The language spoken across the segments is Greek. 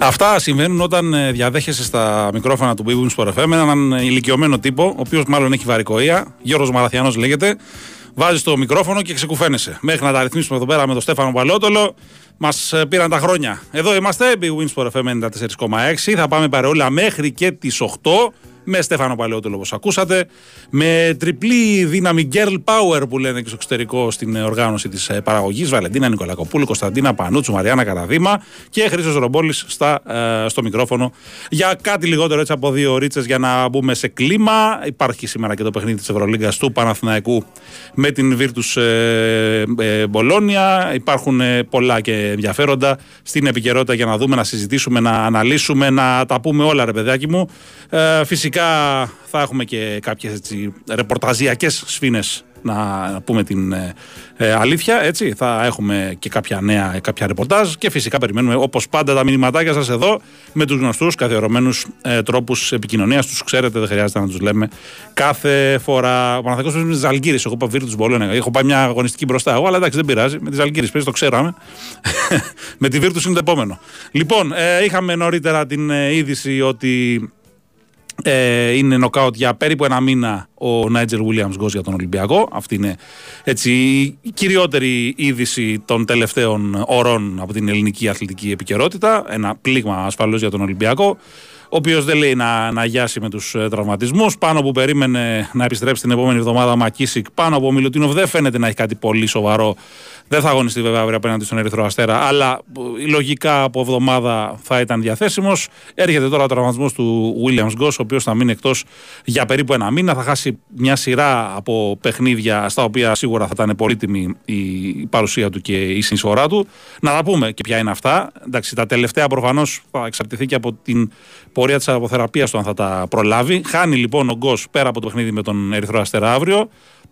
Αυτά συμβαίνουν όταν ε, διαδέχεσαι στα μικρόφωνα του Big Sport FM έναν ηλικιωμένο τύπο, ο οποίος μάλλον έχει βαρικοία. Γιώργος Μαραθιανό λέγεται. Βάζει το μικρόφωνο και ξεκουφαίνεσαι. Μέχρι να τα ρυθμίσουμε εδώ πέρα με τον Στέφανο Παλότολο, μας ε, πήραν τα χρόνια. Εδώ είμαστε, Big Sport FM 94,6. Θα πάμε παρεόλα μέχρι και τις 8 με Στέφανο Παλαιότολο όπως ακούσατε, με τριπλή δύναμη girl power που λένε και στο εξωτερικό στην οργάνωση της ε, παραγωγής, Βαλεντίνα Νικολακοπούλου, Κωνσταντίνα Πανούτσου, Μαριάννα Καραδίμα και Χρήσο Ρομπόλης ε, στο μικρόφωνο για κάτι λιγότερο έτσι από δύο ρίτσες για να μπούμε σε κλίμα. Υπάρχει σήμερα και το παιχνίδι της Ευρωλίγκας του Παναθηναϊκού με την Virtus ε, ε, Μπολόνια. Υπάρχουν ε, πολλά και ενδιαφέροντα στην επικαιρότητα για να δούμε, να συζητήσουμε, να αναλύσουμε, να τα πούμε όλα, ρε παιδάκι μου. Ε, φυσικά θα έχουμε και κάποιες έτσι, ρεπορταζιακές σφήνες να πούμε την ε, ε, αλήθεια, έτσι. Θα έχουμε και κάποια νέα, κάποια ρεπορτάζ και φυσικά περιμένουμε όπως πάντα τα μηνυματάκια σας εδώ με τους γνωστούς καθιερωμένους ε, τρόπους επικοινωνίας. Τους ξέρετε, δεν χρειάζεται να τους λέμε κάθε φορά. Ο Παναθηναϊκός παίζει με τις Αλγύρες, εγώ πάω τους Μπολόνια. Έχω πάει μια αγωνιστική μπροστά εγώ, αλλά εντάξει δεν πειράζει. Με τις Αλγύρες παίζει, το ξέραμε. με τη Βίρτους είναι το επόμενο. Λοιπόν, ε, είχαμε νωρίτερα την ε, είδηση ότι ε, είναι νοκάουτ για περίπου ένα μήνα ο Νάιτζερ Βίλιαμς Γκος για τον Ολυμπιακό. Αυτή είναι έτσι, η κυριότερη είδηση των τελευταίων ωρών από την ελληνική αθλητική επικαιρότητα. Ένα πλήγμα ασφαλώς για τον Ολυμπιακό ο οποίος δεν λέει να, να γιάσει με τους ε, τραυματισμούς. Πάνω που περίμενε να επιστρέψει την επόμενη εβδομάδα Μακίσικ, πάνω από ο Μιλουτίνοφ δεν φαίνεται να έχει κάτι πολύ σοβαρό δεν θα αγωνιστεί βέβαια αύριο απέναντι στον Ερυθρό Αστέρα, αλλά ε, λογικά από εβδομάδα θα ήταν διαθέσιμος. Έρχεται τώρα ο τραυματισμός του Williams Goss, ο οποίος θα μείνει εκτός για περίπου ένα μήνα. Θα χάσει μια σειρά από παιχνίδια στα οποία σίγουρα θα ήταν πολύτιμη η παρουσία του και η συνεισφορά του. Να τα πούμε και ποια είναι αυτά. Εντάξει, τα τελευταία προφανώς θα εξαρτηθεί και από την πορεία της αποθεραπείας του αν θα τα προλάβει. Χάνει λοιπόν ο Γκος πέρα από το παιχνίδι με τον Ερυθρό Αστέρα αύριο.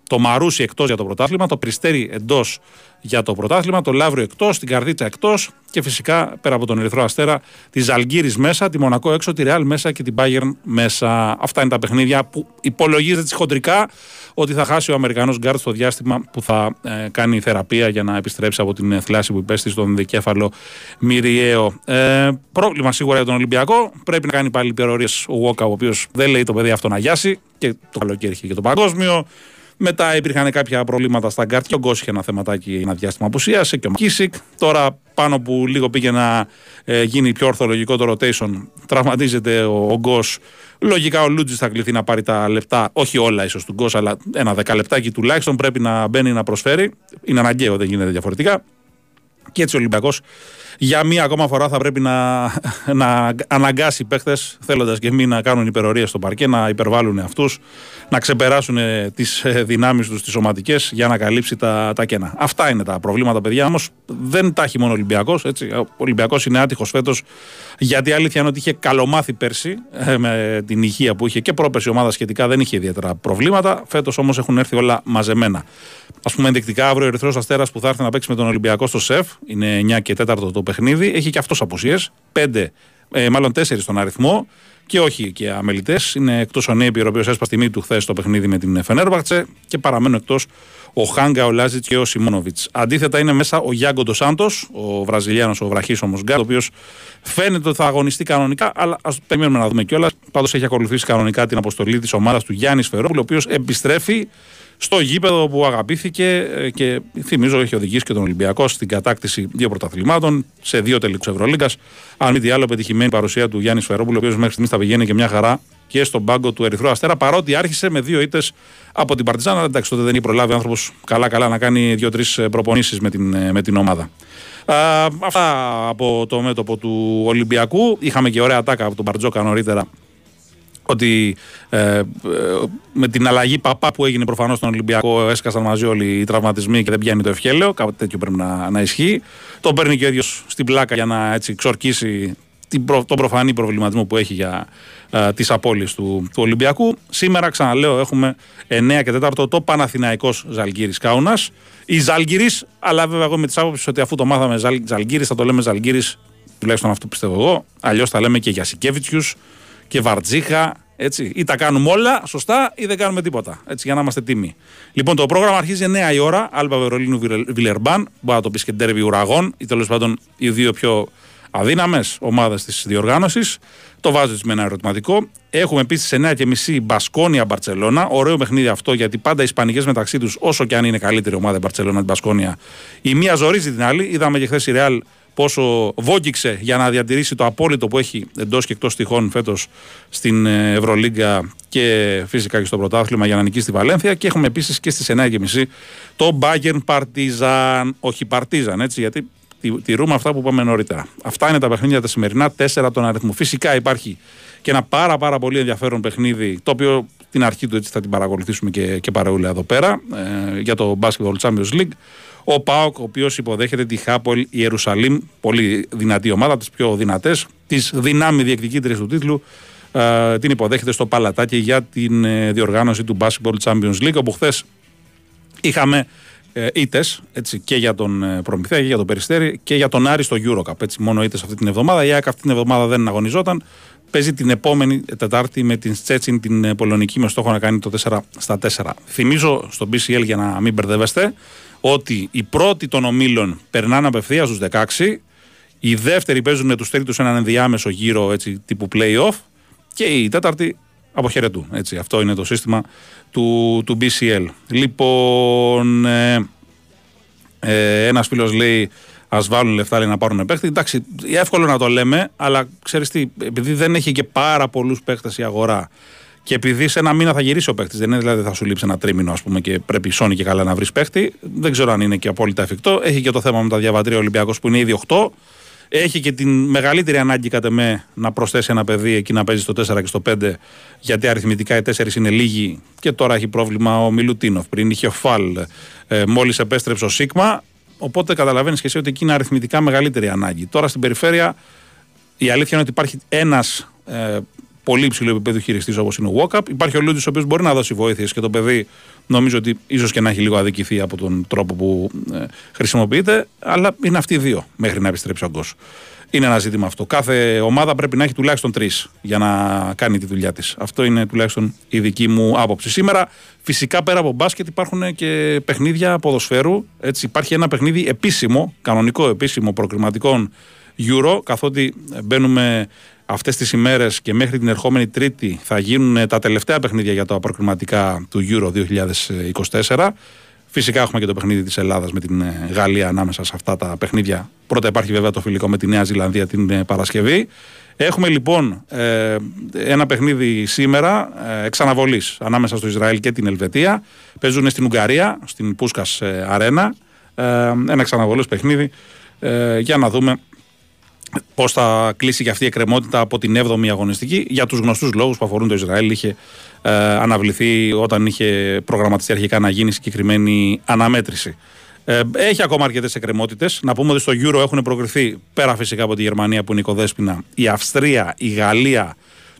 Το Μαρούσι εκτός για το πρωτάθλημα, το Πριστέρι εντός για το πρωτάθλημα, το Λαύριο εκτός, την Καρδίτσα εκτός και φυσικά πέρα από τον Ερυθρό Αστέρα, τη Ζαλγκίρις μέσα, τη Μονακό έξω, τη Ρεάλ μέσα και την Bayern μέσα. Αυτά είναι τα παιχνίδια που υπολογίζεται χοντρικά ότι θα χάσει ο Αμερικανός γκαρντ στο διάστημα που θα ε, κάνει θεραπεία για να επιστρέψει από την θλάση που υπέστη στον δικέφαλο μηριαίο. Ε, πρόβλημα σίγουρα για τον Ολυμπιακό. Πρέπει να κάνει πάλι υπερωρίες ο Γουόκαπ, ο οποίος δεν λέει το παιδί αυτό να αγιάσει και το καλοκαίρι είχε και το παγκόσμιο. Μετά υπήρχαν κάποια προβλήματα στα γκαρντ και ο Γκος είχε ένα θεματάκι ένα διάστημα απουσίασε και ο Κίσικ. Τώρα πάνω που λίγο πήγε να ε, γίνει πιο ορθολογικό το rotation, τραυματίζεται ο, ο Γκος. Λογικά ο Λούτζης θα κληθεί να πάρει τα λεπτά, όχι όλα ίσως του Γκος, αλλά ένα δεκαλεπτάκι τουλάχιστον πρέπει να μπαίνει να προσφέρει. Είναι αναγκαίο, δεν γίνεται διαφορετικά. Και έτσι ο Ολυμπιακός για μία ακόμα φορά θα πρέπει να, να αναγκάσει παίχτε, θέλοντας και μη να κάνουν υπερορίες στο παρκέ, να υπερβάλλουν αυτούς, να ξεπεράσουν τις ε, δυνάμεις τους, τις σωματικές, για να καλύψει τα, τα κένα. Αυτά είναι τα προβλήματα, παιδιά. Όμως δεν τα έχει μόνο ο Ολυμπιακός. Ο Ολυμπιακός είναι άτυχος φέτος, γιατί αλήθεια είναι ότι είχε καλομάθει πέρσι ε, με την υγεία που είχε και πρόπερση ομάδα σχετικά δεν είχε ιδιαίτερα προβλήματα. Φέτος όμως έχουν έρθει όλα μαζεμένα. Α πούμε, ενδεικτικά αύριο ο Ερυθρός Αστέρας που θα έρθει να παίξει με τον Ολυμπιακό στο ΣΕΦ, είναι 9 και 4 το παιχνίδι, έχει και αυτός απουσίες. 5, ε, μάλλον 4 στον αριθμό και όχι και αμελητές. Είναι εκτός ο Νέιπιρ, ο οποίος έσπασε τη μύτη του χθες το παιχνίδι με την Φενέρμπαχτσε και παραμένουν εκτός ο Χάγκα, ο Λάζιτς και ο Σιμόνοβιτ. Αντίθετα είναι μέσα ο Γιάνγκο Ντοσάντο, ο Βραζιλιάνος, ο βραχής όμω Γκάρ, ο οποίος φαίνεται ότι θα αγωνιστεί κανονικά, αλλά ας περιμένουμε να δούμε κιόλας. Πάντως έχει ακολουθήσει κανονικά την αποστολή της ομάδας του Γιάννης Φερόπουλου, ο οποίος επιστρέφει στο γήπεδο που αγαπήθηκε ε, και θυμίζω έχει οδηγήσει και τον Ολυμπιακό στην κατάκτηση δύο πρωταθλημάτων σε δύο τελικούς Ευρωλίγκας. Αν μη τι άλλο, πετυχημένη παρουσία του Γιάννης Φερόπουλου, ο οποίος μέχρι στιγμής θα πηγαίνει και μια χαρά και στον πάγκο του Ερυθρού Αστέρα, παρότι άρχισε με δύο ήττες από την Παρτιζάνα. Εντάξει, τότε δεν είχε προλάβει ο άνθρωπος καλά-καλά να κάνει δύο-τρεις ε, προπονήσεις με την, ε, με την ομάδα. Α, αυτά από το μέτωπο του Ολυμπιακού. Είχαμε και ωραία τάκα από τον Μπαρτζόκα νωρίτερα ότι ε, με την αλλαγή παπά που έγινε προφανώς στον Ολυμπιακό έσκασαν μαζί όλοι οι τραυματισμοί και δεν πιάνει το ευχέλαιο. Κάτι τέτοιο πρέπει να, να ισχύει. Το παίρνει και ο ίδιος στην πλάκα για να έτσι ξορκίσει τον προφανή προβληματισμό που έχει για ε, τις απώλειες του, του Ολυμπιακού. Σήμερα, ξαναλέω, έχουμε 9 και 4 το Παναθηναϊκός Ζαλγκύρη Κάουνας. Η Ζαλγκύρη, αλλά βέβαια εγώ με τις άποψεις ότι αφού το μάθαμε Ζαλγκύρη, θα το λέμε Ζαλγκύρη, τουλάχιστον αυτό πιστεύω εγώ. Αλλιώς θα λέμε και για Σικέβιτσιου και Βαρτζίχα. Έτσι. Ή τα κάνουμε όλα σωστά ή δεν κάνουμε τίποτα. Έτσι, για να είμαστε τίμοι. Λοιπόν, το πρόγραμμα αρχίζει 9 η ώρα. Άλμπα Βερολίνου Βιλερμπάν. Μπορεί να το πεις και τέρβι ουραγών ή τέλος πάντων οι δύο πιο αδύναμες ομάδες της διοργάνωσης. Το βάζω με ένα ερωτηματικό. Έχουμε επίσης σε 9.30 Μπασκόνια Μπαρσελόνα. Ωραίο παιχνίδι αυτό γιατί πάντα οι Ισπανικές μεταξύ τους, όσο και αν είναι καλύτερη ομάδα Μπαρσελόνα την Μπασκόνια, η μία ζορίζει την άλλη. Είδαμε και χθες η Ρεάλ πόσο βόγγιξε για να διατηρήσει το απόλυτο που έχει εντός και εκτός τυχών φέτος στην ε, Ευρωλίγκα και φυσικά και στο πρωτάθλημα για να νικήσει τη Βαλένθια. Και έχουμε επίσης και στις 9.30 το Bayern Partizan. Όχι Partizan, έτσι, γιατί τηρούμε αυτά που είπαμε νωρίτερα. Αυτά είναι τα παιχνίδια τα σημερινά, τέσσερα τον αριθμό. Φυσικά υπάρχει και ένα πάρα, πάρα πολύ ενδιαφέρον παιχνίδι, το οποίο την αρχή του έτσι θα την παρακολουθήσουμε και, και παρεούλα εδώ πέρα, ε, για το Basketball Champions League. Ο Πάοκ, ο οποίος υποδέχεται τη Χάπολ Ιερουσαλήμ, πολύ δυνατή ομάδα, από τις πιο δυνατές, τις δυνάμει διεκδικήτρε του τίτλου, ε, την υποδέχεται στο Παλατάκι για την ε, διοργάνωση του Basketball Champions League, όπου χθες είχαμε ε, ήττε και για τον ε, Προμηθέα και για τον Περιστέρη και για τον Άρη στο Eurocup. Έτσι, μόνο ήττε αυτή την εβδομάδα. Η ΑΕΚ αυτή την εβδομάδα δεν αγωνιζόταν. Παίζει την επόμενη Τετάρτη με την Στσέτσιν την ε, Πολωνική με στόχο να κάνει το 4 στα 4. Θυμίζω στο BCL για να μην μπερδεύεστε ότι οι πρώτοι των ομίλων περνάνε απευθείας στους 16. Οι δεύτεροι παίζουν με τους τρίτους έναν ενδιάμεσο γύρο έτσι, τύπου playoff. Και η τέταρτη αποχαιρετούν. Έτσι, αυτό είναι το σύστημα του, του BCL. Λοιπόν, ε, ε, ένας φίλος λέει ας βάλουν λεφτά λέει, να πάρουν παίχτη. Εντάξει, εύκολο να το λέμε, αλλά ξέρεις τι, επειδή δεν έχει και πάρα πολλούς παίχτες η αγορά και επειδή σε ένα μήνα θα γυρίσει ο παίχτης, δεν είναι δηλαδή θα σου λείψει ένα τρίμηνο, ας πούμε, και πρέπει σώνει και καλά να βρεις παίχτη. Δεν ξέρω αν είναι και απόλυτα εφικτό. Έχει και το θέμα με τα διαβατήρια Ολυμπιακός που είναι ήδη 8. Έχει και την μεγαλύτερη ανάγκη κατά με να προσθέσει ένα παιδί εκεί να παίζει στο 4 και στο 5, γιατί αριθμητικά οι 4 είναι λίγοι και τώρα έχει πρόβλημα ο Μιλουτίνοφ. Πριν είχε ο Φαλ, ε, μόλις επέστρεψε ο Σίγμα. Οπότε καταλαβαίνεις και εσύ ότι εκεί είναι αριθμητικά μεγαλύτερη ανάγκη. Τώρα στην περιφέρεια η αλήθεια είναι ότι υπάρχει ένας ε, πολύ υψηλό επίπεδο χειριστής όπως είναι ο Walkup. Υπάρχει ο Λούτζη, ο οποίος μπορεί να δώσει βοήθειες και το παιδί νομίζω ότι ίσως και να έχει λίγο αδικηθεί από τον τρόπο που ε, χρησιμοποιείται. Αλλά είναι αυτοί οι δύο μέχρι να επιστρέψει ο Γκος. Είναι ένα ζήτημα αυτό. Κάθε ομάδα πρέπει να έχει τουλάχιστον τρεις για να κάνει τη δουλειά της. Αυτό είναι τουλάχιστον η δική μου άποψη. Σήμερα, φυσικά πέρα από μπάσκετ, υπάρχουν και παιχνίδια ποδοσφαίρου. Έτσι, υπάρχει ένα παιχνίδι επίσημο, κανονικό επίσημο προκριματικών Euro, καθότι μπαίνουμε αυτές τις ημέρες και μέχρι την ερχόμενη Τρίτη θα γίνουν τα τελευταία παιχνίδια για τα προκριματικά του Euro 2024. Φυσικά έχουμε και το παιχνίδι της Ελλάδας με την ε, Γαλλία ανάμεσα σε αυτά τα παιχνίδια. Πρώτα υπάρχει βέβαια το φιλικό με τη Νέα Ζηλανδία την ε, Παρασκευή. Έχουμε λοιπόν ε, ένα παιχνίδι σήμερα ε, εξαναβολής ανάμεσα στο Ισραήλ και την Ελβετία. Παίζουν στην Ουγγαρία, στην Πούσκας Αρένα. ένα εξαναβολή παιχνίδι για να δούμε πώς θα κλείσει και αυτή η εκκρεμότητα από την 7η αγωνιστική. Για τους γνωστούς λόγους που αφορούν το Ισραήλ, είχε ε, αναβληθεί όταν είχε προγραμματιστεί αρχικά να γίνει συγκεκριμένη αναμέτρηση. Ε, έχει ακόμα αρκετές εκκρεμότητες. Να πούμε ότι στο Euro έχουν προκριθεί πέρα φυσικά από τη Γερμανία που είναι οικοδέσπινα η Αυστρία, η Γαλλία,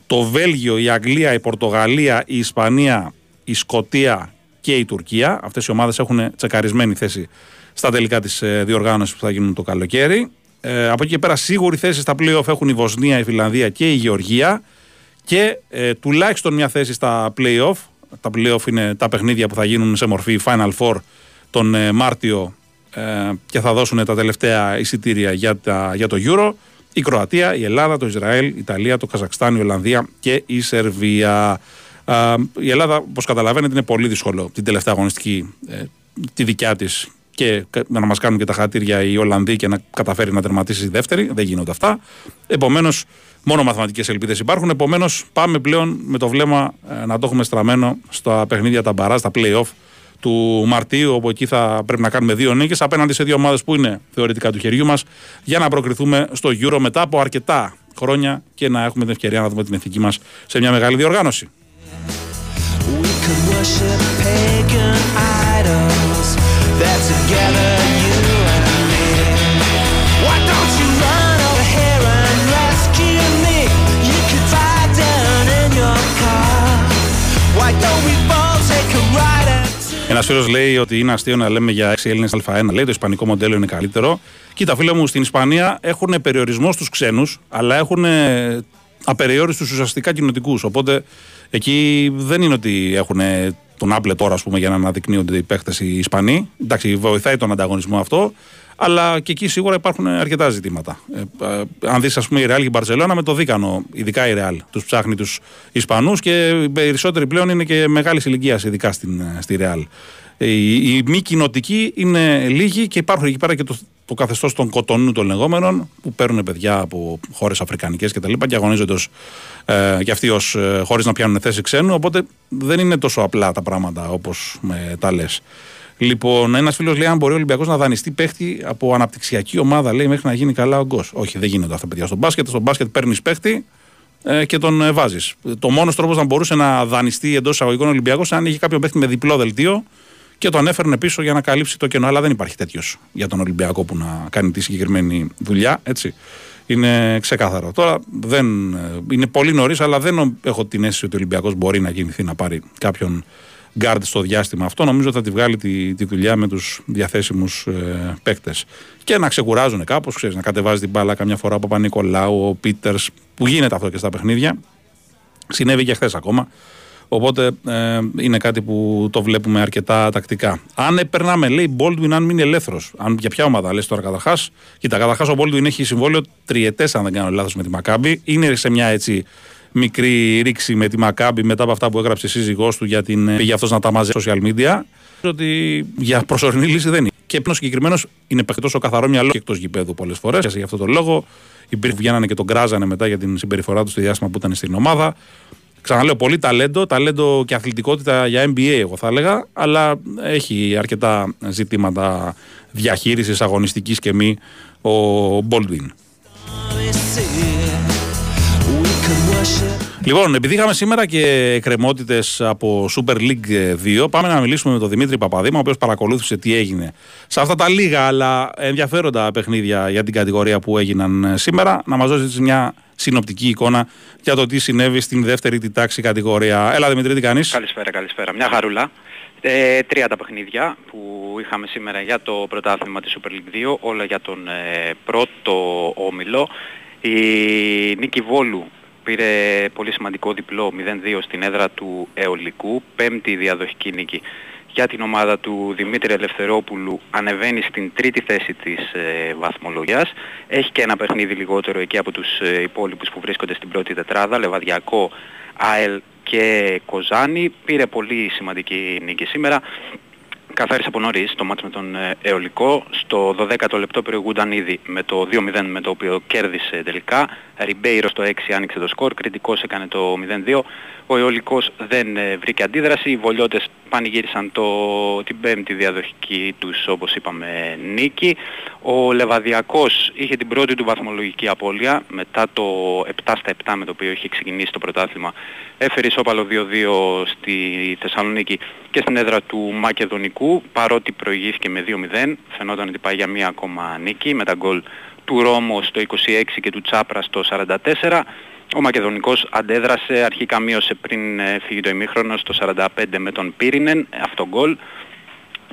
το Βέλγιο, η Αγγλία, η Πορτογαλία, η Ισπανία, η Σκοτία και η Τουρκία. Αυτές οι ομάδες έχουν τσεκαρισμένη θέση στα τελικά της ε, διοργάνωσης που θα γίνουν το καλοκαίρι. Ε, από εκεί και πέρα σίγουρη θέση στα playoff έχουν η Βοσνία, η Φιλανδία και η Γεωργία και ε, τουλάχιστον μια θέση στα playoff. Τα playoff είναι τα παιχνίδια που θα γίνουν σε μορφή Final Four τον ε, Μάρτιο ε, και θα δώσουν τα τελευταία εισιτήρια για, τα, για το Euro. Η Κροατία, η Ελλάδα, το Ισραήλ, η Ιταλία, το Καζακστάν, η Ολλανδία και η Σερβία. η Ελλάδα, όπως καταλαβαίνετε, είναι πολύ δύσκολο την τελευταία αγωνιστική, τη δικιά της και να μας κάνουν και τα χατήρια οι Ολλανδοί και να καταφέρει να τερματίσει η δεύτερη. Δεν γίνονται αυτά. Επομένως, μόνο μαθηματικές ελπίδες υπάρχουν. Επομένως, πάμε πλέον με το βλέμμα ε, να το έχουμε στραμμένο στα παιχνίδια τα μπαρά, στα playoff του Μαρτίου, όπου εκεί θα πρέπει να κάνουμε δύο νίκες απέναντι σε δύο ομάδες που είναι θεωρητικά του χεριού μας, για να προκριθούμε στο Euro μετά από αρκετά χρόνια και να έχουμε την ευκαιρία να δούμε την εθνική μας σε μια μεγάλη διοργάνωση. Ένας φίλος λέει ότι είναι αστείο να λέμε για 6 Έλληνες Α1. Λέει το ισπανικό μοντέλο είναι καλύτερο. Κοίτα, φίλε μου, στην Ισπανία έχουν περιορισμό στους ξένους, αλλά έχουν απεριόριστους ουσιαστικά κοινοτικούς. Οπότε εκεί δεν είναι ότι έχουν τον Άπλε τώρα, ας πούμε, για να αναδεικνύονται οι παίχτες οι Ισπανοί. Εντάξει, βοηθάει τον ανταγωνισμό αυτό. Αλλά και εκεί σίγουρα υπάρχουν αρκετά ζητήματα. Ε, ε, αν δεις, ας πούμε, η Ρεάλ και η Μπαρσελόνα με το δίκανο, ειδικά η Ρεάλ, τους ψάχνει τους Ισπανούς και οι περισσότεροι πλέον είναι και μεγάλης ηλικίας, ειδικά στην, στη Ρεάλ. Οι, οι μη κοινοτικοί είναι λίγοι και υπάρχουν εκεί πέρα και το, το καθεστώς των κοτονού των λεγόμενων που παίρνουν παιδιά από χώρες αφρικανικές κτλ. Και, και αγωνίζονται ως, ε, και αυτοί ως, ε, χωρίς να πιάνουν θέση ξένου. Οπότε δεν είναι τόσο απλά τα πράγματα όπως τα λες. Λοιπόν, ένας φίλος λέει: Αν μπορεί ο Ολυμπιακός να δανειστεί παίχτη από αναπτυξιακή ομάδα, λέει μέχρι να γίνει καλά ο γκος. Όχι, δεν γίνονται αυτά παιδιά. Στο μπάσκετ, στο μπάσκετ παίρνεις παίχτη ε, και τον ε, βάζεις. Το μόνος τρόπος να μπορούσε να δανειστεί εντός εισαγωγικών Ολυμπιακός αν είχε κάποιο παίχτη με διπλό δελτίο και τον έφερνε πίσω για να καλύψει το κενό. Αλλά δεν υπάρχει τέτοιος για τον Ολυμπιακό που να κάνει τη συγκεκριμένη δουλειά. Έτσι. Είναι ξεκάθαρο. Τώρα δεν, ε, είναι πολύ νωρίς, αλλά δεν έχω την αίσθηση ότι ο Ολυμπιακός μπορεί να κινηθεί να πάρει κάποιον γκαρντ στο διάστημα αυτό. Νομίζω θα τη βγάλει τη, τη δουλειά με τους διαθέσιμους ε, παίκτες. Και να ξεκουράζουν κάπως, να κατεβάζει την μπάλα καμιά φορά από Παπα-Νικολάου, ο Πίτερς, που γίνεται αυτό και στα παιχνίδια. Συνέβη και χθες ακόμα. Οπότε ε, είναι κάτι που το βλέπουμε αρκετά τακτικά. Αν περνάμε, λέει Baldwin, αν μείνει ελεύθερος. Αν για ποια ομάδα λες τώρα καταρχάς; Κοίτα, καταρχάς ο Baldwin έχει συμβόλαιο τριετές, αν δεν κάνω λάθος, με τη Μακάμπη. Είναι σε μια έτσι μικρή ρήξη με τη Μακάμπη μετά από αυτά που έγραψε η σύζυγός του για την πήγε αυτός να τα μαζέψει social media. Ότι για προσωρινή λύση δεν είναι. Και πλέον συγκεκριμένος είναι παιχτός ο καθαρό μυαλό και εκτός γηπέδου πολλές φορές. Και γι' αυτό το λόγο. Οι βγαίνανε και τον κράζανε μετά για την συμπεριφορά του στη διάστημα που ήταν στην ομάδα. Ξαναλέω, πολύ ταλέντο, ταλέντο και αθλητικότητα για NBA, εγώ θα έλεγα, αλλά έχει αρκετά ζητήματα διαχείρισης αγωνιστικής και μη ο Baldwin. Λοιπόν, επειδή είχαμε σήμερα και εκκρεμότητες από Super League 2, πάμε να μιλήσουμε με τον Δημήτρη Παπαδήμα, ο οποίος παρακολούθησε τι έγινε σε αυτά τα λίγα αλλά ενδιαφέροντα παιχνίδια για την κατηγορία που έγιναν σήμερα. Να μας δώσεις μια συνοπτική εικόνα για το τι συνέβη στην δεύτερη τη τάξη κατηγορία. Έλα Δημήτρη, τι κάνεις; Καλησπέρα, καλησπέρα. Μια χαρούλα. Ε, τρία τα παιχνίδια που είχαμε σήμερα για το πρωτάθλημα της Super League 2, όλα για τον ε, πρώτο όμιλο. Η Νίκη Βόλου πήρε πολύ σημαντικό διπλό 0-2 στην έδρα του Εολικού, πέμπτη διαδοχική νίκη για την ομάδα του Δημήτρη Ελευθερόπουλου ανεβαίνει στην τρίτη θέση της ε, βαθμολογίας. Έχει και ένα παιχνίδι λιγότερο εκεί από τους ε, υπόλοιπους που βρίσκονται στην πρώτη τετράδα, Λεβαδιακό, ΑΕΛ και Κοζάνη. Πήρε πολύ σημαντική νίκη σήμερα καθάρισε από νωρίς το μάτς με τον ε, Εολικό. Στο 12ο λεπτό προηγούνταν ήδη με το 2-0 με το οποίο κέρδισε τελικά. Ριμπέιρο στο 6 άνοιξε το σκορ, κριτικός έκανε το 0-2. Ο Εολικός δεν ε, βρήκε αντίδραση. Οι Βολιώτες πανηγύρισαν το, την πέμπτη διαδοχική τους όπως είπαμε νίκη. Ο Λεβαδιακός είχε την πρώτη του βαθμολογική απώλεια μετά το 7 στα 7 με το οποίο είχε ξεκινήσει το πρωτάθλημα. Έφερε ισόπαλο 2-2 στη Θεσσαλονίκη και στην έδρα του Μακεδονικού παρότι προηγήθηκε με 2-0 φαινόταν ότι πάει για μία ακόμα νίκη με τα γκολ του Ρώμου στο 26 και του Τσάπρα στο 44. Ο Μακεδονικός αντέδρασε, αρχικά μείωσε πριν ε, φύγει το ημίχρονο στο 45 με τον Πύρινεν, αυτό γκολ.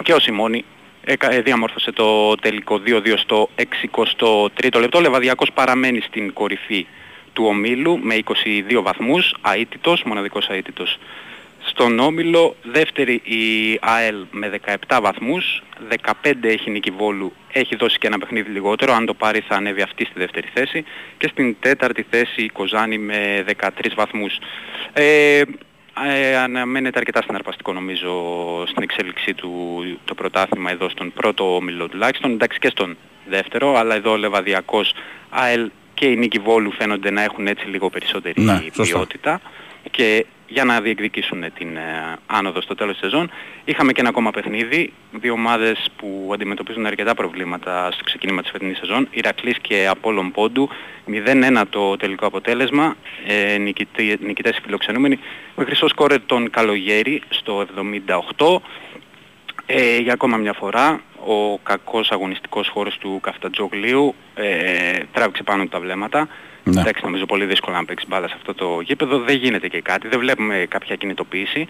Και ο Σιμώνη ε, διαμόρφωσε το τελικό 2-2 στο 63ο λεπτό. Ο Λεβαδιακός παραμένει στην κορυφή του ομίλου με 22 βαθμούς, αίτητος, μοναδικός αίτητος στον Όμιλο, δεύτερη η ΑΕΛ με 17 βαθμούς, 15 έχει νίκη Βόλου, έχει δώσει και ένα παιχνίδι λιγότερο, αν το πάρει θα ανέβει αυτή στη δεύτερη θέση και στην τέταρτη θέση η Κοζάνη με 13 βαθμούς. Ε, ε, αναμένεται αρκετά συναρπαστικό νομίζω στην εξέλιξή του το πρωτάθλημα εδώ στον πρώτο όμιλο τουλάχιστον, εντάξει και στον δεύτερο, αλλά εδώ ο Λεβαδιακός, ΑΕΛ και η Νίκη Βόλου φαίνονται να έχουν έτσι λίγο περισσότερη ναι, ποιότητα. Και για να διεκδικήσουν την ε, άνοδο στο τέλος της σεζόν. Είχαμε και ένα ακόμα παιχνίδι, δύο ομάδες που αντιμετωπίζουν αρκετά προβλήματα στο ξεκίνημα της φετινής σεζόν, Ηρακλής και Απόλλων Πόντου, 0-1 το τελικό αποτέλεσμα, ε, νικητές, νικητές φιλοξενούμενοι, με χρυσό σκόρε τον Καλογέρη στο 78, ε, για ακόμα μια φορά ο κακός αγωνιστικός χώρος του Καφτατζόγλιου ε, τράβηξε πάνω τα βλέμματα. Ναι. Εντάξει, νομίζω πολύ δύσκολο να παίξει μπάλα σε αυτό το γήπεδο. Δεν γίνεται και κάτι, δεν βλέπουμε κάποια κινητοποίηση.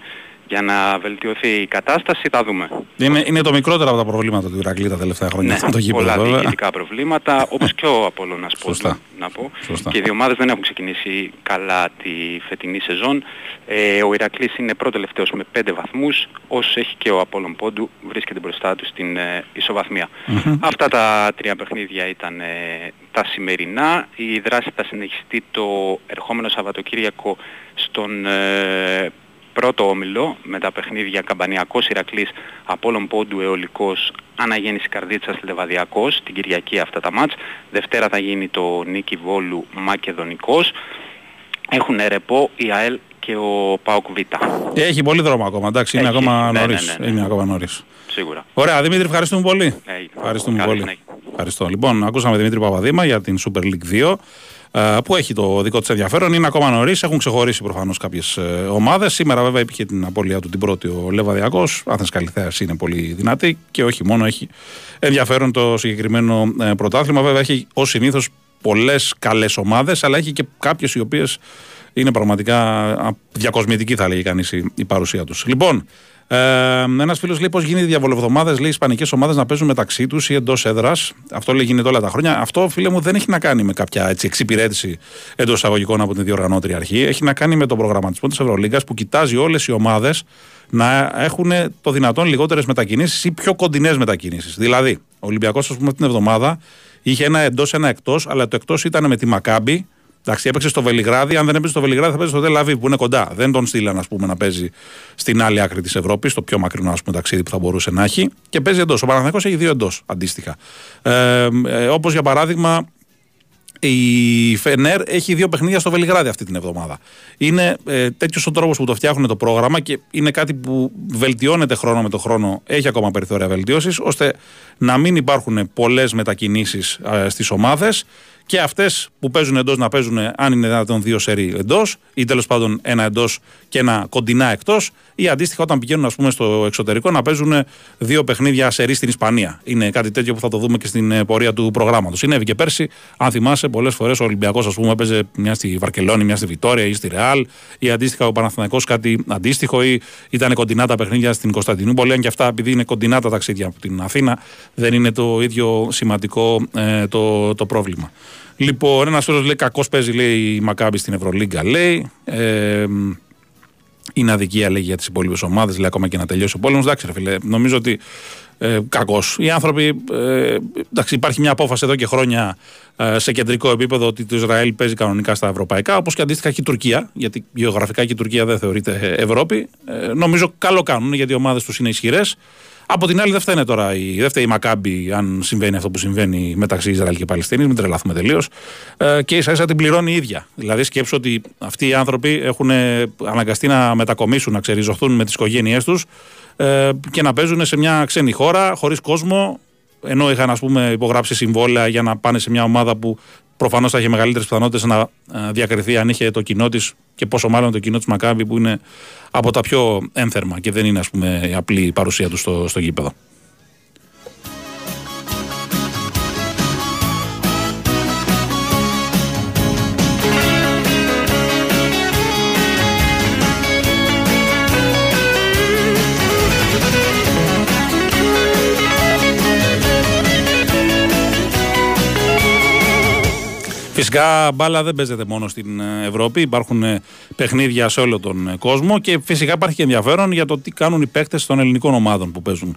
Για να βελτιωθεί η κατάσταση, θα δούμε. Είναι, είναι το μικρότερο από τα προβλήματα του Ηρακλή τα τελευταία χρόνια. Ναι, το γήπεδο, πολλά βέβαια. διοικητικά προβλήματα, όπως και ο Απόλλωνας Σωστά. Πόντου, να πω. Σωστά. Και οι δύο ομάδες δεν έχουν ξεκινήσει καλά τη φετινή σεζόν. Ε, ο Ηρακλής είναι πρώτο τελευταίος με 5 βαθμούς, όσο έχει και ο Απόλλων Πόντου βρίσκεται μπροστά του στην ε, ισοβαθμία. Αυτά τα τρία παιχνίδια ήταν ε, τα σημερινά. Η δράση θα συνεχιστεί το ερχόμενο Σαββατοκύριακο στον ε, πρώτο όμιλο με τα παιχνίδια Καμπανιακός Ηρακλής, Απόλλων Πόντου Αιωλικός, Αναγέννηση Καρδίτσας Λεβαδιακός, την Κυριακή αυτά τα μάτς. Δευτέρα θα γίνει το Νίκη Βόλου Μακεδονικός. Έχουν ρεπό η ΑΕΛ και ο ΠΑΟΚ Β. Έχει πολύ δρόμο ακόμα, εντάξει, είναι Έχει, ακόμα ναι, ναι, νωρίς. ναι, ναι. Είναι ακόμα νωρίς. Σίγουρα. Ωραία, Δημήτρη, ευχαριστούμε πολύ. Έγινε. Ευχαριστούμε Καλή πολύ. συνέχεια. Ευχαριστώ. Λοιπόν, ακούσαμε Δημήτρη Παπαδήμα για την Super League 2 ε, που έχει το δικό της ενδιαφέρον. Είναι ακόμα νωρίς, έχουν ξεχωρίσει προφανώς κάποιες ε, ομάδες. Σήμερα, βέβαια, υπήρχε την απώλειά του την πρώτη ο Λεβαδιακός. Άθενας Καλυθέας είναι πολύ δυνατή και όχι μόνο έχει ενδιαφέρον το συγκεκριμένο ε, πρωτάθλημα. Βέβαια, έχει ως συνήθως πολλές καλές ομάδες, αλλά έχει και κάποιες οι οποίες είναι πραγματικά α, διακοσμητική, θα λέγει κανείς, η, η παρουσία τους. Λοιπόν, ε, Ένας φίλος λέει πώς γίνεται διαβολοβδομάδες, λέει Ισπανικές ομάδες να παίζουν μεταξύ τους ή εντός έδρας. Αυτό λέει γίνεται όλα τα χρόνια. Αυτό, φίλε μου, δεν έχει να κάνει με κάποια έτσι, εξυπηρέτηση εντός εισαγωγικών από την διοργανώτρια αρχή. Έχει να κάνει με τον προγραμματισμό της Ευρωλίγκας που κοιτάζει όλες οι ομάδες να έχουν το δυνατόν λιγότερες μετακινήσεις ή πιο κοντινές μετακινήσεις. Δηλαδή, ο Ολυμπιακός, ας πούμε, την εβδομάδα είχε ένα εντός, ένα εκτός, αλλά το εκτός ήταν με τη Μακάμπη Εντάξει, έπαιξε στο Βελιγράδι. Αν δεν έπαιζε στο Βελιγράδι, θα παίζει στο Τελαβή που είναι κοντά. Δεν τον στείλαν ας πούμε, να παίζει στην άλλη άκρη της Ευρώπης, στο πιο μακρινό ας πούμε, ταξίδι που θα μπορούσε να έχει. Και παίζει εντός. Ο Παναθηναϊκός έχει δύο εντός αντίστοιχα. Ε, ε, Όπως για παράδειγμα, η Φενέρ έχει δύο παιχνίδια στο Βελιγράδι αυτή την εβδομάδα. Είναι ε, τέτοιος ο τρόπος που το φτιάχνουν το πρόγραμμα και είναι κάτι που βελτιώνεται χρόνο με το χρόνο, έχει ακόμα περιθώρια βελτίωση, ώστε να μην υπάρχουν πολλές μετακινήσεις ε, στις ομάδες και αυτές που παίζουν εντός να παίζουν, αν είναι δυνατόν, δύο σερί εντός ή τέλος πάντων ένα εντός και ένα κοντινά εκτός, ή αντίστοιχα όταν πηγαίνουν ας πούμε, στο εξωτερικό να παίζουν δύο παιχνίδια σερί στην Ισπανία. Είναι κάτι τέτοιο που θα το δούμε και στην ε, πορεία του προγράμματος. Συνέβη και πέρσι, αν θυμάσαι, πολλές φορές ο Ολυμπιακός έπαιζε μια στη Βαρκελόνη, μια στη Βιτόρια ή στη Ρεάλ, ή αντίστοιχα ο Παναθηναϊκός κάτι αντίστοιχο, ή ήταν κοντινά τα παιχνίδια στην Κωνσταντινούπολη. Αν και αυτά, επειδή είναι κοντινά τα ταξίδια από την Αθήνα, δεν είναι το ίδιο σημαντικό ε, το, το πρόβλημα. Λοιπόν, ένας φίλο λέει: Κακό παίζει λέει, η Μακάμπη στην Ευρωλίγκα. Λέει. Ε, είναι αδικία λέει για τις υπόλοιπες ομάδες, λέει ακόμα και να τελειώσει ο πόλεμος. Εντάξει, ρε φίλε, νομίζω ότι ε, κακός. Οι άνθρωποι. Ε, εντάξει, υπάρχει μια απόφαση εδώ και χρόνια ε, σε κεντρικό επίπεδο ότι το Ισραήλ παίζει κανονικά στα ευρωπαϊκά, όπως και αντίστοιχα και η Τουρκία, γιατί γεωγραφικά και η Τουρκία δεν θεωρείται Ευρώπη. Ε, νομίζω καλό κάνουν γιατί οι ομάδες τους είναι ισχυρές. Από την άλλη, δεν φταίνε τώρα η, δεν φταίει η Μακάμπη αν συμβαίνει αυτό που συμβαίνει μεταξύ Ισραήλ και Παλαιστίνης, μην τρελαθούμε τελείως. Ε, και ίσα ίσα την πληρώνει η ίδια. Δηλαδή, σκέψω ότι αυτοί οι άνθρωποι έχουν αναγκαστεί να μετακομίσουν, να ξεριζωθούν με τις οικογένειές τους ε, και να παίζουν σε μια ξένη χώρα, χωρίς κόσμο, ενώ είχαν ας πούμε, υπογράψει συμβόλαια για να πάνε σε μια ομάδα που προφανώς θα είχε μεγαλύτερες πιθανότητες να ε, διακριθεί αν είχε το κοινό της και πόσο μάλλον το κοινό της Μακάβη που είναι από τα πιο ένθερμα και δεν είναι ας πούμε, η απλή παρουσία του στο, στο γήπεδο. Φυσικά μπάλα δεν παίζεται μόνο στην Ευρώπη. Υπάρχουν ε, παιχνίδια σε όλο τον ε, κόσμο και φυσικά υπάρχει και ενδιαφέρον για το τι κάνουν οι παίκτες των ελληνικών ομάδων που παίζουν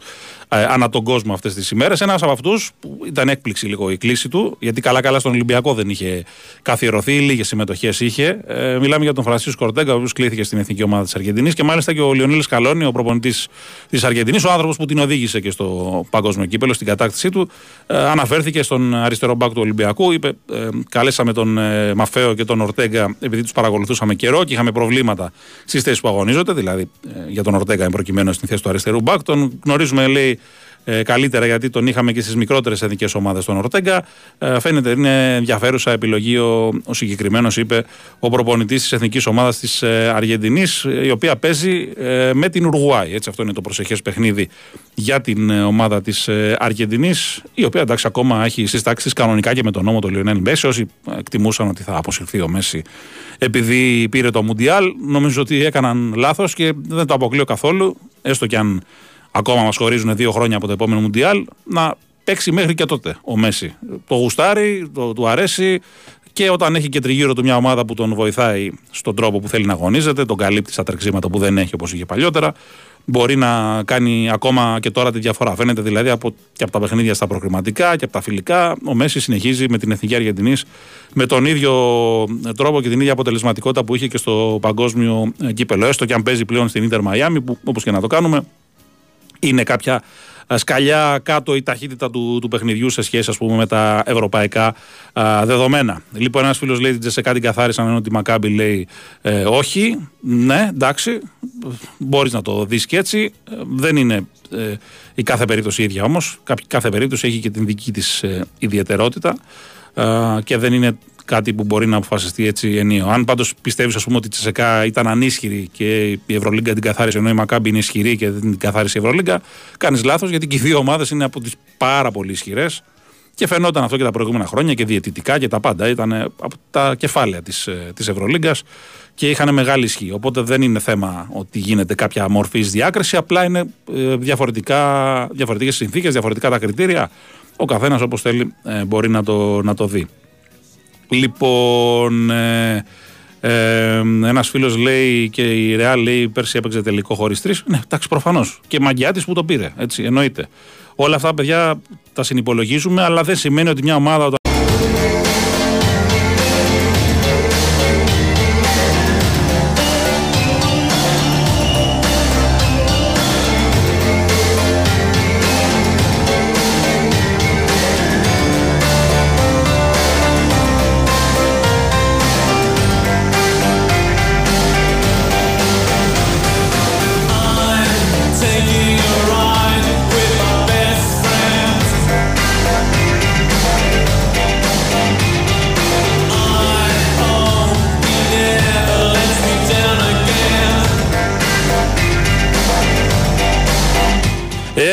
ε, ανά τον κόσμο αυτές τις ημέρες. Ένας από αυτούς που ήταν έκπληξη λίγο η κλίση του, γιατί καλά-καλά στον Ολυμπιακό δεν είχε καθιερωθεί, λίγες συμμετοχές είχε. Ε, μιλάμε για τον Φρανσίσκο Κορτέγκα, ο οποίος κλήθηκε στην εθνική ομάδα της Αργεντινής και μάλιστα και ο Λιονίλης Καλόνι, ο προπονητής της Αργεντινής, ο άνθρωπος που την οδήγησε και στο παγκόσμιο κύπελο στην κατάκτησή του, ε, αναφέρθηκε στον αριστερό μπακ του Ολυμπιακού. Είπε, ε, καλέσαμε τον ε, Μαφέο και τον Ορτέγκα επειδή τους παρακολουθούσαμε καιρό και είχαμε προβλήματα στις θέσεις που αγωνίζονται. Δηλαδή, ε, για τον Ορτέγκα, προκειμένου στην θέση του αριστερού μπακ. Τον γνωρίζουμε, λέει, ε, καλύτερα γιατί τον είχαμε και στις μικρότερες εθνικές ομάδες των Ορτέγκα. Ε, φαίνεται είναι ενδιαφέρουσα επιλογή ο, ο συγκεκριμένος, είπε ο προπονητής της εθνικής ομάδας της ε, Αργεντινής, η οποία παίζει ε, με την Ουρουγουάη. Έτσι, αυτό είναι το προσεχές παιχνίδι για την ε, ομάδα της ε, Αργεντινής, η οποία εντάξει ακόμα έχει συστάξεις κανονικά και με τον νόμο του Λιονέλ Μέση. Όσοι εκτιμούσαν ότι θα αποσυρθεί ο Μέση επειδή πήρε το Μουντιάλ, νομίζω ότι έκαναν λάθος και δεν το αποκλείω καθόλου, έστω και αν ακόμα μας χωρίζουν δύο χρόνια από το επόμενο Μουντιάλ, να παίξει μέχρι και τότε ο Μέση. Το γουστάρει, το, του αρέσει και όταν έχει και τριγύρω του μια ομάδα που τον βοηθάει στον τρόπο που θέλει να αγωνίζεται, τον καλύπτει στα τρεξίματα που δεν έχει όπως είχε παλιότερα, μπορεί να κάνει ακόμα και τώρα τη διαφορά. Φαίνεται δηλαδή από, και από τα παιχνίδια στα προκριματικά και από τα φιλικά. Ο Μέση συνεχίζει με την Εθνική Αργεντινής με τον ίδιο τρόπο και την ίδια αποτελεσματικότητα που είχε και στο παγκόσμιο κύπελο. Έστω και αν παίζει πλέον στην Ιντερ Μαϊάμι, που όπως και να το κάνουμε, είναι κάποια σκαλιά κάτω η ταχύτητα του, του παιχνιδιού σε σχέση ας πούμε, με τα ευρωπαϊκά α, δεδομένα. Λοιπόν, ένας φίλος λέει ότι Τζεσεκά την καθάρισαν ενώ ότι Μακάμπι λέει ε, όχι. Ναι, εντάξει, μπορείς να το δεις και έτσι. Ε, δεν είναι ε, η κάθε περίπτωση ίδια όμως. Κάθε περίπτωση έχει και την δική της ε, ιδιαιτερότητα και δεν είναι κάτι που μπορεί να αποφασιστεί έτσι ενίο. Αν πάντως πιστεύεις, ας πούμε, ότι η Τσεσεκά ήταν ανίσχυρη και η Ευρωλίγκα την καθάρισε, ενώ η Μακάμπη είναι ισχυρή και δεν την καθάρισε η Ευρωλίγκα, κάνεις λάθος γιατί και οι δύο ομάδες είναι από τις πάρα πολύ ισχυρές. Και φαινόταν αυτό και τα προηγούμενα χρόνια και διαιτητικά και τα πάντα. Ήταν από τα κεφάλαια της της ε, Ευρωλίγκας και είχαν μεγάλη ισχύ. Οπότε δεν είναι θέμα ότι γίνεται κάποια μορφή διάκριση, απλά είναι ε, διαφορετικές συνθήκες, διαφορετικά τα κριτήρια. Ο καθένας όπως θέλει ε, μπορεί να το, να το δει. Λοιπόν, ε, ε, ένας φίλος λέει και η Ρεάλ λέει πέρσι έπαιξε τελικό χωρίς τρεις. Ναι, εντάξει, προφανώς. Και μαγιά τη που το πήρε. Έτσι, εννοείται. Όλα αυτά, παιδιά, τα συνυπολογίζουμε, αλλά δεν σημαίνει ότι μια ομάδα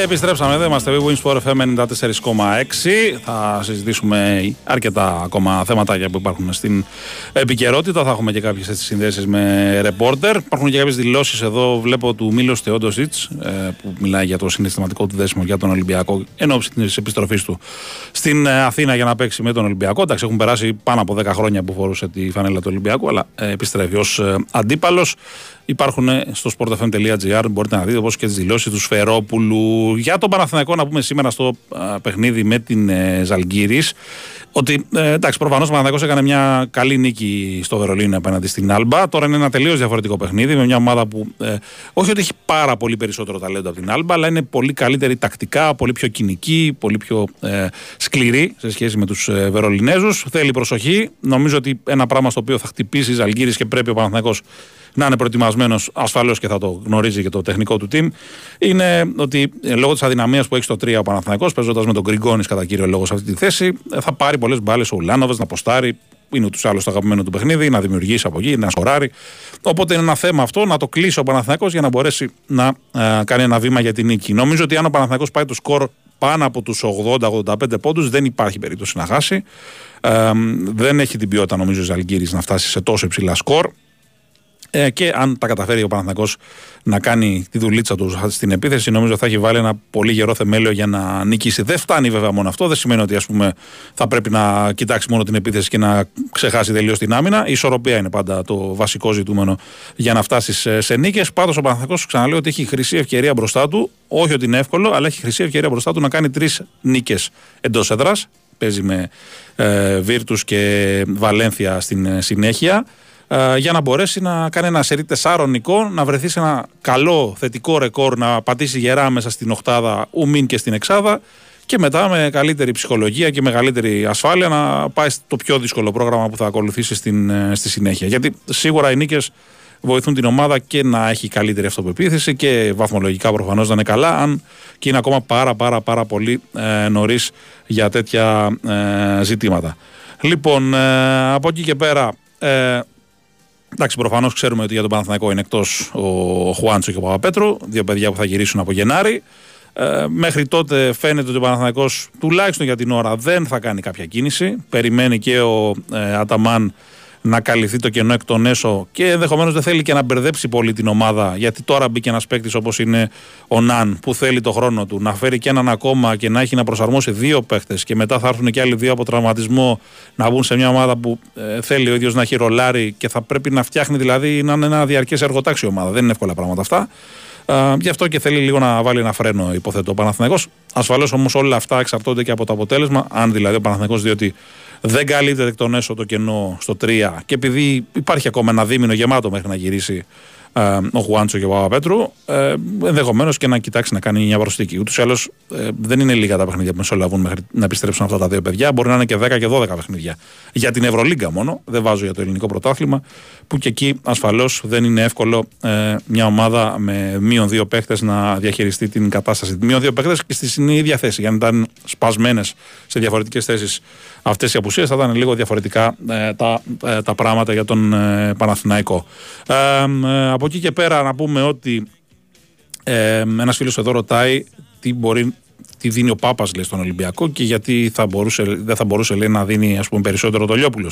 επιστρέψαμε εδώ. Είμαστε Wings for FM 94,6. Θα συζητήσουμε αρκετά ακόμα θέματα που υπάρχουν στην επικαιρότητα. Θα έχουμε και κάποιες συνδέσεις με ρεπόρτερ. Υπάρχουν και κάποιες δηλώσεις εδώ. Βλέπω του Μίλος Θεόντοσιτς ε, που μιλάει για το συναισθηματικό του δέσιμο για τον Ολυμπιακό εν ώψη της επιστροφής του στην ε, Αθήνα για να παίξει με τον Ολυμπιακό. Εντάξει, έχουν περάσει πάνω από 10 χρόνια που φορούσε τη φανέλα του Ολυμπιακού, αλλά ε, επιστρέφει ως αντίπαλος. Υπάρχουν στο sportfm.gr, μπορείτε να δείτε όπως και τις δηλώσεις του Σφερόπουλου. Για τον Παναθηναϊκό, να πούμε σήμερα στο παιχνίδι με την ε, Ζαλγκύρης, ότι ε, εντάξει, προφανώς ο Παναθηναϊκός έκανε μια καλή νίκη στο Βερολίνο απέναντι στην Άλμπα. Τώρα είναι ένα τελείως διαφορετικό παιχνίδι με μια ομάδα που ε, όχι ότι έχει πάρα πολύ περισσότερο ταλέντο από την Άλμπα, αλλά είναι πολύ καλύτερη τακτικά, πολύ πιο κοινική, πολύ πιο ε, σκληρή σε σχέση με τους ε, Βερολινέζους. Θέλει προσοχή. Νομίζω ότι ένα πράγμα στο οποίο θα χτυπήσει η Ζαλγκύρης και πρέπει ο Παναθηναϊκός να είναι προετοιμασμένος ασφαλώς και θα το γνωρίζει και το τεχνικό του team, είναι ότι ε, λόγω της αδυναμίας που έχει στο 3 ο Παναθηναϊκός παίζοντας με τον Γκριγκόνης κατά κύριο λόγο σε αυτή τη θέση, ε, θα πάρει πολλές μπάλες ο Ουλάνοβε να ποστάρει. Είναι ούτως άλλως το αγαπημένο του παιχνίδι, να δημιουργήσει από εκεί, να σκοράρει. Οπότε είναι ένα θέμα αυτό να το κλείσει ο Παναθηναϊκός για να μπορέσει να ε, κάνει ένα βήμα για την νίκη. Νομίζω ότι αν ο Παναθηναϊκός πάει το σκορ πάνω από τους 80-85 πόντους, δεν υπάρχει περίπτωση να χάσει. Ε, δεν έχει την ποιότητα νομίζω ο Ζαλγκύρης να φτάσει σε τόσο υψηλά σκορ. Ε, και αν τα καταφέρει ο Παναθηναϊκός να κάνει τη δουλίτσα του στην επίθεση, νομίζω θα έχει βάλει ένα πολύ γερό θεμέλιο για να νικήσει. Δεν φτάνει βέβαια μόνο αυτό. Δεν σημαίνει ότι ας πούμε, θα πρέπει να κοιτάξει μόνο την επίθεση και να ξεχάσει τελείως την άμυνα. Η ισορροπία είναι πάντα το βασικό ζητούμενο για να φτάσει σε, σε νίκες. Πάντως ο Παναθηναϊκός ξαναλέω ότι έχει χρυσή ευκαιρία μπροστά του. Όχι ότι είναι εύκολο, αλλά έχει χρυσή ευκαιρία μπροστά του να κάνει τρεις νίκες εντός έδρας. Παίζει με ε, και Βαλένθια στην ε, συνέχεια. Ε, για να μπορέσει να κάνει ένα σερί τεσσάρων νικών, να βρεθεί σε ένα καλό θετικό ρεκόρ, να πατήσει γερά μέσα στην οκτάδα ουμίν και στην εξάδα και μετά με καλύτερη ψυχολογία και μεγαλύτερη ασφάλεια να πάει στο πιο δύσκολο πρόγραμμα που θα ακολουθήσει στην, ε, στη συνέχεια. Γιατί σίγουρα οι νίκες βοηθούν την ομάδα και να έχει καλύτερη αυτοπεποίθηση και βαθμολογικά προφανώς να είναι καλά, αν και είναι ακόμα πάρα πάρα πάρα πολύ ε, νωρίς για τέτοια ε, ζητήματα. Λοιπόν, ε, από εκεί και πέρα, ε, εντάξει, προφανώς ξέρουμε ότι για τον Παναθηναϊκό είναι εκτός ο Χουάντσο και ο Παπαπέτρου, δύο παιδιά που θα γυρίσουν από Γενάρη. Ε, μέχρι τότε φαίνεται ότι ο Παναθηναϊκός τουλάχιστον για την ώρα δεν θα κάνει κάποια κίνηση. Περιμένει και ο ε, Αταμάν να καλυφθεί το κενό εκ των έσω και ενδεχομένως δεν θέλει και να μπερδέψει πολύ την ομάδα. Γιατί τώρα μπήκε ένας παίκτης όπως είναι ο Ναν που θέλει το χρόνο του να φέρει και έναν ακόμα και να έχει να προσαρμόσει δύο παίκτες και μετά θα έρθουν και άλλοι δύο από τραυματισμό να μπουν σε μια ομάδα που ε, θέλει ο ίδιος να έχει ρολάρει και θα πρέπει να φτιάχνει δηλαδή να είναι ένα διαρκές εργοτάξιο ομάδα. Δεν είναι εύκολα πράγματα αυτά. Uh, γι' αυτό και θέλει λίγο να βάλει ένα φρένο, υποθέτω ο Παναθηναϊκός. Ασφαλώς όμως όλα αυτά εξαρτώνται και από το αποτέλεσμα. Αν δηλαδή ο Παναθηναϊκός διότι δεν καλύπτεται εκ των έσω το κενό στο 3 και επειδή υπάρχει ακόμα ένα δίμηνο γεμάτο μέχρι να γυρίσει ε, ο Χουάντσο και ο Παπαπέτρου, ε, ενδεχομένως και να κοιτάξει να κάνει μια προσθήκη. Ούτως ή άλλως ε, δεν είναι λίγα τα παιχνίδια που μεσολαβούν μέχρι να επιστρέψουν αυτά τα δύο παιδιά. Μπορεί να είναι και 10 και 12 παιχνίδια. Για την Ευρωλίγκα μόνο, δεν βάζω για το ελληνικό πρωτάθλημα, που και εκεί ασφαλώς δεν είναι εύκολο ε, μια ομάδα με μείον δύο παίχτες να διαχειριστεί την κατάσταση. Μείον δύο παίχτες και στην ίδια θέση. Για να ήταν σπασμένες σε διαφορετικές θέσεις αυτές οι απουσίες, θα ήταν λίγο διαφορετικά ε, τα, ε, τα πράγματα για τον ε, Παναθηναϊκό. από εκεί και πέρα να πούμε ότι ε, ένας φίλος εδώ ρωτάει τι μπορεί τι δίνει ο Πάπας στον Ολυμπιακό και γιατί θα μπορούσε, δεν θα μπορούσε λέει, να δίνει ας πούμε, περισσότερο το Λιόπουλο.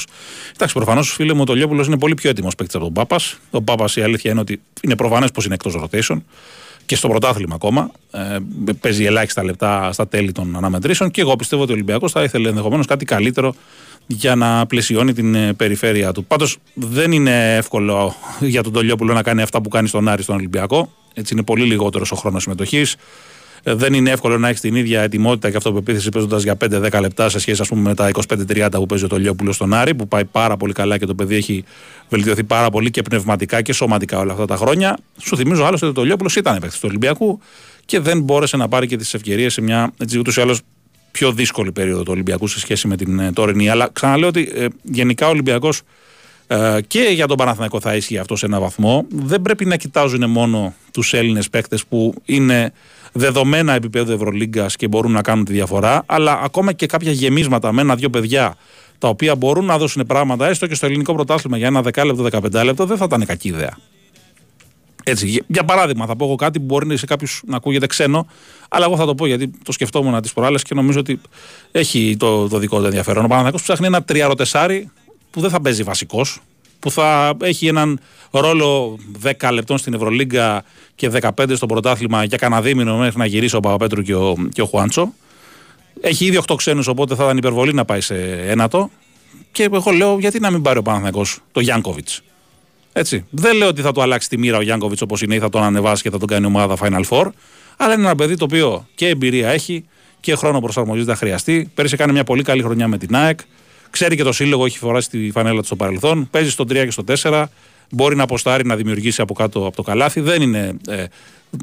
Εντάξει, προφανώς φίλε μου, ο Λιόπουλο είναι πολύ πιο έτοιμος παίκτης από τον Πάπας. Ο Πάπας η αλήθεια είναι ότι είναι προφανές πως είναι εκτός rotation και στο πρωτάθλημα ακόμα. Ε, παίζει ελάχιστα λεπτά στα τέλη των αναμετρήσεων και εγώ πιστεύω ότι ο Ολυμπιακός θα ήθελε ενδεχομένως κάτι καλύτερο για να πλαισιώνει την ε, περιφέρεια του. Πάντως δεν είναι εύκολο για τον Τολιόπουλο να κάνει αυτά που κάνει στον Άρη στον Ολυμπιακό. Έτσι είναι πολύ λιγότερος ο χρόνος συμμετοχής. Ε, δεν είναι εύκολο να έχεις την ίδια ετοιμότητα και αυτοπεποίθηση παίζοντας για 5-10 λεπτά σε σχέση ας πούμε, με τα 25-30 που παίζει ο Τολιόπουλος στον Άρη, που πάει πάρα πολύ καλά και το παιδί έχει βελτιωθεί πάρα πολύ και πνευματικά και σωματικά όλα αυτά τα χρόνια. Σου θυμίζω άλλωστε ότι ο Τολιόπουλος ήταν παίκτη του Ολυμπιακού και δεν μπόρεσε να πάρει και τις ευκαιρίες σε μια ούτως ή άλλως πιο δύσκολη περίοδο του Ολυμπιακού σε σχέση με την ε, τωρινή. Αλλά ξαναλέω ότι ε, γενικά ο Ολυμπιακός ε, και για τον Παναθηναϊκό θα ίσχυε αυτό σε ένα βαθμό. Δεν πρέπει να κοιτάζουν μόνο τους Έλληνες παίκτες που είναι δεδομένα επίπεδο Ευρωλίγκας και μπορούν να κάνουν τη διαφορά, αλλά ακόμα και κάποια γεμίσματα με ένα-δυο παιδιά τα οποία μπορούν να δώσουν πράγματα έστω και στο ελληνικό πρωτάθλημα για ένα δεκάλεπτο, δεκαπεντάλεπτο, λεπτό, δεν θα ήταν κακή ιδέα. Έτσι, για παράδειγμα, θα πω εγώ κάτι που μπορεί σε κάποιου να ακούγεται ξένο, αλλά εγώ θα το πω γιατί το σκεφτόμουν τις προάλλες και νομίζω ότι έχει το, το δικό του ενδιαφέρον. Ο Παναθανικό ψάχνει ένα τριαροτεσάρι που δεν θα παίζει βασικός, που θα έχει έναν ρόλο 10 λεπτών στην Ευρωλίγκα και 15 στο πρωτάθλημα για κανένα δίμηνο μέχρι να γυρίσει ο Παπαπέτρου και ο, και ο Χουάντσο. Έχει ήδη 8 ξένους, οπότε θα ήταν υπερβολή να πάει σε ένατο. Και εγώ λέω, γιατί να μην πάρει ο Παναθηναϊκός το Γιάνκοβιτς; Έτσι. Δεν λέω ότι θα του αλλάξει τη μοίρα ο Γιάνκοβιτς όπως είναι ή θα τον ανεβάσει και θα τον κάνει ομάδα Final Four. Αλλά είναι ένα παιδί το οποίο και εμπειρία έχει και χρόνο προσαρμογής θα χρειαστεί. Πέρυσι έκανε μια πολύ καλή χρονιά με την ΑΕΚ. Ξέρει και το σύλλογο, έχει φοράσει τη φανέλα του στο παρελθόν. Παίζει στο 3 και στο 4. Μπορεί να αποστάρει να δημιουργήσει από κάτω από το καλάθι. Δεν είναι ε,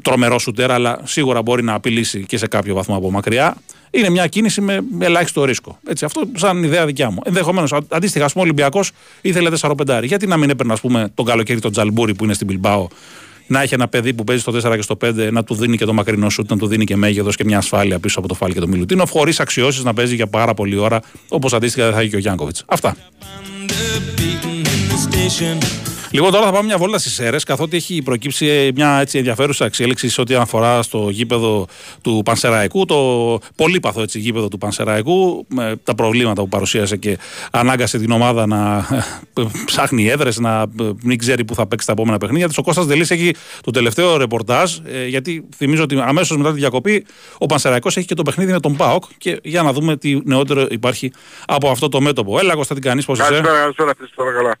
τρομερό σουτέρα, αλλά σίγουρα μπορεί να απειλήσει και σε κάποιο βαθμό από μακριά. Είναι μια κίνηση με ελάχιστο ρίσκο. Έτσι, αυτό σαν ιδέα δικιά μου. Ενδεχομένως, αντίστοιχα, ας πούμε, ο Ολυμπιακός ήθελε 4-5. Γιατί να μην έπαιρνε, ας πούμε, τον καλοκαίρι τον Τζαλμπούρι που είναι στην Πιλμπάο να έχει ένα παιδί που παίζει στο 4 και στο 5 να του δίνει και το μακρινό σουτ, να του δίνει και μέγεθος και μια ασφάλεια πίσω από το φάλι και το Μιλουτίνο, χωρίς αξιώσεις να παίζει για πάρα πολλή ώρα, όπως αντίστοιχα δεν θα έχει και ο Γιάνκοβιτς. Αυτά. Λοιπόν, τώρα θα πάμε μια βόλτα στις αίρες, καθότι έχει προκύψει μια έτσι ενδιαφέρουσα εξέλιξη σε ό,τι αφορά στο γήπεδο του Πανσεραϊκού, το πολύπαθο έτσι, γήπεδο του Πανσεραϊκού, με τα προβλήματα που παρουσίασε και ανάγκασε την ομάδα να ψάχνει έδρες, να μην ξέρει πού θα παίξει τα επόμενα παιχνίδια. Ο Κώστας Δελής έχει το τελευταίο ρεπορτάζ, ε, γιατί θυμίζω ότι αμέσως μετά τη διακοπή ο Πανσεραϊκός έχει και το παιχνίδι με τον Πάοκ. Και για να δούμε τι νεότερο υπάρχει από αυτό το μέτωπο. Έλα, Κώστα, τι κάνεις, πώς είσαι; Καλησπέρα, καλά.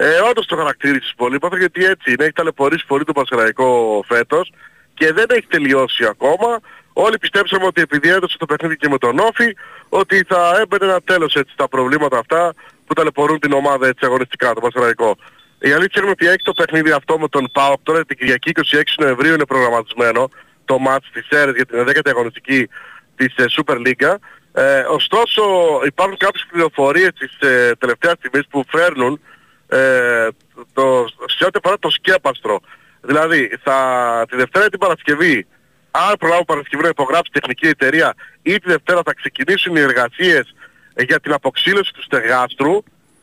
Ε, όντως το χαρακτήρισες πολύ, είπατε γιατί έτσι είναι, έχει ταλαιπωρήσει πολύ το Πασχεραϊκό φέτος και δεν έχει τελειώσει ακόμα. Όλοι πιστέψαμε ότι επειδή έδωσε το παιχνίδι και με τον Όφη, ότι θα έμπαινε ένα τέλος έτσι στα προβλήματα αυτά που ταλαιπωρούν την ομάδα έτσι αγωνιστικά, το Πασχεραϊκό. Η αλήθεια είναι ότι έχει το παιχνίδι αυτό με τον ΠΑΟΚ τώρα την Κυριακή 26 Νοεμβρίου είναι προγραμματισμένο το μάτς της ΣΕΡΕΣ για την 10η αγωνιστική της ε, Super League. Ε, ωστόσο υπάρχουν κάποιες πληροφορίες της ε, τελευταίας στιγμής που φέρνουν ε, το, σε ό,τι αφορά το σκέπαστρο. Δηλαδή, θα, τη Δευτέρα ή την Παρασκευή, αν προλάβω Παρασκευή να υπογράψει τεχνική εταιρεία ή τη Δευτέρα θα ξεκινήσουν οι εργασίες για την αποξήλωση του στεγάστρου.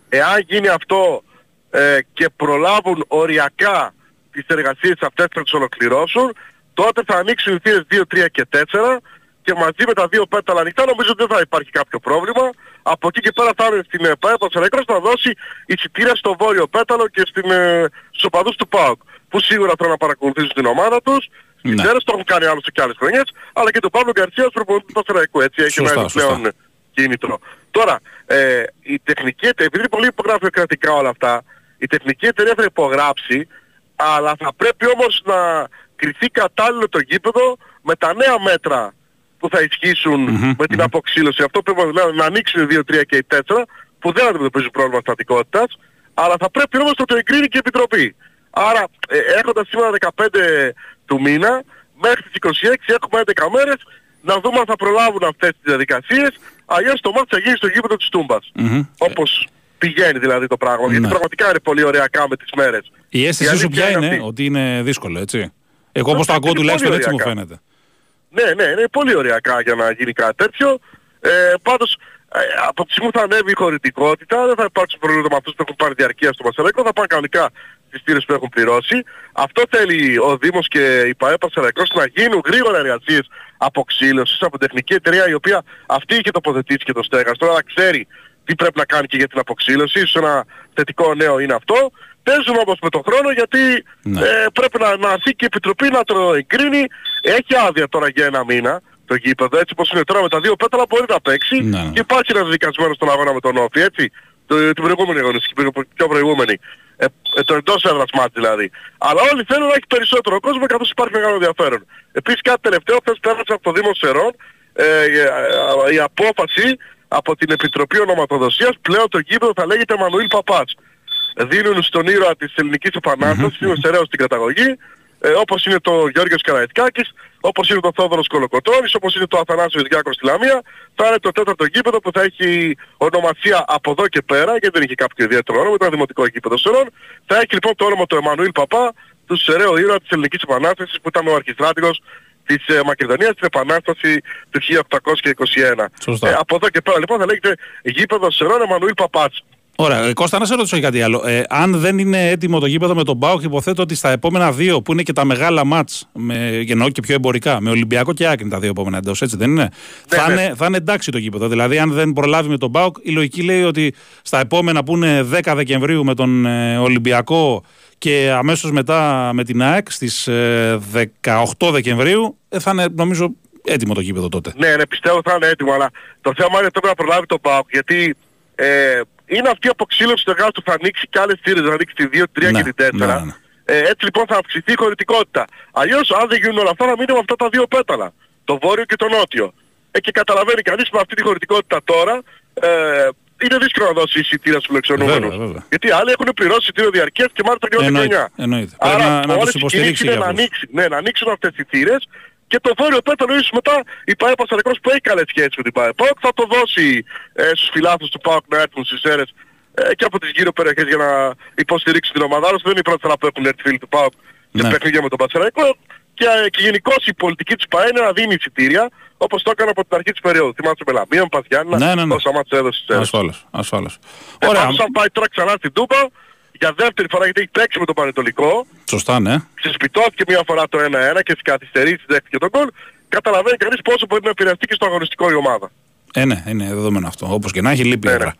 Εάν γίνει αυτό ε, και προλάβουν οριακά τις εργασίες αυτές να τις ολοκληρώσουν, τότε θα ανοίξουν οι θύρες 2, 3 και 4 και μαζί με τα δύο πέταλα ανοιχτά νομίζω ότι δεν θα υπάρχει κάποιο πρόβλημα. Από εκεί και πέρα θα είναι στην ΕΠΑ, ο να δώσει εισιτήρια στο βόρειο πέταλο και στην, ε, στους οπαδούς του ΠΑΟΚ που σίγουρα θέλουν να παρακολουθήσουν την ομάδα τους. Ναι. Ξέρεις, το έχουν κάνει άλλωστε και άλλες χρονιές, αλλά και τον Παύλο Γκαρσίας προπονητή του Πασαραϊκού, έτσι, έχει ένα επιπλέον κίνητρο. Τώρα, ε, η τεχνική εταιρεία, επειδή πολύ υπογράφει κρατικά όλα αυτά, η τεχνική εταιρεία θα υπογράψει, αλλά θα πρέπει όμως να κριθεί κατάλληλο το γήπεδο με τα νέα μέτρα που θα ισχυσουν με την αποξήλωση. Αυτό πρέπει να, να ανοίξουν οι 2, 3 και οι 4, που δεν αντιμετωπίζουν πρόβλημα στατικότητας, αλλά θα πρέπει όμως να το εγκρίνει και η Επιτροπή. Άρα, ε, έχοντας σήμερα 15 του μήνα, μέχρι τις 26 έχουμε 11 μέρες να δούμε αν θα προλάβουν αυτές τις διαδικασίες, αλλιώς το μάτι θα γίνει στο γήπεδο της Τούμπας. Mm-hmm. Όπως πηγαίνει δηλαδή το πράγμα. Ναι. Γιατί πραγματικά είναι πολύ ωραία με τις μέρες. Η αίσθησή σου ποια είναι, ότι είναι δύσκολο, έτσι; Εγώ όπως το ακούω τουλάχιστον έτσι μου φαίνεται. Ναι, ναι, είναι πολύ ωραία για να γίνει κάτι τέτοιο. Ε, πάντως, ε, από τη στιγμή που θα ανέβει η χωρητικότητα, δεν θα υπάρξει προβλήματα με αυτούς που έχουν πάρει διαρκεία στο Μασαλέκο, θα πάνε κανονικά τις τήρες που έχουν πληρώσει. Αυτό θέλει ο Δήμος και η ΠαΕ Πασαραϊκός να γίνουν γρήγορα εργασίες αποξήλωσης από τεχνική εταιρεία η οποία αυτή είχε τοποθετήσει και το στέγαστρο, αλλά ξέρει τι πρέπει να κάνει και για την αποξήλωση. Ίσως ένα θετικό νέο είναι αυτό. Παίζουν όμως με τον χρόνο γιατί ναι. ε, πρέπει να, να έρθει και η Επιτροπή να το εγκρίνει. Έχει άδεια τώρα για ένα μήνα το γήπεδο. Έτσι όπως είναι τώρα με τα δύο πέταλα μπορεί να παίξει ναι. και υπάρχει ένας δικασμένος στον αγώνα με τον Όφη. Έτσι. Το, την προηγούμενη αγωνιστική, πιο προηγούμενη. Ε, ε, το εντός έδρας μάτς δηλαδή. Αλλά όλοι θέλουν να έχει περισσότερο κόσμο καθώς υπάρχει μεγάλο ενδιαφέρον. Επίσης κάτι τελευταίο, χθες πέρασε από το Δήμο Σερών ε, ε, ε, η απόφαση από την Επιτροπή Ονοματοδοσίας πλέον το γήπεδο θα λέγεται Μανουήλ Παπάς. Δίνουν στον ήρωα της ελληνικής επανάστασης, είναι ο Σεραίος στην καταγωγή, ε, όπως είναι το Γιώργος Καραϊτκάκης, όπως είναι το Θόδωρος Κολοκοτώνης, όπως είναι το Αθανάσιος Διάκος στη Λαμία, θα είναι το τέταρτο γήπεδο που θα έχει ονομασία από εδώ και πέρα, γιατί δεν είχε κάποιο ιδιαίτερο όνομα, ήταν δημοτικό γήπεδο Σερών. Θα έχει λοιπόν το όνομα του Εμμανουήλ Παπά, του Σεραίο ήρωα της ελληνικής επανάστασης που ήταν ο αρχιστράτηγος της ε, Μακεδονίας στην Επανάσταση του 1821. Ε, από εδώ και πέρα λοιπόν θα λέγεται γήπεδο Σερών Εμμανουήλ Παπάς. Ωραία. Ε, Κώστα, να σε ρωτήσω κάτι άλλο. Ε, αν δεν είναι έτοιμο το γήπεδο με τον Μπάουκ, υποθέτω ότι στα επόμενα δύο που είναι και τα μεγάλα μάτς, εννοώ και πιο εμπορικά, με Ολυμπιακό και Άκρη τα δύο επόμενα εντός, έτσι δεν είναι; Ναι, θα, ναι. Είναι, θα είναι εντάξει το γήπεδο. Δηλαδή, αν δεν προλάβει με τον Μπάουκ, η λογική λέει ότι στα επόμενα που είναι 10 Δεκεμβρίου με τον ε, Ολυμπιακό και αμέσως μετά με την ΑΕΚ στις 18 Δεκεμβρίου, ε, θα είναι νομίζω έτοιμο το γήπεδο τότε. Ναι, ναι, πιστεύω θα είναι έτοιμο, αλλά το θέμα είναι τώρα να προλάβει τον Μπάουκ, γιατί ε, είναι αυτή η αποξήλωση του εργάτου που θα ανοίξει και άλλες θύρες, θα ανοίξει τη 2, 3 ναι, και τη 4. Ναι, ναι, ναι. Ε, έτσι λοιπόν θα αυξηθεί η χωρητικότητα. Αλλιώς αν δεν γίνουν όλα αυτά θα μείνουμε αυτά τα δύο πέταλα. Το βόρειο και το νότιο. Ε, και καταλαβαίνει κανείς με αυτή τη χωρητικότητα τώρα ε, είναι δύσκολο να δώσει εισιτήρια στους φιλοξενούμενους. Γιατί άλλοι έχουν πληρώσει εισιτήριο διαρκείας και μάλιστα και όλη χρονιά. Άρα να, να όλες οι είναι να, ανοίξει, ναι, να ανοίξουν αυτές τις θύρες και το βόρειο πέταλο ίσως μετά η ΠαΕ Πασαρικός που έχει καλές σχέσεις με την ΠαΕ ΠΑΟΚ θα το δώσει ε, στους φιλάθους του ΠΑΟΚ να έρθουν στις αίρες ε, και από τις γύρω περιοχές για να υποστηρίξουν την ομάδα. Άλλωστε δεν είναι η πρώτη φορά που έχουν έρθει φίλοι του ΠΑΟΚ και ναι. παιχνίδια με τον Πασαρικό και, ε, και γενικώς η πολιτική της ΠαΕ είναι να δίνει εισιτήρια όπως το έκανε από την αρχή της περίοδου. Θυμάσαι με Λαμία, Παζιάννα, ναι, ναι, ναι. όσα μάτς έδωσε στις Ασφάλως, ασφάλως. Ε, Ωραία. αν πάει τώρα ξανά στην Τούπα, για δεύτερη φορά γιατί έχει παίξει με τον Πανετολικό. Σωστά, ναι. Ξεσπιτώθηκε μια φορά το 1-1 και στις καθυστερήσεις δέχτηκε τον κόλ. Καταλαβαίνει κανείς πόσο μπορεί να επηρεαστεί και στο αγωνιστικό η ομάδα. Ε, ναι, είναι δεδομένο αυτό. Όπως και να έχει, λείπει ναι, ναι.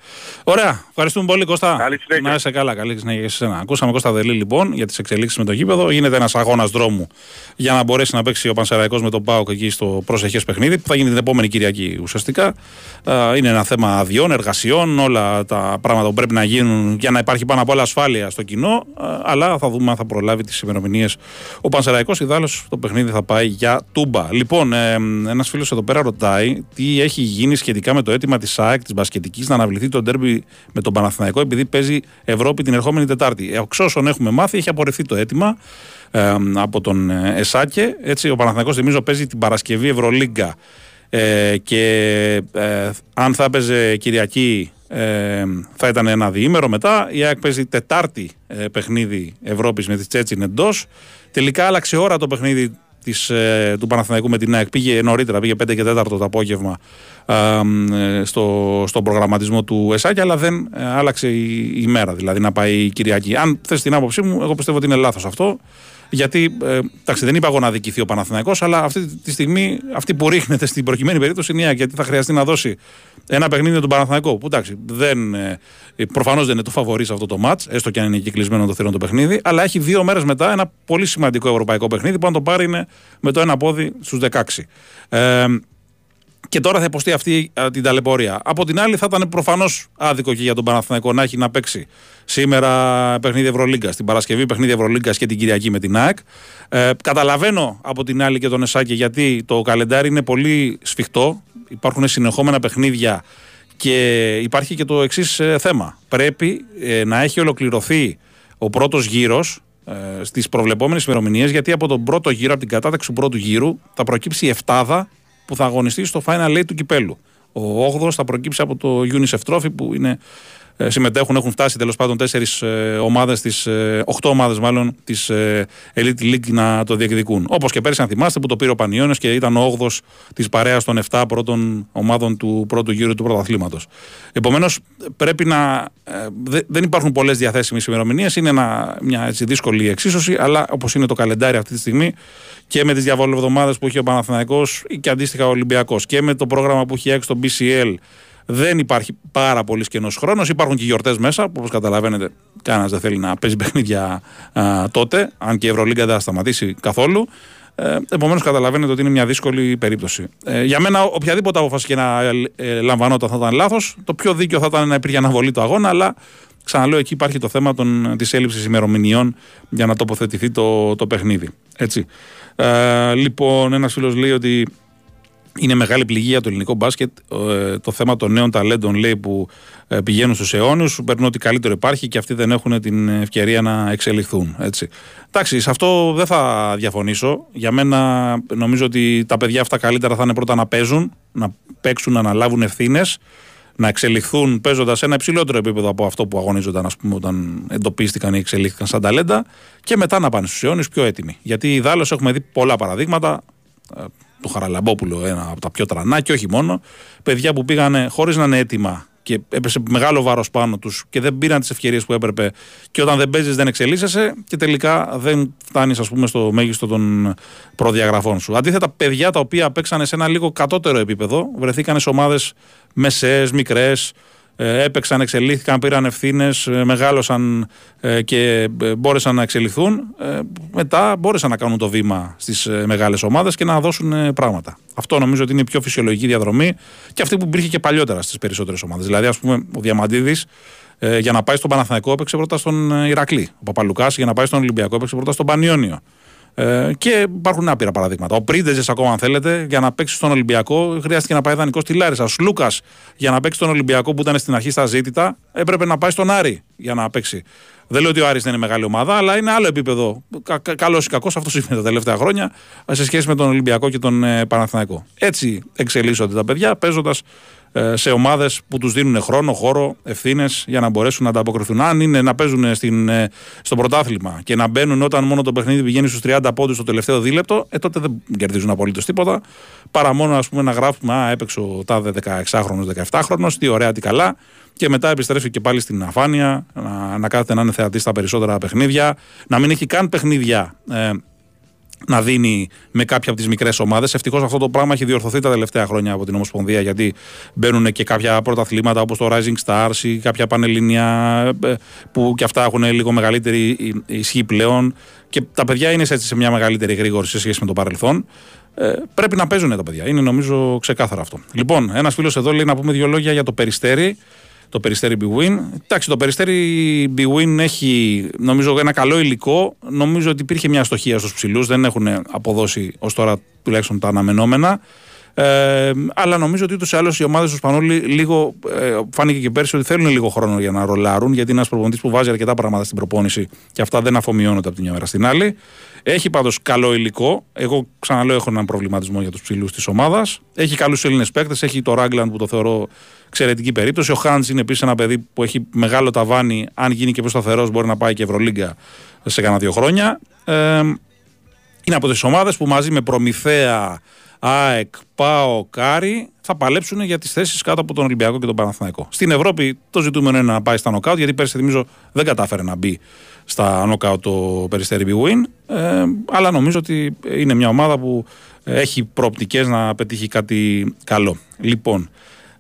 Ωραία. Ευχαριστούμε πολύ, Κώστα. Καλή συνέχεια. Να είσαι καλά. Καλή συνέχεια σε εσένα. Ακούσαμε Κώστα Δελή, λοιπόν, για τις εξελίξεις με το γήπεδο. Γίνεται ένας αγώνας δρόμου για να μπορέσει να παίξει ο Πανσεραϊκός με τον Πάοκ εκεί στο προσεχές παιχνίδι που θα γίνει την επόμενη Κυριακή ουσιαστικά. Είναι ένα θέμα αδειών, εργασιών, όλα τα πράγματα που πρέπει να γίνουν για να υπάρχει πάνω απ' όλα ασφάλεια στο κοινό. Αλλά θα δούμε αν θα προλάβει τις ημερομηνίες ο Πανσεραϊκός. Ιδάλω το παιχνίδι θα πάει για τούμπα. Λοιπόν, ένας φίλος εδώ πέρα ρωτάει τι έχει γίνει σχετικά με το αίτημα της ΑΕΚ της Μπασκετικής να αναβληθεί το ντέρμπι με τον Παναθηναϊκό επειδή παίζει Ευρώπη την ερχόμενη Τετάρτη. Εξ όσων έχουμε μάθει, έχει απορριφθεί το αίτημα ε, από τον ε, Εσάκε. Έτσι, ο Παναθηναϊκός θυμίζω παίζει την Παρασκευή Ευρωλίγκα ε, και ε, αν θα έπαιζε Κυριακή ε, θα ήταν ένα διήμερο μετά. Η ΑΕΚ παίζει τετάρτη ε, παιχνίδι Ευρώπης με τη Τσέτσιν εντός. Τελικά άλλαξε ώρα το παιχνίδι της, ε, του Παναθηναϊκού με την ΑΕΚ. Πήγε νωρίτερα, πήγε 5 και 4 το απόγευμα ε, στο, στον προγραμματισμό του ΕΣΑΚ, αλλά δεν ε, άλλαξε η, η, μέρα, δηλαδή να πάει η Κυριακή. Αν θες την άποψή μου, εγώ πιστεύω ότι είναι λάθος αυτό. Γιατί, ε, εντάξει, δεν είπα εγώ να δικηθεί ο Παναθηναϊκός, αλλά αυτή τη στιγμή αυτή που ρίχνεται στην προκειμένη περίπτωση είναι η ΑΕΚ, γιατί θα χρειαστεί να δώσει ένα παιχνίδι με τον Παναθηναϊκό. Που εντάξει, δεν, ε, προφανώς δεν είναι το φαβορής σε αυτό το ματ, έστω και αν είναι κυκλισμένο το θηρόν το παιχνίδι, αλλά έχει δύο μέρες μετά ένα πολύ σημαντικό ευρωπαϊκό παιχνίδι που αν το πάρει είναι με το ένα πόδι στους 16. Ε, και τώρα θα υποστεί αυτή την ταλαιπωρία. Από την άλλη, θα ήταν προφανώς άδικο και για τον Παναθηναϊκό να έχει να παίξει σήμερα παιχνίδι Ευρωλίγκα, την Παρασκευή παιχνίδι Ευρωλίγκα και την Κυριακή με την ΑΕΚ. Ε, καταλαβαίνω από την άλλη και τον Εσάκη γιατί το καλεντάρι είναι πολύ σφιχτό. Υπάρχουν συνεχόμενα παιχνίδια και υπάρχει και το εξής ε, θέμα. Πρέπει ε, να έχει ολοκληρωθεί ο πρώτος γύρος ε, στις προβλεπόμενες ημερομηνίες, γιατί από τον πρώτο γύρο, από την κατάταξη του πρώτου γύρου, θα προκύψει η εφτάδα που θα αγωνιστεί στο Final Eight του κυπέλου. Ο 8ο θα προκύψει από το UNICEF Trophy που είναι ε, συμμετέχουν, έχουν φτάσει τέλος πάντων τέσσερις ε, ομάδες, ε, οχτώ ομάδες μάλλον της Elite League να το διεκδικούν. Όπως και πέρυσι, αν θυμάστε, που το πήρε ο Πανιόνιος και ήταν ο 8ο της παρέας των 7 πρώτων ομάδων του πρώτου γύρου του πρωταθλήματος. Επομένως, πρέπει να. δεν υπάρχουν πολλές διαθέσιμες ημερομηνίες. Είναι ένα, μια έτσι, δύσκολη εξίσωση, αλλά όπως είναι το καλεντάρι αυτή τη στιγμή και με τις διαβόλου που έχει ο Παναθηναϊκός και αντίστοιχα ο Ολυμπιακός και με το πρόγραμμα που έχει έξω το BCL δεν υπάρχει πάρα πολύς κενός χρόνος. Υπάρχουν και γιορτές μέσα, που όπως καταλαβαίνετε, κανένας δεν θέλει να παίζει παιχνίδια α, τότε, αν και η Ευρωλίγκα δεν θα σταματήσει καθόλου. Ε, Επομένως, καταλαβαίνετε ότι είναι μια δύσκολη περίπτωση. Ε, για μένα, οποιαδήποτε απόφαση και να ε, λαμβανόταν θα ήταν λάθος. Το πιο δίκαιο θα ήταν να υπήρχε αναβολή του αγώνα, αλλά ξαναλέω, εκεί υπάρχει το θέμα της έλλειψης ημερομηνιών για να τοποθετηθεί το, το παιχνίδι. Έτσι. Ε, λοιπόν, ένας φίλος λέει ότι είναι μεγάλη πληγή για το ελληνικό μπάσκετ. Ε, το θέμα των νέων ταλέντων λέει που ε, πηγαίνουν στους αιώνες, παίρνουν ό,τι καλύτερο υπάρχει και αυτοί δεν έχουν την ευκαιρία να εξελιχθούν. Έτσι. Εντάξει, σε αυτό δεν θα διαφωνήσω. Για μένα νομίζω ότι τα παιδιά αυτά καλύτερα θα είναι πρώτα να παίζουν, να παίξουν, να αναλάβουν ευθύνες, να εξελιχθούν παίζοντας σε ένα υψηλότερο επίπεδο από αυτό που αγωνίζονταν ας πούμε, όταν εντοπίστηκαν ή εξελίχθηκαν σαν ταλέντα και μετά να πάνε στους αιώνες πιο έτοιμοι. Γιατί ιδάλω έχουμε δει πολλά παραδείγματα ε, του Χαραλαμπόπουλου, ένα από τα πιο τρανά και όχι μόνο. Παιδιά που πήγανε χωρίς να είναι έτοιμα και έπεσε μεγάλο βάρος πάνω τους και δεν πήραν τις ευκαιρίες που έπρεπε. Και όταν δεν παίζεις, δεν εξελίσσεσαι και τελικά δεν φτάνεις, ας πούμε, στο μέγιστο των προδιαγραφών σου. Αντίθετα, παιδιά τα οποία παίξανε σε ένα λίγο κατώτερο επίπεδο, βρεθήκαν σε ομάδες μεσαίες, μικρές, ε, έπαιξαν, εξελίχθηκαν, πήραν ευθύνες, ε, μεγάλωσαν ε, και μπόρεσαν να εξελιχθούν. Μετά μπόρεσαν να κάνουν το βήμα στις μεγάλες ομάδες και να δώσουν πράγματα. Αυτό νομίζω ότι είναι η πιο φυσιολογική διαδρομή και αυτή που υπήρχε και παλιότερα στις περισσότερες ομάδες. Δηλαδή, ας πούμε, ο Διαμαντίδης για να πάει στον Παναθηναϊκό έπαιξε πρώτα στον Ηρακλή. Ο Παπαλουκάς για να πάει στον Ολυμπιακό έπαιξε πρώτα στον Πανιόνιο. Ε, και υπάρχουν άπειρα παραδείγματα. Ο Πρίντεζε, ακόμα αν θέλετε, για να παίξει στον Ολυμπιακό, χρειάστηκε να πάει δανεικό στη Λάρισα. Ο Λούκα, για να παίξει στον Ολυμπιακό που ήταν στην αρχή στα ζήτητα, έπρεπε να πάει στον Άρη για να παίξει. Δεν λέω ότι ο Άρης δεν είναι μεγάλη ομάδα, αλλά είναι άλλο επίπεδο. Κα, Καλός ή κακός, αυτός συμβαίνει τα τελευταία χρόνια σε σχέση με τον Ολυμπιακό και τον ε, Παναθηναϊκό. Έτσι εξελίσσονται τα παιδιά, παίζοντας ε, σε ομάδες που τους δίνουν χρόνο, χώρο, ευθύνες για να μπορέσουν να ανταποκριθούν. Αν είναι να παίζουν στην, ε, στο πρωτάθλημα και να μπαίνουν όταν μόνο το παιχνίδι πηγαίνει στους 30 πόντους στο τελευταίο δίλεπτο, ε, τότε δεν κερδίζουν απολύτως τίποτα. Παρά μόνο ας πούμε, να γράφουμε Α, έπαιξε ο τάδε 16χρονο, 17χρονο, τι ωραία, τι καλά. Και μετά επιστρέφει και πάλι στην αφάνεια, να, να κάθεται να είναι θεατής στα περισσότερα παιχνίδια, να μην έχει καν παιχνίδια. Ε, να δίνει με κάποια από τις μικρές ομάδες. Ευτυχώς αυτό το πράγμα έχει διορθωθεί τα τελευταία χρόνια από την Ομοσπονδία, γιατί μπαίνουν και κάποια πρωταθλήματα όπως το Rising Stars ή κάποια πανελληνία ε, που και αυτά έχουν λίγο μεγαλύτερη ισχύ πλέον. Και τα παιδιά είναι έτσι σε μια μεγαλύτερη γρήγορη σε σχέση με το παρελθόν. Ε, πρέπει να παίζουν τα παιδιά. Είναι νομίζω ξεκάθαρο αυτό. Λοιπόν, ένας φίλος εδώ λέει να πούμε δύο λόγια για το περιστέρι το περιστέρι Bwin. Εντάξει, το περιστέρι Bwin έχει νομίζω ένα καλό υλικό. Νομίζω ότι υπήρχε μια αστοχία στους ψηλούς. Δεν έχουν αποδώσει ως τώρα τουλάχιστον τα αναμενόμενα. Ε, αλλά νομίζω ότι ούτως ή άλλως οι ομάδες του Σπανόλη λίγο ε, φάνηκε και πέρσι ότι θέλουν λίγο χρόνο για να ρολάρουν. Γιατί είναι ένας προπονητής που βάζει αρκετά πράγματα στην προπόνηση και αυτά δεν αφομοιώνονται από τη μια μέρα στην άλλη. Έχει πάντως καλό υλικό. Εγώ ξαναλέω έχω έναν προβληματισμό για τους ψηλούς της ομάδας. Έχει καλούς Έλληνες παίκτες. Έχει το Ράγκλαντ που το θεωρώ εξαιρετική περίπτωση. Ο Χάντ είναι επίσης ένα παιδί που έχει μεγάλο ταβάνι. Αν γίνει και πιο σταθερός, μπορεί να πάει και Ευρωλίγκα σε κάνα δύο χρόνια. Ε, είναι από τις ομάδες που μαζί με Προμηθέα, ΑΕΚ, ΠΑΟΚ, Άρη θα παλέψουν για τις θέσεις κάτω από τον Ολυμπιακό και τον Παναθηναϊκό. Στην Ευρώπη το ζητούμενο είναι να πάει στα νοκάουτ, γιατί πέρσι θυμίζω δεν κατάφερε να μπει στα νοκάουτ το περιστέρι Big Win. Ε, αλλά νομίζω ότι είναι μια ομάδα που έχει προοπτικές να πετύχει κάτι καλό. Λοιπόν,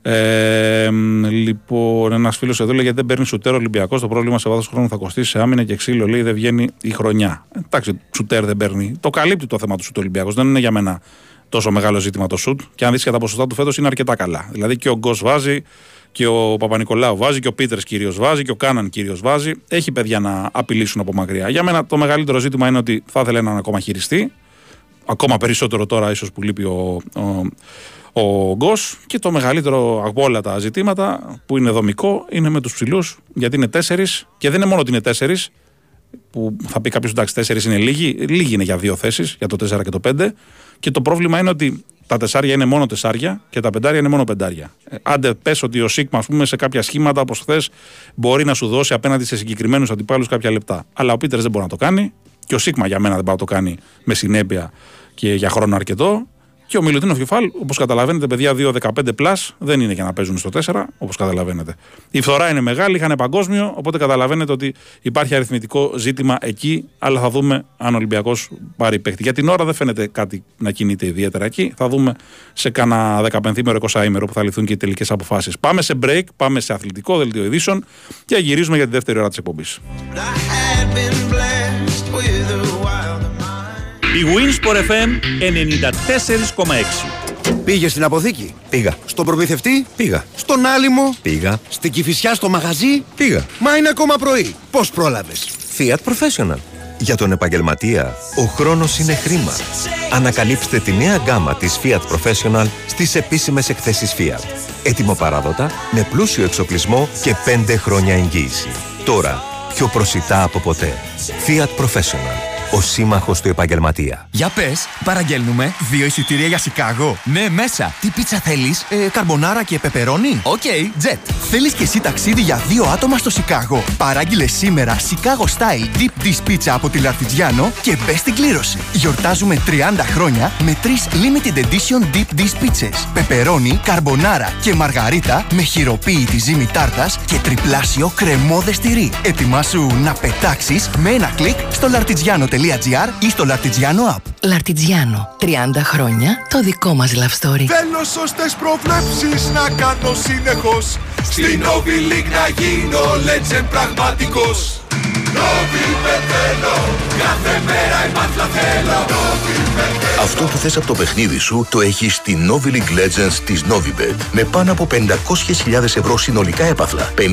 ε, λοιπόν, ένας φίλος εδώ λέει γιατί δεν παίρνει σουτέρ Ολυμπιακός. Το πρόβλημα σε βάθος χρόνου θα κοστίσει σε άμυνα και ξύλο. Λέει δεν βγαίνει η χρονιά. Εντάξει, σουτέρ δεν παίρνει. Το καλύπτει το θέμα του σουτ Ολυμπιακός. Δεν είναι για μένα τόσο μεγάλο ζήτημα το σουτ. Και αν δεις και τα ποσοστά του φέτος είναι αρκετά καλά. Δηλαδή και ο Γκος βάζει και ο Παπα-Νικολάου βάζει και ο Πίτερς κυρίως βάζει και ο Κάναν κυρίως βάζει. Έχει παιδιά να απειλήσουν από μακριά. Για μένα το μεγαλύτερο ζήτημα είναι ότι θα ήθελε έναν ακόμα χειριστή. Ακόμα περισσότερο τώρα ίσως που λείπει ο, ο, ο Γκος και το μεγαλύτερο από όλα τα ζητήματα που είναι δομικό είναι με τους ψηλούς γιατί είναι τέσσερις και δεν είναι μόνο ότι είναι τέσσερις που θα πει κάποιος εντάξει τέσσερις είναι λίγοι, λίγοι είναι για δύο θέσεις, για το 4 και το 5 και το πρόβλημα είναι ότι τα τεσσάρια είναι μόνο τεσσάρια και τα πεντάρια είναι μόνο πεντάρια. Ε, άντε, πες ότι ο Σίγμα, ας πούμε, σε κάποια σχήματα όπως χθε μπορεί να σου δώσει απέναντι σε συγκεκριμένους αντιπάλους κάποια λεπτά. Αλλά ο Πίτερς δεν μπορεί να το κάνει και ο Σίγμα για μένα δεν μπορεί να το κάνει με συνέπεια και για χρόνο αρκετό. Και ο Μιλουτίνο Φιφάλ, όπως καταλαβαίνετε, παιδιά 2-15 plus δεν είναι για να παίζουν στο 4, όπως καταλαβαίνετε. Η φθορά είναι μεγάλη, είχαν παγκόσμιο, οπότε καταλαβαίνετε ότι υπάρχει αριθμητικό ζήτημα εκεί, αλλά θα δούμε αν ο Ολυμπιακός πάρει παίχτη. Για την ώρα δεν φαίνεται κάτι να κινείται ιδιαίτερα εκεί. Θα δούμε σε κάνα 15 ημερο 20 ημερο που θα λυθούν και οι τελικές αποφάσεις. Πάμε σε break, πάμε σε αθλητικό δελτίο ειδήσεων και γυρίζουμε για τη δεύτερη ώρα της εκπομπής. Η Winsport FM 94,6 Πήγες στην αποθήκη; Πήγα. Στον προμηθευτή; Πήγα. Στον άλυμο; Πήγα. Στην κυφισιά στο μαγαζί; Πήγα. Μα είναι ακόμα πρωί. Πώς πρόλαβες; Fiat Professional. Για τον επαγγελματία, ο χρόνος είναι χρήμα. Ανακαλύψτε τη νέα γκάμα της Fiat Professional στις επίσημες εκθέσεις Fiat. Ετοιμοπαράδοτα, με πλούσιο εξοπλισμό και 5 χρόνια εγγύηση. Τώρα, πιο προσιτά από ποτέ. Fiat Professional ο σύμμαχος του επαγγελματία. Για πες, παραγγέλνουμε δύο εισιτήρια για Σικάγο. Ναι, μέσα. Τι πίτσα θέλεις, ε, καρμπονάρα και πεπερώνι. Οκ, okay, τζετ. Θέλεις και εσύ ταξίδι για δύο άτομα στο Σικάγο; Παράγγειλε σήμερα Chicago Style Deep Dish Pizza από τη L'Artigiano και μπες στην κλήρωση. Γιορτάζουμε 30 χρόνια με τρεις Limited Edition Deep Dish Pizzas. Πεπερώνι, καρμπονάρα και μαργαρίτα με χειροποίητη ζύμη τάρτας και τριπλάσιο κρεμώδες τυρί. Ετοιμάσου να πετάξεις με ένα κλικ στο lartigiano.com ή στο Λαρτιτζιάνο App. Λαρτιτζιάνο. 30 χρόνια το δικό μας love story. Θέλω σωστές προβλέψεις να κάνω συνεχώς. Στην Novi League να γίνω legend πραγματικός. Αυτό που θες από το παιχνίδι σου το έχεις στη Novi League Legends της Novibet με πάνω από 500.000 ευρώ συνολικά έπαθλα, 50.000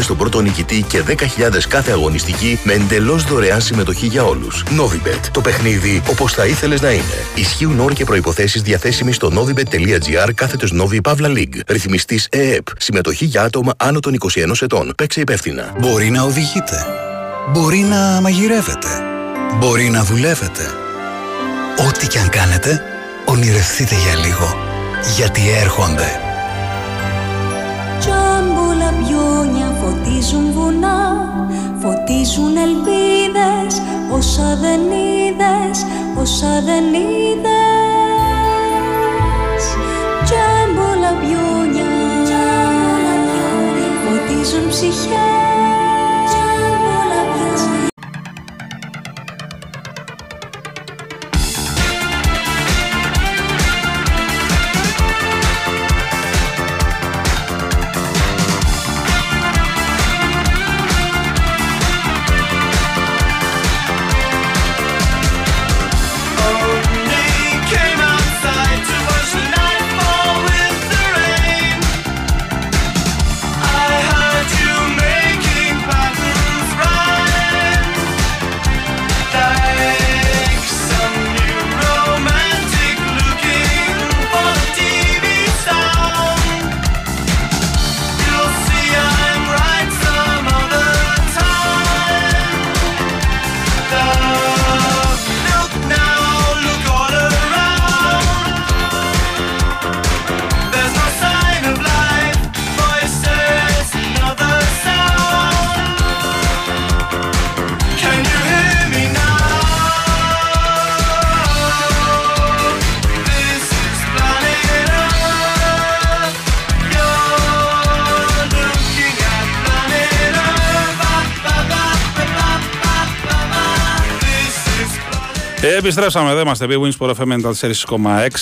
στον πρώτο νικητή και 10.000 κάθε αγωνιστική με εντελώς δωρεάν συμμετοχή για όλους. Novibet. Το παιχνίδι όπως θα ήθελες να είναι. Ισχύουν όροι και προϋποθέσεις διαθέσιμοι στο novibet.gr κάθετος Novi Pavla League. Ρυθμιστής ΕΕΠ. Συμμετοχή για άτομα άνω των 21 ετών. Παίξε υπεύθυνα. Μπορεί να οδηγείτε. Μπορεί να μαγειρεύετε. Μπορεί να δουλεύετε. Ό,τι και αν κάνετε, ονειρευτείτε για λίγο. Γιατί έρχονται. Τζάμπολα πιόνια φωτίζουν βουνά Φωτίζουν ελπίδες Όσα δεν είδες Όσα δεν είδες Τζάμπολα πιόνια Φωτίζουν ψυχές επιστρέψαμε εδώ, είμαστε Big Wins Sport FM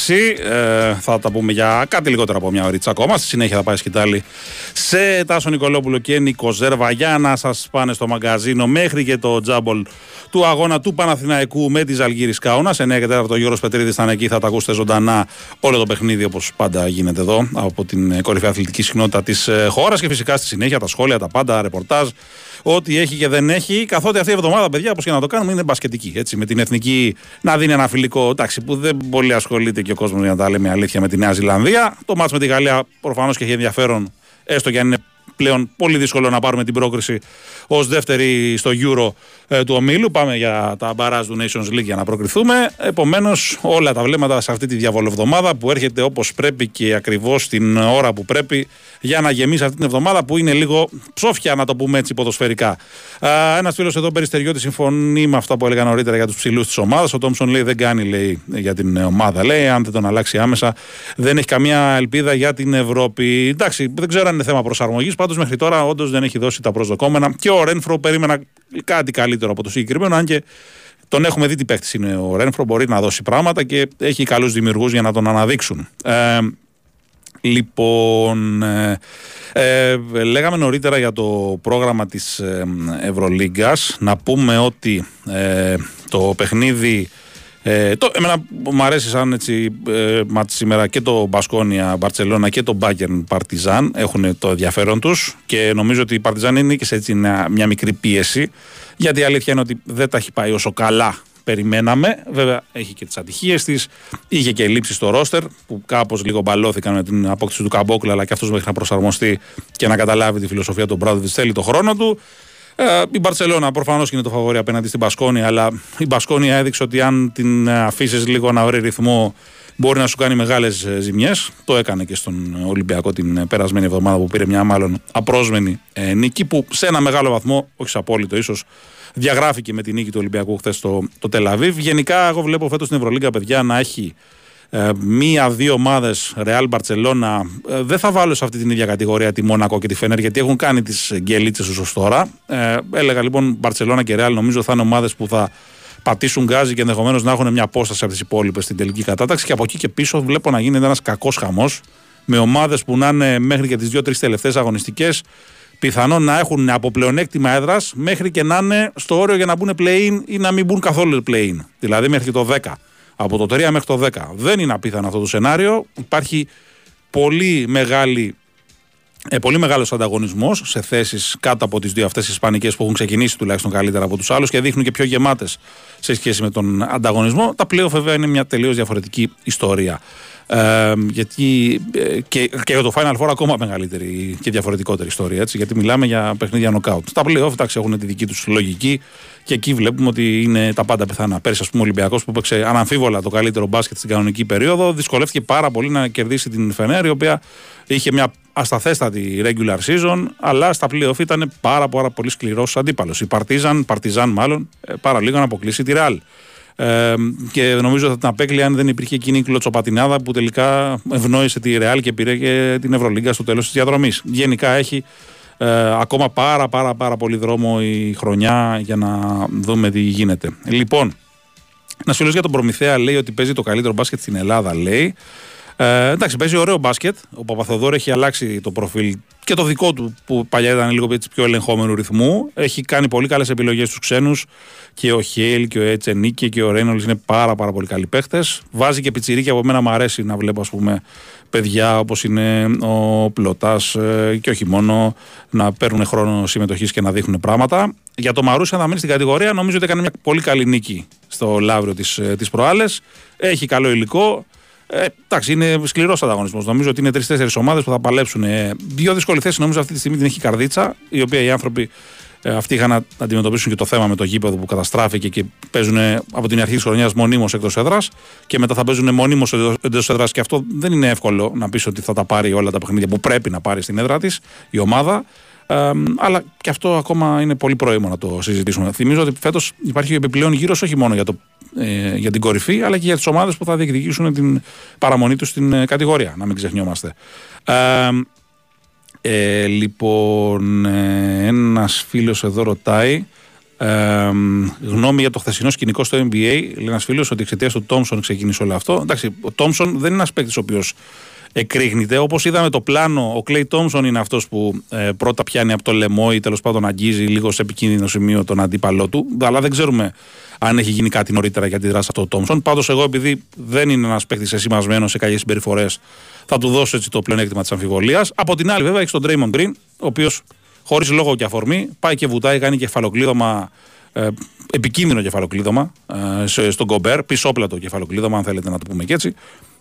94,6. Ε, θα τα πούμε για κάτι λιγότερο από μια ωρίτσα ακόμα. Στη συνέχεια θα πάει σκητάλη σε Τάσο Νικολόπουλο και Νίκο Ζέρβα για να σας πάνε στο μαγκαζίνο μέχρι και το τζάμπολ του αγώνα του Παναθηναϊκού με τη Ζαλγίρη Κάουνα. 9 και 4 ο Γιώργος Πετρίδης ήταν εκεί, θα τα ακούσετε ζωντανά όλο το παιχνίδι όπως πάντα γίνεται εδώ από την κορυφαία αθλητική συχνότητα της ε, χώρας και φυσικά στη συνέχεια τα σχόλια, τα πάντα, ρεπορτάζ ό,τι έχει και δεν έχει. Καθότι αυτή η εβδομάδα, παιδιά, όπως και να το κάνουμε, είναι μπασκετική. Έτσι, με την εθνική να δίνει ένα φιλικό εντάξει, που δεν πολύ ασχολείται και ο κόσμος για να τα λέμε αλήθεια με τη Νέα Ζηλανδία. Το μάτς με τη Γαλλία προφανώς και έχει ενδιαφέρον, έστω και αν είναι πλέον πολύ δύσκολο να πάρουμε την πρόκριση ως δεύτερη στο Euro ε, του ομίλου. Πάμε για τα μπαράζ του Nations League για να προκριθούμε. Επομένως, όλα τα βλέμματα σε αυτή τη διαβολοβδομάδα που έρχεται όπως πρέπει και ακριβώς την ώρα που πρέπει για να γεμίσει αυτή την εβδομάδα που είναι λίγο ψόφια, να το πούμε έτσι ποδοσφαιρικά. Ένας φίλος εδώ περιστεριώτη συμφωνεί με αυτά που έλεγα νωρίτερα για τους ψηλούς της ομάδας. Ο Τόμψον λέει δεν κάνει λέει, για την ομάδα. Λέει, αν δεν τον αλλάξει άμεσα, δεν έχει καμία ελπίδα για την Ευρώπη. Εντάξει, δεν ξέρω αν είναι θέμα προσαρμογής. Πάντως μέχρι τώρα όντως δεν έχει δώσει τα προσδοκόμενα. Και ο Ρένφρο περίμενα κάτι καλύτερο από το συγκεκριμένο, αν και τον έχουμε δει τι παίχτης είναι ο Ρένφρο. Μπορεί να δώσει πράγματα και έχει καλούς δημιουργούς για να τον αναδείξουν. Ε, Λοιπόν, ε, ε, λέγαμε νωρίτερα για το πρόγραμμα της ε, Ευρωλίγκας να πούμε ότι ε, το παιχνίδι ε, το, εμένα μου αρέσει σαν έτσι ε, σήμερα και το Μπασκόνια Μπαρτσελώνα και το Μπάγκερν Παρτιζάν έχουν το ενδιαφέρον τους και νομίζω ότι η Παρτιζάν είναι και σε έτσι μια, μια μικρή πίεση γιατί η αλήθεια είναι ότι δεν τα έχει πάει όσο καλά περιμέναμε. Βέβαια έχει και τις ατυχίες της. Είχε και λήψει στο ρόστερ που κάπως λίγο μπαλώθηκαν με την απόκτηση του Καμπόκλα, αλλά και αυτός μέχρι να προσαρμοστεί και να καταλάβει τη φιλοσοφία του Μπράδοβιτς. Θέλει το χρόνο του. Ε, η Μπαρσελόνα προφανώς είναι το φαβόρι απέναντι στην Μπασκόνια, αλλά η Μπασκόνια έδειξε ότι αν την αφήσεις λίγο να βρει ρυθμό μπορεί να σου κάνει μεγάλες ζημιές. Το έκανε και στον Ολυμπιακό την περασμένη εβδομάδα που πήρε μια μάλλον απρόσμενη ε, νίκη που σε ένα μεγάλο βαθμό, όχι σε απόλυτο ίσως, διαγράφηκε με την νίκη του Ολυμπιακού χθες στο το Τελαβίβ. Γενικά, εγώ βλέπω φέτος στην Ευρωλίγκα, παιδιά, να έχει ε, μία-δύο ομάδες, Real Barcelona. Ε, δεν θα βάλω σε αυτή την ίδια κατηγορία τη Μόνακο και τη Φενέρ, γιατί έχουν κάνει τις γκέλίτσε του ω τώρα. Ε, έλεγα λοιπόν Barcelona και Real, νομίζω θα είναι ομάδες που θα πατήσουν γκάζι και ενδεχομένως να έχουν μια απόσταση από τις υπόλοιπες στην τελική κατάταξη. Και από εκεί και πίσω βλέπω να γίνεται ένας κακός χαμός με ομάδες που να είναι μέχρι και τις δύο-τρεις τελευταίες αγωνιστικές πιθανόν να έχουν από πλεονέκτημα έδρας μέχρι και να είναι στο όριο για να μπουν play-in ή να μην μπουν καθόλου play-in. Δηλαδή μέχρι το 10. Από το 3 μέχρι το 10. Δεν είναι απίθανο αυτό το σενάριο. Υπάρχει πολύ μεγάλη ε, πολύ μεγάλος ανταγωνισμός σε θέσεις κάτω από τις δύο αυτές Ισπανικές που έχουν ξεκινήσει τουλάχιστον καλύτερα από τους άλλους και δείχνουν και πιο γεμάτες σε σχέση με τον ανταγωνισμό. Τα πλέον βέβαια είναι μια τελείως διαφορετική ιστορία. Ε, γιατί ε, και, και για το Final Four ακόμα μεγαλύτερη και διαφορετικότερη ιστορία. Έτσι, γιατί μιλάμε για παιχνίδια νοκάουτ. Τα playoff εντάξει, έχουν τη δική τους λογική και εκεί βλέπουμε ότι είναι τα πάντα πιθανά. Πέρσι, ας πούμε, ο Ολυμπιακός που έπαιξε αναμφίβολα το καλύτερο μπάσκετ στην κανονική περίοδο, δυσκολεύτηκε πάρα πολύ να κερδίσει την Φενέρ, η οποία είχε μια ασταθέστατη regular season, αλλά στα playoff ήταν πάρα, πάρα πολύ σκληρός αντίπαλος. Η Παρτίζαν, Παρτιζάν μάλλον, ε, πάρα λίγο να αποκλείσει τη Ρεάλ. Ε, και νομίζω ότι θα την απέκλει αν δεν υπήρχε εκείνη η κλωτσοπατινάδα που τελικά ευνόησε τη Ρεάλ και πήρε και την Ευρωλίγκα στο τέλος της διαδρομής. Γενικά έχει ε, ακόμα πάρα πάρα πάρα πολύ δρόμο η χρονιά για να δούμε τι γίνεται. Λοιπόν, ένα φίλο για τον Προμηθέα λέει ότι παίζει το καλύτερο μπάσκετ στην Ελλάδα, λέει. Ε, εντάξει, παίζει ωραίο μπάσκετ. Ο Παπαθοδόρ έχει αλλάξει το προφίλ και το δικό του που παλιά ήταν λίγο πιο ελεγχόμενου ρυθμού. Έχει κάνει πολύ καλές επιλογές στους ξένους. Και ο Χέιλ και ο Ετσενίκη και ο Ρέινολ είναι πάρα, πάρα πολύ καλοί παίχτε. Βάζει και πιτσιρίκια από μένα μου αρέσει να βλέπω, ας πούμε, παιδιά όπως είναι ο Πλωτάς ε, και όχι μόνο να παίρνουν χρόνο συμμετοχής και να δείχνουν πράγματα. Για το Μαρούσια να μείνει στην κατηγορία, νομίζω ότι έκανε μια πολύ καλή νίκη στο Λαύριο της ε, προάλλες. Έχει καλό υλικό. Ε, εντάξει, είναι σκληρός ανταγωνισμός. Νομίζω ότι είναι τρει-τέσσερι ομάδες που θα παλέψουν. Ε, δύο δύσκολη θέση νομίζω αυτή τη στιγμή την έχει η Καρδίτσα, η οποία οι άνθρωποι ε, αυτοί είχαν να αντιμετωπίσουν και το θέμα με το γήπεδο που καταστράφηκε και παίζουν από την αρχή της χρονιάς μονίμως εκτός έδρας και μετά θα παίζουν μονίμως εντό έδρας. Και αυτό δεν είναι εύκολο να πεις ότι θα τα πάρει όλα τα παιχνίδια που πρέπει να πάρει στην έδρα της η ομάδα. Ε, αλλά και αυτό ακόμα είναι πολύ πρόημο να το συζητήσουμε. Θυμίζω ότι φέτος υπάρχει επιπλέον γύρω όχι μόνο για, το, ε, για την κορυφή, αλλά και για τις ομάδες που θα διεκδικήσουν την παραμονή τους στην ε, κατηγορία. Να μην ξεχνιόμαστε. Ε, ε, λοιπόν, ε, ένας φίλος εδώ ρωτάει Ε, γνώμη για το χθεσινό σκηνικό στο NBA. Λέει ένας φίλος ότι εξαιτίας του Τόμσον ξεκίνησε όλο αυτό. Εντάξει, ο Τόμσον δεν είναι ένας παίκτης ο οποίος εκρήγνεται. Όπως είδαμε το πλάνο, ο Κλέι Τόμσον είναι αυτός που ε, πρώτα πιάνει από το λαιμό ή τέλος πάντων αγγίζει λίγο σε επικίνδυνο σημείο τον αντίπαλό του. Αλλά δεν ξέρουμε αν έχει γίνει κάτι νωρίτερα για τη δράση αυτό ο Τόμσον. Πάντως, εγώ επειδή δεν είναι ένας παίκτης εσημασμένος σε καλές συμπεριφορές, θα του δώσω έτσι το πλεονέκτημα της αμφιβολίας. Από την άλλη, βέβαια, έχεις τον Draymond Green, ο οποίος χωρίς λόγο και αφορμή πάει και βουτάει, κάνει κεφαλοκλείδωμα. Ε, επικίνδυνο κεφαλοκλείδωμα ε, στον Κομπέρ, πισόπλατο κεφαλοκλείδωμα, αν θέλετε να το πούμε και έτσι.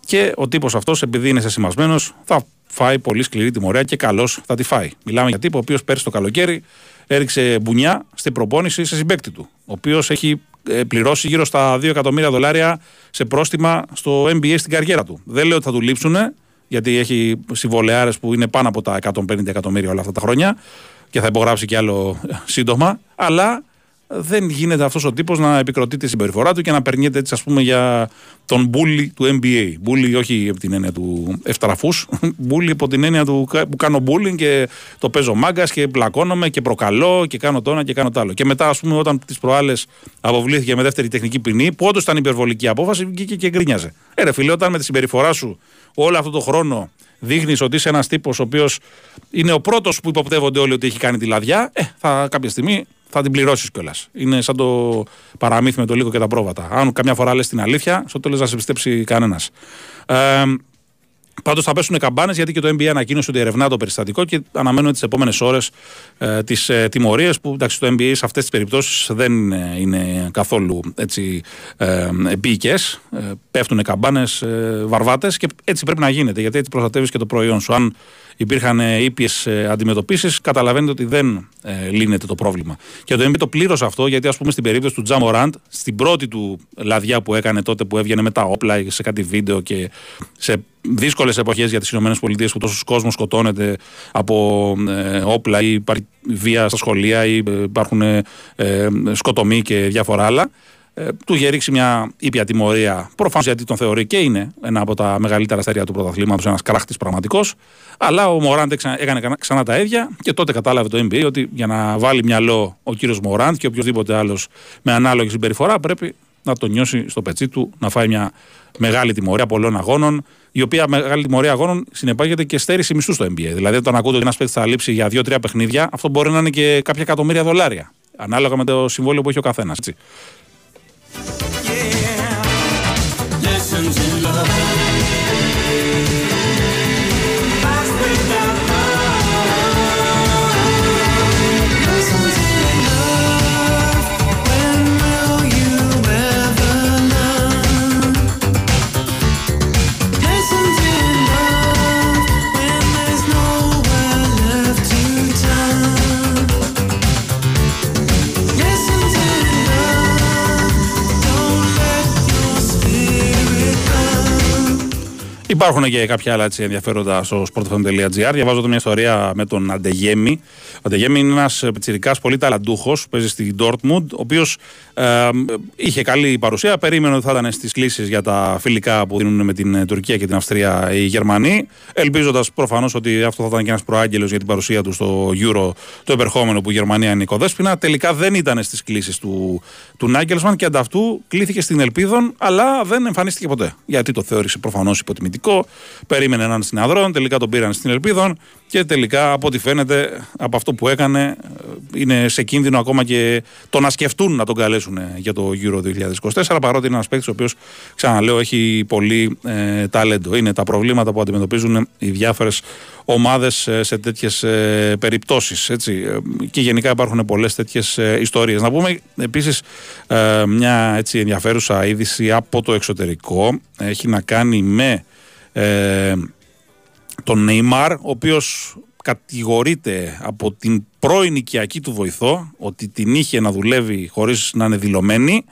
Και ο τύπος αυτός, επειδή είναι σεσημασμένος, θα φάει πολύ σκληρή τιμωρία και καλώς θα τη φάει. Μιλάμε για τύπο ο οποίος πέρσι το καλοκαίρι έριξε μπουνιά στην προπόνηση σε συμπέκτη του. Ο οποίος έχει ε, πληρώσει γύρω στα 2 εκατομμύρια δολάρια σε πρόστιμα στο NBA στην καριέρα του. Δεν λέω ότι θα του λείψουν, γιατί έχει συμβολεάρες που είναι πάνω από τα 150 εκατομμύρια όλα αυτά τα χρόνια και θα υπογράψει κι άλλο σύντομα. Αλλά δεν γίνεται αυτός ο τύπος να επικροτεί τη συμπεριφορά του και να περνιέται έτσι, ας πούμε, για τον μπούλι του NBA. Μπούλι όχι από την έννοια του ευτραφούς, μπούλι από την έννοια του που κάνω μπούλινγκ και το παίζω μάγκας και πλακώνομαι και προκαλώ και κάνω το ένα και κάνω το άλλο. Και μετά, ας πούμε, όταν τις προάλλες αποβλήθηκε με δεύτερη τεχνική ποινή, που όντως ήταν υπερβολική απόφαση, βγήκε και γκρίνιαζε. Ε, φίλε, όταν με τη συμπεριφορά σου όλο αυτό το χρόνο δείχνεις ότι είσαι ένας τύπος ο οποίος είναι ο πρώτος που υποπτεύονται όλοι ότι έχει κάνει τη λαδιά, ε, θα κάποια στιγμή θα την πληρώσεις κιόλας. Είναι σαν το παραμύθι με το λίγο και τα πρόβατα. Αν καμιά φορά λες την αλήθεια, στο τέλος θα σε πιστέψει κανένας. Ε, Πάντως θα πέσουν καμπάνες γιατί και το NBA ανακοίνωσε ότι ερευνά το περιστατικό και αναμένουν τις επόμενες ώρες ε, τις ε, τιμωρίες που εντάξει, το NBA σε αυτές τις περιπτώσεις δεν ε, είναι καθόλου έτσι ε, επίοικε. Ε, πέφτουν καμπάνες, ε, βαρβάτες και έτσι πρέπει να γίνεται γιατί έτσι προστατεύεις και το προϊόν σου. Αν υπήρχαν ήπιες αντιμετωπίσεις, καταλαβαίνετε ότι δεν ε, λύνεται το πρόβλημα. Και το NBA το πλήρωσε αυτό γιατί, ας πούμε, στην περίπτωση του Τζαμοράντ, στην πρώτη του λαδιά που έκανε τότε που έβγαινε με τα όπλα σε κάτι βίντεο και σε δύσκολες εποχές για τις ΗΠΑ που τόσος κόσμος σκοτώνεται από ε, όπλα ή υπάρχει βία στα σχολεία ή ε, υπάρχουν ε, σκοτομοί και διάφορα άλλα. Ε, του είχε ρίξει μια ήπια τιμωρία. Προφανώς γιατί τον θεωρεί και είναι ένα από τα μεγαλύτερα αστέρια του πρωταθλήματος, ένας κράχτη πραγματικός. Αλλά ο Μωράντ έκανε ξανά τα ίδια και τότε κατάλαβε το NBA ότι για να βάλει μυαλό ο κύριος Μωράντ και οποιοδήποτε άλλος με ανάλογη συμπεριφορά πρέπει να τον νιώσει στο πετσί του, να φάει μια μεγάλη τιμωρία πολλών αγώνων, η οποία μεγάλη τιμωρία αγώνων συνεπάγεται και στέρηση μισθού στο NBA. Δηλαδή, όταν ακούτε ότι ένας παίκτης θα λείψει για 2-3 παιχνίδια, αυτό μπορεί να είναι και κάποια εκατομμύρια δολάρια. Ανάλογα με το συμβόλαιο που έχει ο καθένας. Υπάρχουν και κάποια άλλα έτσι, ενδιαφέροντα στο sportfm.gr. Διαβάζω εδώ μια ιστορία με τον Αντεγέμι. Ο Αντεγέμι είναι ένας πιτσυρικά πολύ ταλαντούχος που παίζει στην Dortmund, ο οποίος ε, είχε καλή παρουσία. Περίμενε ότι θα ήταν στις κλήσει για τα φιλικά που δίνουν με την Τουρκία και την Αυστρία οι Γερμανοί. Ελπίζοντας προφανώς ότι αυτό θα ήταν και ένας προάγγελος για την παρουσία του στο Euro το επερχόμενο που η Γερμανία είναι οικοδέσπινα. Τελικά δεν ήταν στις κλήσει του, του Νάγκελσμαν και ανταυτού κλήθηκε στην Ελπίδων, αλλά δεν εμφανίστηκε ποτέ. Γιατί το θεώρησε προφανώς υποτιμητικό Περίμενε έναν συναδρόν, τελικά τον πήραν στην Ελπίδων και τελικά από ό,τι φαίνεται από αυτό που έκανε είναι σε κίνδυνο ακόμα και το να σκεφτούν να τον καλέσουν για το Euro 2024 παρότι είναι ένας παίκτης ο οποίος ξαναλέω έχει πολύ ε, ταλέντο. Είναι τα προβλήματα που αντιμετωπίζουν οι διάφορες ομάδες ε, σε τέτοιες ε, περιπτώσεις. Και γενικά υπάρχουν πολλές τέτοιες ε, ιστορίες. Να πούμε επίσης ε, μια έτσι ενδιαφέρουσα είδηση από το εξωτερικό. Έχει να κάνει με ε, τον Νεϊμάρ, ο οποίος κατηγορείται από την πρώην οικιακή του βοηθό ότι την είχε να δουλεύει χωρίς να είναι δηλωμένη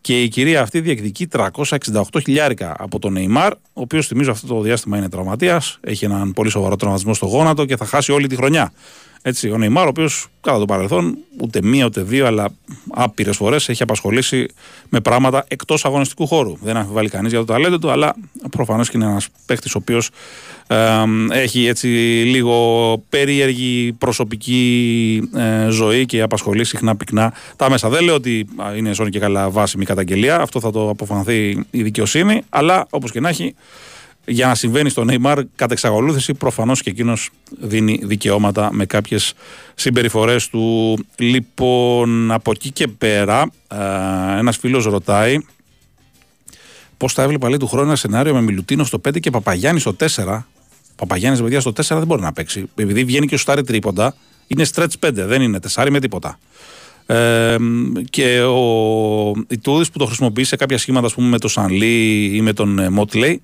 και η κυρία αυτή διεκδικεί 368 χιλιάρικα από τον Νεϊμάρ, ο οποίος θυμίζω αυτό το διάστημα είναι τραυματίας, έχει έναν πολύ σοβαρό τραυματισμό στο γόνατο και θα χάσει όλη τη χρονιά. Έτσι, ο Νεϊμάρ, ο οποίος κατά το παρελθόν ούτε μία ούτε δύο, αλλά άπειρες φορές έχει απασχολήσει με πράγματα εκτός αγωνιστικού χώρου. Δεν αμφιβάλλει κανείς για το ταλέντο του, αλλά προφανώς και είναι ένας παίχτη ο οποίος έχει έτσι λίγο περίεργη προσωπική ε, ζωή και απασχολεί συχνά πυκνά τα μέσα. Δεν λέω ότι είναι σώνη και καλά βάσιμη καταγγελία, αυτό θα το αποφανθεί η δικαιοσύνη, αλλά όπως και να έχει, για να συμβαίνει στο Neymar κατά εξαγολούθηση προφανώς και εκείνος δίνει δικαιώματα με κάποιες συμπεριφορές του λοιπόν από εκεί και πέρα ένας φίλος ρωτάει Πώς θα έβλεπα λέει του χρόνου ένα σενάριο με Μιλουτίνο στο 5 και Παπαγιάννη στο 4. Παπαγιάννης παιδιά στο 4 δεν μπορεί να παίξει. Επειδή βγαίνει και σουτάρει τρίποντα, είναι stretch 5, δεν είναι 4 με τίποτα. Ε, και ο Ιτούδης που το χρησιμοποιεί σε κάποια σχήματα, ας πούμε, με τον Σανλή ή με τον Μότλεϊ,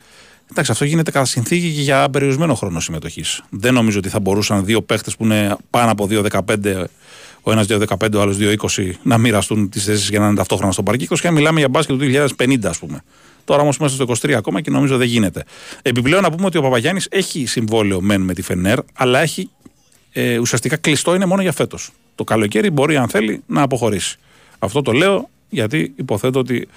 Εντάξει, αυτό γίνεται κατά συνθήκη και για περιορισμένο χρόνο συμμετοχής. Δεν νομίζω ότι θα μπορούσαν δύο παίχτες που είναι πάνω από 2-15, ο ένας 2-15, ο άλλος 2-20, να μοιραστούν τις θέσεις για να είναι ταυτόχρονα στο παρκή. Και μιλάμε για μπάσκετ του 2050, ας πούμε. Τώρα όμως είμαστε στο 23 ακόμα και νομίζω δεν γίνεται. Επιπλέον να πούμε ότι ο Παπαγιάννης έχει συμβόλαιο μεν με τη Φενέρ, αλλά έχει ε, ουσιαστικά κλειστό είναι μόνο για φέτος. Το καλοκαίρι μπορεί, αν θέλει, να αποχωρήσει. Αυτό το λέω γιατί υποθέτω ότι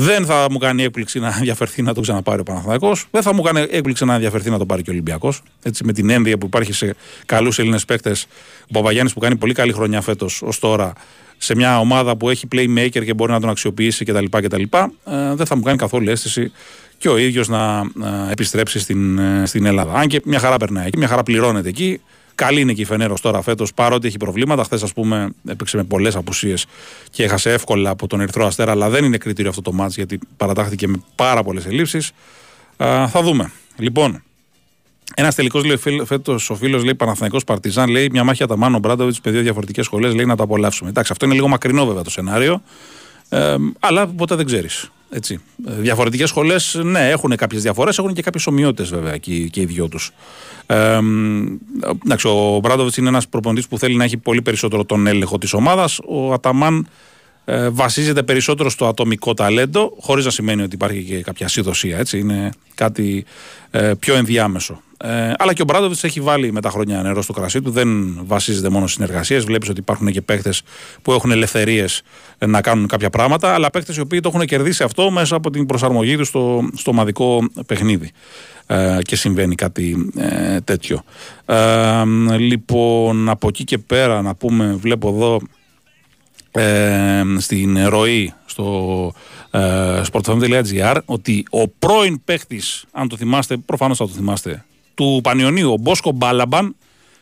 δεν θα μου κάνει έκπληξη να ενδιαφερθεί να το ξαναπάρει ο Παναθανικό. Δεν θα μου κάνει έκπληξη να ενδιαφερθεί να το πάρει και ο Ολυμπιακός. Έτσι, με την ένδυα που υπάρχει σε καλούς Έλληνες παίκτες, ο Παπαγιάννης που κάνει πολύ καλή χρονιά φέτος ως τώρα, σε μια ομάδα που έχει playmaker και μπορεί να τον αξιοποιήσει κτλ. κτλ ε, δεν θα μου κάνει καθόλου αίσθηση και ο ίδιος να ε, επιστρέψει στην, ε, στην Ελλάδα. Αν και μια χαρά περνάει εκεί, μια χαρά πληρώνεται εκεί. Καλή είναι και η Φενέρος τώρα φέτος, παρότι έχει προβλήματα. Χθες, ας πούμε, έπαιξε με πολλές απουσίες και έχασε εύκολα από τον Ερυθρό Αστέρα, αλλά δεν είναι κριτήριο αυτό το μάτς γιατί παρατάχθηκε με πάρα πολλές ελλείψεις. Θα δούμε. Λοιπόν, ένας τελικός λέει φέτος ο φίλος λέει Παναθανικό Παρτιζάν λέει μια μάχη Αταμάνο Μπράντοβιτς με δύο διαφορετικές σχολές λέει να τα απολαύσουμε. Εντάξει, αυτό είναι λίγο μακρινό βέβαια το σενάριο. Ε, αλλά ποτέ δεν ξέρεις. Διαφορετικές σχολές, ναι, έχουν κάποιες διαφορές, έχουν και κάποιες ομοιότητες βέβαια και, και οι δυο τους. Ε, εντάξει, ο Μπράντοβιτς είναι ένας προπονητής που θέλει να έχει πολύ περισσότερο τον έλεγχο της ομάδας. Ο Αταμάν ε, βασίζεται περισσότερο στο ατομικό ταλέντο, χωρίς να σημαίνει ότι υπάρχει και κάποια συνδοσία. Έτσι. Είναι κάτι ε, πιο ενδιάμεσο. Ε, αλλά και ο Μπράντοβιτς έχει βάλει με τα χρόνια νερό στο κρασί του. Δεν βασίζεται μόνο στις συνεργασίες. Βλέπεις ότι υπάρχουν και παίχτε που έχουν ελευθερίες να κάνουν κάποια πράγματα, αλλά παίχτε οι οποίοι το έχουν κερδίσει αυτό μέσα από την προσαρμογή τους στο, στο ομαδικό παιχνίδι. Ε, και συμβαίνει κάτι ε, τέτοιο. Ε, λοιπόν, από εκεί και πέρα να πούμε, βλέπω εδώ ε, στην ροή στο ε, sportfm.gr ότι ο πρώην παίχτη, αν το θυμάστε, προφανώς θα το θυμάστε, του Πανιωνίου, ο Μπόσκο Μπάλαμπαν,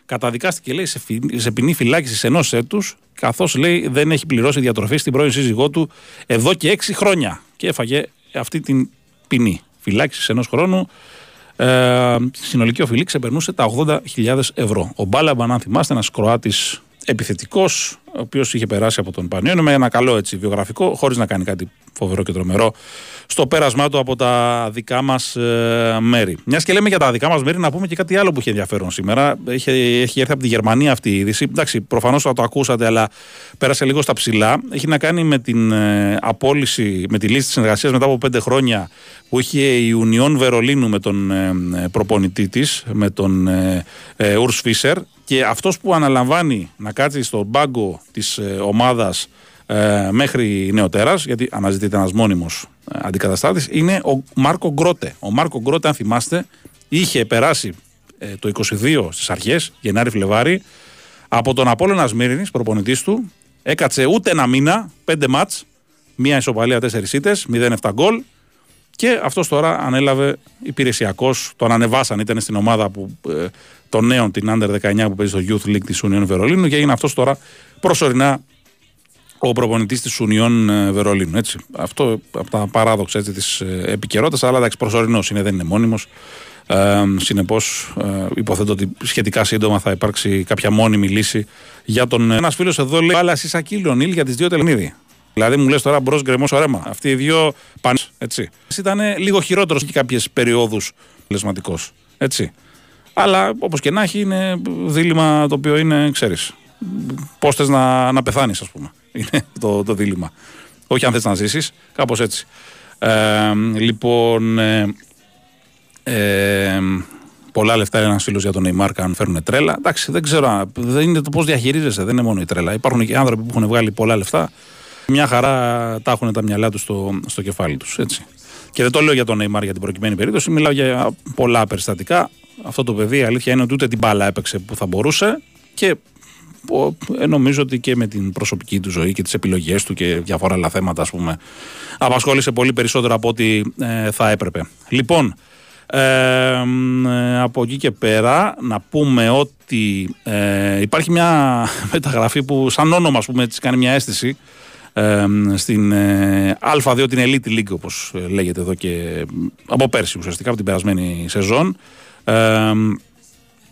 καταδικάστηκε λέει, σε, σε ποινή φυλάκισης ενός έτους, καθώς λέει δεν έχει πληρώσει διατροφή στην πρώην σύζυγό του εδώ και έξι χρόνια. Και έφαγε αυτή την ποινή φυλάκισης ενός χρόνου. Ε, συνολική οφειλή ξεπερνούσε τα 80.000 ευρώ. Ο Μπάλαμπαν, αν θυμάστε, ένας Κροάτης επιθετικός, ο οποίος είχε περάσει από τον Πανιόνιο με ένα καλό έτσι, βιογραφικό, χωρίς να κάνει κάτι φοβερό και τρομερό στο πέρασμά του από τα δικά μας ε, μέρη. Μιας και λέμε για τα δικά μας μέρη, να πούμε και κάτι άλλο που έχει ενδιαφέρον σήμερα. Έχει, έχει έρθει από τη Γερμανία αυτή η είδηση. Εντάξει, προφανώς θα το ακούσατε, αλλά πέρασε λίγο στα ψηλά. Έχει να κάνει με την ε, απόλυση, με τη λύση της συνεργασίας μετά από πέντε χρόνια που είχε η Ουνιόν Βερολίνου με τον ε, προπονητή της, με τον ε, ε Φίσερ. Και αυτός που αναλαμβάνει να κάτσει στον πάγκο της ε, ομάδας ε, μέχρι νεοτέρας, γιατί αναζητείται ένας μόνιμος ε, αντικαταστάτης, είναι ο Μάρκο Γκρότε. Ο Μάρκο Γκρότε, αν θυμάστε, είχε περάσει ε, το 22 στις αρχές, Γενάρη-Φλεβάρη, από τον Απόλλωνα Σμύρινης, προπονητής του. Έκατσε ούτε ένα μήνα, πέντε μάτς, μία ισοπαλία, τέσσερις ήττες, 0-7 γκολ. Και αυτός τώρα ανέλαβε υπηρεσιακό, τον ανεβάσαν, ήταν στην ομάδα που, ε, των νέων, την Under 19 που παίζει στο Youth League της Union Βερολίνου και έγινε αυτός τώρα προσωρινά ο προπονητής της Ουνιών ε, Βερολίνου. Έτσι. Αυτό από τα παράδοξα της ε, επικαιρότητας, αλλά εντάξει, προσωρινός είναι, δεν είναι μόνιμος. Ε, Συνεπώς, ε, υποθέτω ότι σχετικά σύντομα θα υπάρξει κάποια μόνιμη λύση για τον. Ένας φίλος εδώ λέει: Αλλά Σακί Λονίλ για τις δύο τελενίδι. Δηλαδή μου λες τώρα μπρος γκρεμό ωρέμα. Αυτοί οι δύο πάνε. Έτσι. Ήταν λίγο χειρότερος και κάποιες περιόδους λεσματικό. Έτσι. Αλλά όπως και να έχει, είναι δίλημα το οποίο είναι, ξέρεις. Πώς θες να, να πεθάνεις, ας πούμε. Είναι το, το δίλημα. Όχι αν θες να ζήσεις, κάπως έτσι. Ε, λοιπόν. Ε, ε, πολλά λεφτά ένας φίλος για τον Neymar αν φέρουν τρέλα. Εντάξει, δεν ξέρω. αν- Δεν είναι το πώς διαχειρίζεσαι, δεν είναι μόνο η τρέλα. Υπάρχουν και άνθρωποι που έχουν βγάλει πολλά λεφτά. Μια χαρά τα έχουν τα μυαλά τους στο, στο κεφάλι τους. Και δεν το λέω για τον Neymar για την προκειμένη περίπτωση. Μιλάω για πολλά περιστατικά. Αυτό το παιδί η αλήθεια είναι ότι ούτε την μπάλα έπαιξε που θα μπορούσε και ο- ε, νομίζω ότι και με την προσωπική του ζωή και τις επιλογές του και διάφορα άλλα θέματα ας πούμε απασχόλησε πολύ περισσότερο από ό,τι ε, θα έπρεπε. Λοιπόν, ε, μ, ε, από εκεί και πέρα να πούμε ότι ε, υπάρχει μια μεταγραφή που σαν όνομα ας πούμε της κάνει μια αίσθηση ε, στην ε, Α2 την Elite League όπως ε, λέγεται εδώ και ε, από πέρσι ουσιαστικά από την περασμένη σεζόν ε,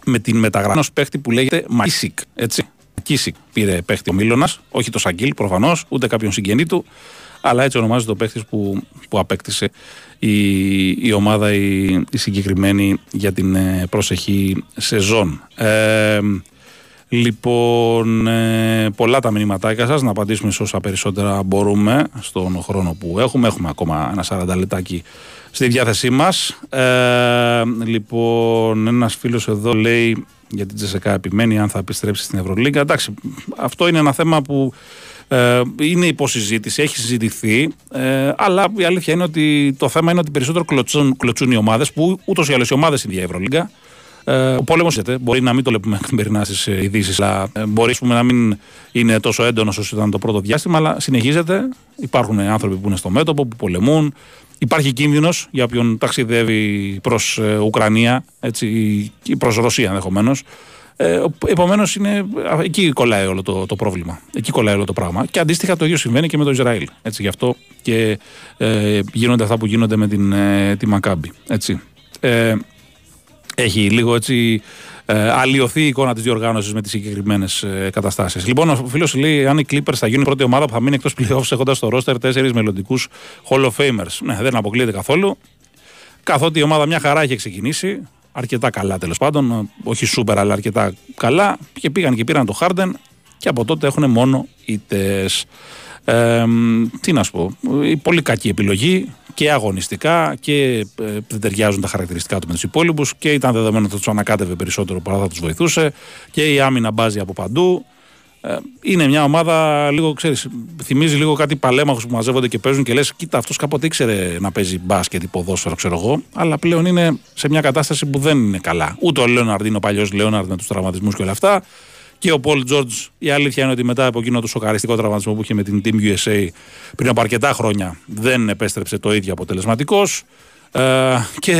με την μεταγραφή ενός παίχτη που λέγεται Μακίσικ έτσι Μακίσικ πήρε παίχτη ο Μίλωνας όχι το Σαγκίλ προφανώς ούτε κάποιον συγγενή του αλλά έτσι ονομάζεται ο παίχτης που, που απέκτησε η, η ομάδα η, η συγκεκριμένη για την ε, προσεχή σεζόν. Ε, λοιπόν, ε, πολλά τα μηνυματάκια σας, να απαντήσουμε σε όσα περισσότερα μπορούμε στον χρόνο που έχουμε. Έχουμε ακόμα ένα 40 λεπτάκι στη διάθεσή μας. Ε, λοιπόν, ένας φίλος εδώ λέει για την Τζεσεκά επιμένει αν θα επιστρέψει στην Ευρωλίγκα. Εντάξει, αυτό είναι ένα θέμα που ε, είναι υποσυζήτηση, έχει συζητηθεί, ε, αλλά η αλήθεια είναι ότι το θέμα είναι ότι περισσότερο κλωτσούν, κλωτσούν οι ομάδες που ούτως ή άλλως οι ομάδες είναι η Ευρωλίγκα. Ε, ο πόλεμος μπορεί να μην το βλέπουμε καθημερινά στι ειδήσεις, αλλά ε, μπορεί ας πούμε, να μην είναι τόσο έντονος όσο ήταν το πρώτο διάστημα, αλλά συνεχίζεται. Υπάρχουν άνθρωποι που είναι στο μέτωπο, που πολεμούν. Υπάρχει κίνδυνος για όποιον ταξιδεύει προς Ουκρανία έτσι, ή προς Ρωσία ενδεχομένως. Ε, Επομένως, εκεί κολλάει όλο το, το πρόβλημα. Εκεί κολλάει όλο το πράγμα. Και αντίστοιχα το ίδιο συμβαίνει και με το Ισραήλ. Έτσι, γι' αυτό και ε, γίνονται αυτά που γίνονται με την, ε, τη Μακάμπη. Έτσι. Ε, έχει λίγο έτσι ε, αλλοιωθεί η εικόνα της διοργάνωσης με τις συγκεκριμένες ε, καταστάσεις. Λοιπόν, ο φίλος λέει: Αν οι Clippers θα γίνουν η πρώτη ομάδα που θα μείνει εκτός playoffs έχοντας στο roster τέσσερις μελλοντικούς Hall of Famers. Ναι, δεν αποκλείεται καθόλου. Καθότι η ομάδα μια χαρά είχε ξεκινήσει, αρκετά καλά τέλος πάντων, όχι σούπερ αλλά αρκετά καλά, και πήγαν και πήραν το Harden και από τότε έχουν μόνο ήττες. Ε, τι να σου πω, η πολύ κακή επιλογή και αγωνιστικά και ε, δεν ταιριάζουν τα χαρακτηριστικά του με τους υπόλοιπους και ήταν δεδομένο ότι θα τους ανακάτευε περισσότερο παρά θα τους βοηθούσε και η άμυνα μπάζει από παντού. Ε, είναι μια ομάδα λίγο, ξέρεις, θυμίζει λίγο κάτι παλέμαχους που μαζεύονται και παίζουν και λες: Κοίτα, αυτός κάποτε ήξερε να παίζει μπάσκετ ή ποδόσφαιρο, ξέρω εγώ, αλλά πλέον είναι σε μια κατάσταση που δεν είναι καλά. Ούτε ο Λέοναρντ είναι ο παλιός Λέοναρντ με τους τραυματισμούς και όλα αυτά. Και ο Πολ Τζόρτζ, η αλήθεια είναι ότι μετά από εκείνο το σοκαριστικό τραυματισμό που είχε με την Team USA πριν από αρκετά χρόνια, δεν επέστρεψε το ίδιο αποτελεσματικός. Ε, και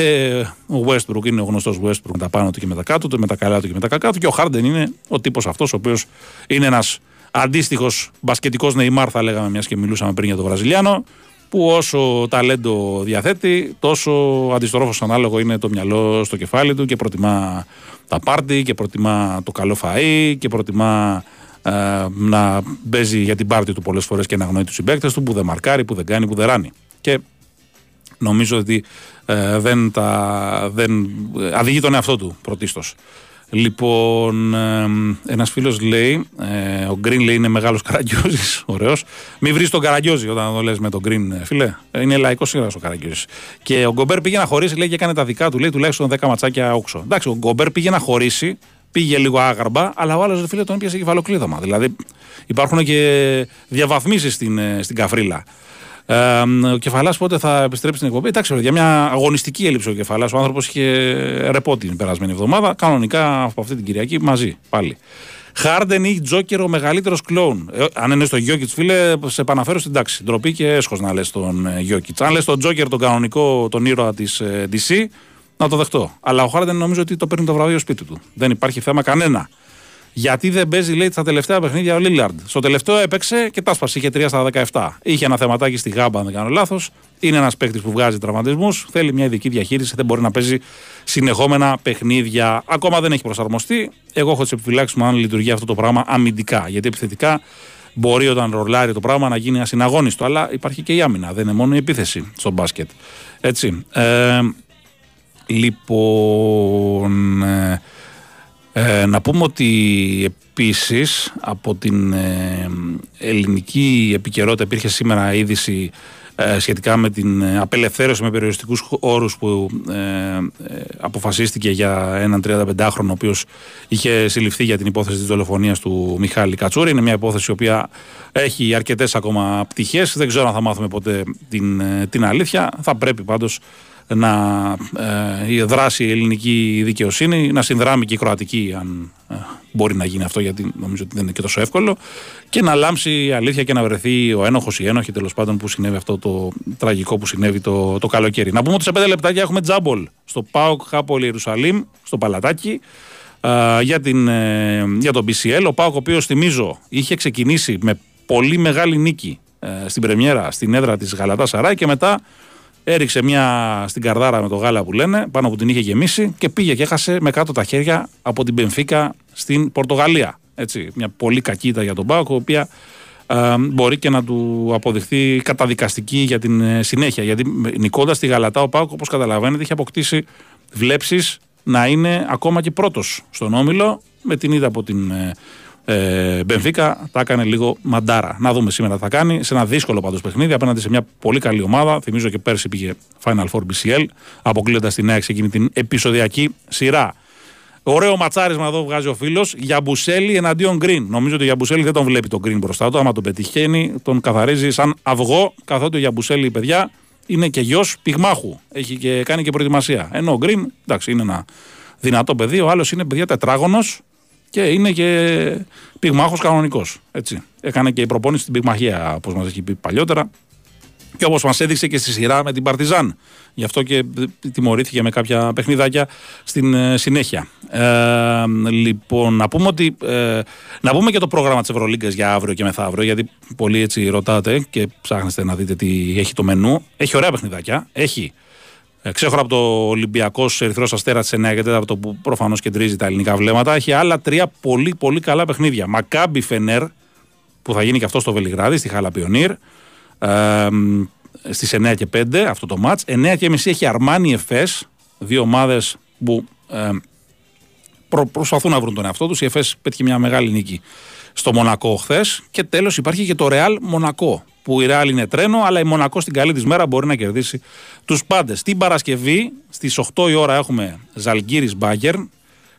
ο Westbrook είναι ο γνωστός Westbrook με τα πάνω του και με τα κάτω του, με τα καλά του και με τα κακά του. Και ο Harden είναι ο τύπος αυτός, ο οποίος είναι ένας αντίστοιχος μπασκετικός Neymar, θα λέγαμε, μιας και μιλούσαμε πριν για τον Βραζιλιάνο, που όσο ταλέντο διαθέτει, τόσο αντιστρόφως ανάλογο είναι το μυαλό στο κεφάλι του και προτιμά τα πάρτι και προτιμά το καλό φαΐ και προτιμά ε, να παίζει για την πάρτι του πολλές φορές και να γνωρίζει τους συμπαίκτες του που δεν μαρκάρει, που δεν κάνει, που δεν ράνει. Και νομίζω ότι ε, δεν, τα, δεν ε, αδηγεί τον εαυτό του πρωτίστως. Λοιπόν, ε, ένας φίλος λέει, ε, ο Green λέει είναι μεγάλος καραγκιόζης, ωραίος. Μην βρεις τον καραγκιόζη όταν το λες με τον Green, ε, φίλε. Ε, Είναι λαϊκός ήρωας ο καραγκιόζης. Και ο Γκομπέρ πήγε να χωρίσει, λέει και έκανε τα δικά του, λέει τουλάχιστον 10 ματσάκια όξο. Εντάξει, ο Γκομπέρ πήγε να χωρίσει, πήγε λίγο άγαρμπα, αλλά ο άλλος φίλε τον έπιασε κεφαλοκλείδωμα. Δηλαδή υπάρχουν και διαβαθμίσεις στην, ε, στην καφρίλα. Ε, ο κεφαλάς πότε θα επιστρέψει στην εκπομπή; Εντάξει, για μια αγωνιστική έλλειψη ο κεφαλάς. Ο άνθρωπος είχε ρεπό την περασμένη εβδομάδα. Κανονικά από αυτή την Κυριακή μαζί πάλι. Χάρντεν ή Τζόκερ ο μεγαλύτερος κλόουν. Ε, αν είναι στο Γιώκητς, φίλε, σε επαναφέρω στην τάξη. Ντροπή και έσχος να λες τον Γιώκητς. Αν λες τον Τζόκερ τον κανονικό, τον ήρωα της ε, DC, να το δεχτώ. Αλλά ο Χάρντεν νομίζω ότι το παίρνει το βραβείο σπίτι του. Δεν υπάρχει θέμα κανένα. Γιατί δεν παίζει, λέει, στα τελευταία παιχνίδια ο Λίλαρντ. Στο τελευταίο έπαιξε και τα σπασε. Είχε 3 στα 17. Είχε ένα θεματάκι στη γάμπα, αν δεν κάνω λάθος. Είναι ένας παίκτης που βγάζει τραυματισμούς. Θέλει μια ειδική διαχείριση. Δεν μπορεί να παίζει συνεχόμενα παιχνίδια. Ακόμα δεν έχει προσαρμοστεί. Εγώ έχω τις επιφυλάξεις μου αν λειτουργεί αυτό το πράγμα αμυντικά. Γιατί επιθετικά μπορεί όταν ρολάρει το πράγμα να γίνει ασυναγώνιστο. Αλλά υπάρχει και η άμυνα. Δεν είναι μόνο η επίθεση στο μπάσκετ. Έτσι. Ε, λοιπόν. Ε, ε, να πούμε ότι επίσης από την ε, ελληνική επικαιρότητα υπήρχε σήμερα είδηση ε, σχετικά με την ε, απελευθέρωση με περιοριστικούς όρους που ε, ε, αποφασίστηκε για έναν 35χρονο ο οποίος είχε συλληφθεί για την υπόθεση της δολοφονίας του Μιχάλη Κατσούρη. Είναι μια υπόθεση η οποία έχει αρκετές ακόμα πτυχές. Δεν ξέρω αν θα μάθουμε ποτέ την, ε, την αλήθεια. Θα πρέπει πάντως να ε, δράσει η ελληνική δικαιοσύνη, να συνδράμει και η κροατική αν ε, μπορεί να γίνει αυτό γιατί νομίζω ότι δεν είναι και τόσο εύκολο και να λάμψει η αλήθεια και να βρεθεί ο ένοχος ή ένοχη τέλος πάντων που συνέβη αυτό το τραγικό που συνέβη το, το καλοκαίρι. Να πούμε ότι σε πέντε λεπτάκια έχουμε τζάμπολ στο ΠΑΟΚ Χάπολ Ιερουσαλήμ, στο Παλατάκι ε, για, την, ε, για τον BCL. Ο ΠΑΟΚ ο οποίος θυμίζω είχε ξεκινήσει με πολύ μεγάλη νίκη ε, στην πρεμιέρα στην έδρα της Γαλατά Σαράι και μετά Έριξε μια στην καρδάρα με το γάλα που λένε, πάνω που την είχε γεμίσει και πήγε και έχασε με κάτω τα χέρια από την Πενφύκα στην Πορτογαλία. Έτσι, μια πολύ κακήτα για τον Πάοκ, η οποία ε, μπορεί και να του αποδειχθεί καταδικαστική για την ε, συνέχεια. Γιατί νικώντας τη Γαλατά, ο Πάοκ, όπως καταλαβαίνετε, είχε αποκτήσει βλέψεις να είναι ακόμα και πρώτος στον όμιλο με την είδα από την ε, ε, Μπενφίκα τα έκανε λίγο μαντάρα. Να δούμε σήμερα τι θα κάνει. Σε ένα δύσκολο πάντως παιχνίδι απέναντι σε μια πολύ καλή ομάδα. Θυμίζω και πέρσι πήγε Final Four BCL, αποκλείοντας τη νέα εκείνη την επεισοδιακή σειρά. Ωραίο ματσάρισμα εδώ βγάζει ο φίλος. Γιαμπουσέλη εναντίον Γκριν. Νομίζω ότι ο Γιαμπουσέλη δεν τον βλέπει τον Γκριν μπροστά του. Άμα τον πετυχαίνει, τον καθαρίζει σαν αυγό. Καθότι ο Γιαμπουσέλη, παιδιά, είναι και γιος πυγμάχου. Έχει και κάνει και προετοιμασία. Ενώ ο Γκριν, εντάξει, είναι ένα δυνατό παιδί. Ο άλλος είναι παιδιά τετράγωνος και είναι και πυγμάχος κανονικός. Έκανε και η προπόνηση στην πυγμαχία, όπως μας έχει πει παλιότερα. Και όπως μας έδειξε και στη σειρά με την Παρτιζάν. Γι' αυτό και τιμωρήθηκε με κάποια παιχνιδάκια στην ε, συνέχεια. Ε, λοιπόν, να πούμε, ότι, ε, να πούμε και το πρόγραμμα της Ευρωλίγκας για αύριο και μεθαύριο, γιατί πολλοί έτσι ρωτάτε και ψάχνεστε να δείτε τι έχει το μενού. Έχει ωραία παιχνιδάκια. Έχει ε, ξέχωρα από το Ολυμπιακός Ερυθρός Αστέρα της 9 και 4 που προφανώς κεντρίζει τα ελληνικά βλέμματα, έχει άλλα τρία πολύ πολύ καλά παιχνίδια. Μακάμπι Φενέρ, που θα γίνει και αυτό στο Βελιγράδι, στη Χαλαπιονίρ, ε, στις 9 και 5 αυτό το μάτς. 9 και μισή έχει Αρμάνι Εφές, δύο ομάδες που ε, προ, προσπαθούν να βρουν τον εαυτό τους. Η Εφές πέτυχε μια μεγάλη νίκη στο Μονακό χθες. Και τέλος υπάρχει και το Ρεάλ Μονακό που η Ρεάλ είναι τρένο, αλλά η Μονακό στην καλή της μέρα μπορεί να κερδίσει τους πάντες. Την Παρασκευή στις 8 η ώρα έχουμε Ζαλγκύρης Μπάγκερν.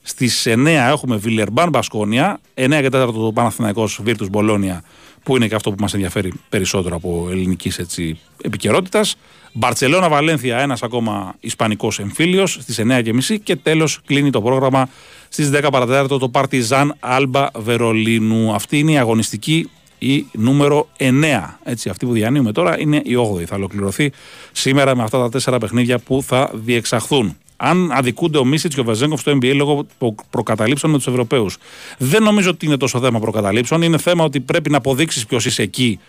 Στις 9 έχουμε Βιλερμπάν Μπασκόνια. 9 και 4 το Παναθηναϊκός Βίρτους Μπολόνια, που είναι και αυτό που μας ενδιαφέρει περισσότερο από ελληνικής επικαιρότητας. Μπαρσελόνα Βαλένθια, ένας ακόμα Ισπανικός εμφύλιος στις 9.30 και τέλος κλείνει το πρόγραμμα στις 10 παρατέταρτο το Παρτιζάν Άλμπα Βερολίνου. Αυτή είναι η αγωνιστική η νούμερο 9. Έτσι, αυτή που διανύουμε τώρα είναι η 8η. Θα ολοκληρωθεί σήμερα με αυτά τα τέσσερα παιχνίδια που θα διεξαχθούν. Αν αδικούνται ο Μίσιτς και ο Βεζένκοφ στο NBA λόγω προκαταλήψεων με τους Ευρωπαίους. Δεν νομίζω ότι είναι τόσο θέμα προκαταλήψεων. Είναι θέμα ότι πρέπει να αποδείξεις ποιος είσαι εκεί.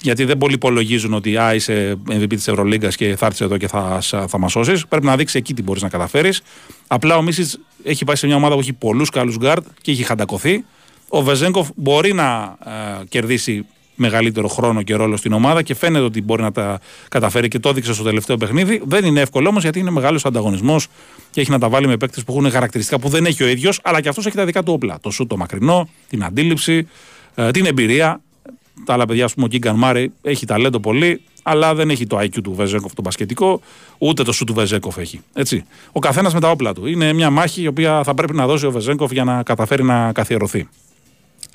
Γιατί δεν πολλοί υπολογίζουν ότι α, είσαι MVP της Ευρωλίγκας και θα έρθεις εδώ και θα, θα μας σώσεις. Πρέπει να δείξεις εκεί τι μπορείς να καταφέρεις. Απλά ο Μίσιτς έχει πάει σε μια ομάδα που έχει πολλούς καλούς γκάρτ και έχει χαντακωθεί ο Βεζέγκοφ μπορεί να ε, κερδίσει μεγαλύτερο χρόνο και ρόλο στην ομάδα και φαίνεται ότι μπορεί να τα καταφέρει και το έδειξε στο τελευταίο παιχνίδι. Δεν είναι εύκολο όμως γιατί είναι μεγάλος ανταγωνισμός και έχει να τα βάλει με παίκτες που έχουν χαρακτηριστικά που δεν έχει ο ίδιος, αλλά και αυτός έχει τα δικά του όπλα. Το σου το μακρινό, την αντίληψη, ε, την εμπειρία. Τα άλλα παιδιά, ας πούμε, ο Κίγκαν Μάρι έχει ταλέντο πολύ, αλλά δεν έχει το IQ του Βεζέκοφ το μπασκετικό, ούτε το σου του Βεζέκοφ έχει. Έτσι. Ο καθένας με τα όπλα του. Είναι μια μάχη η οποία θα πρέπει να δώσει ο Βεζέκοφ για να καταφέρει να καθιερωθεί.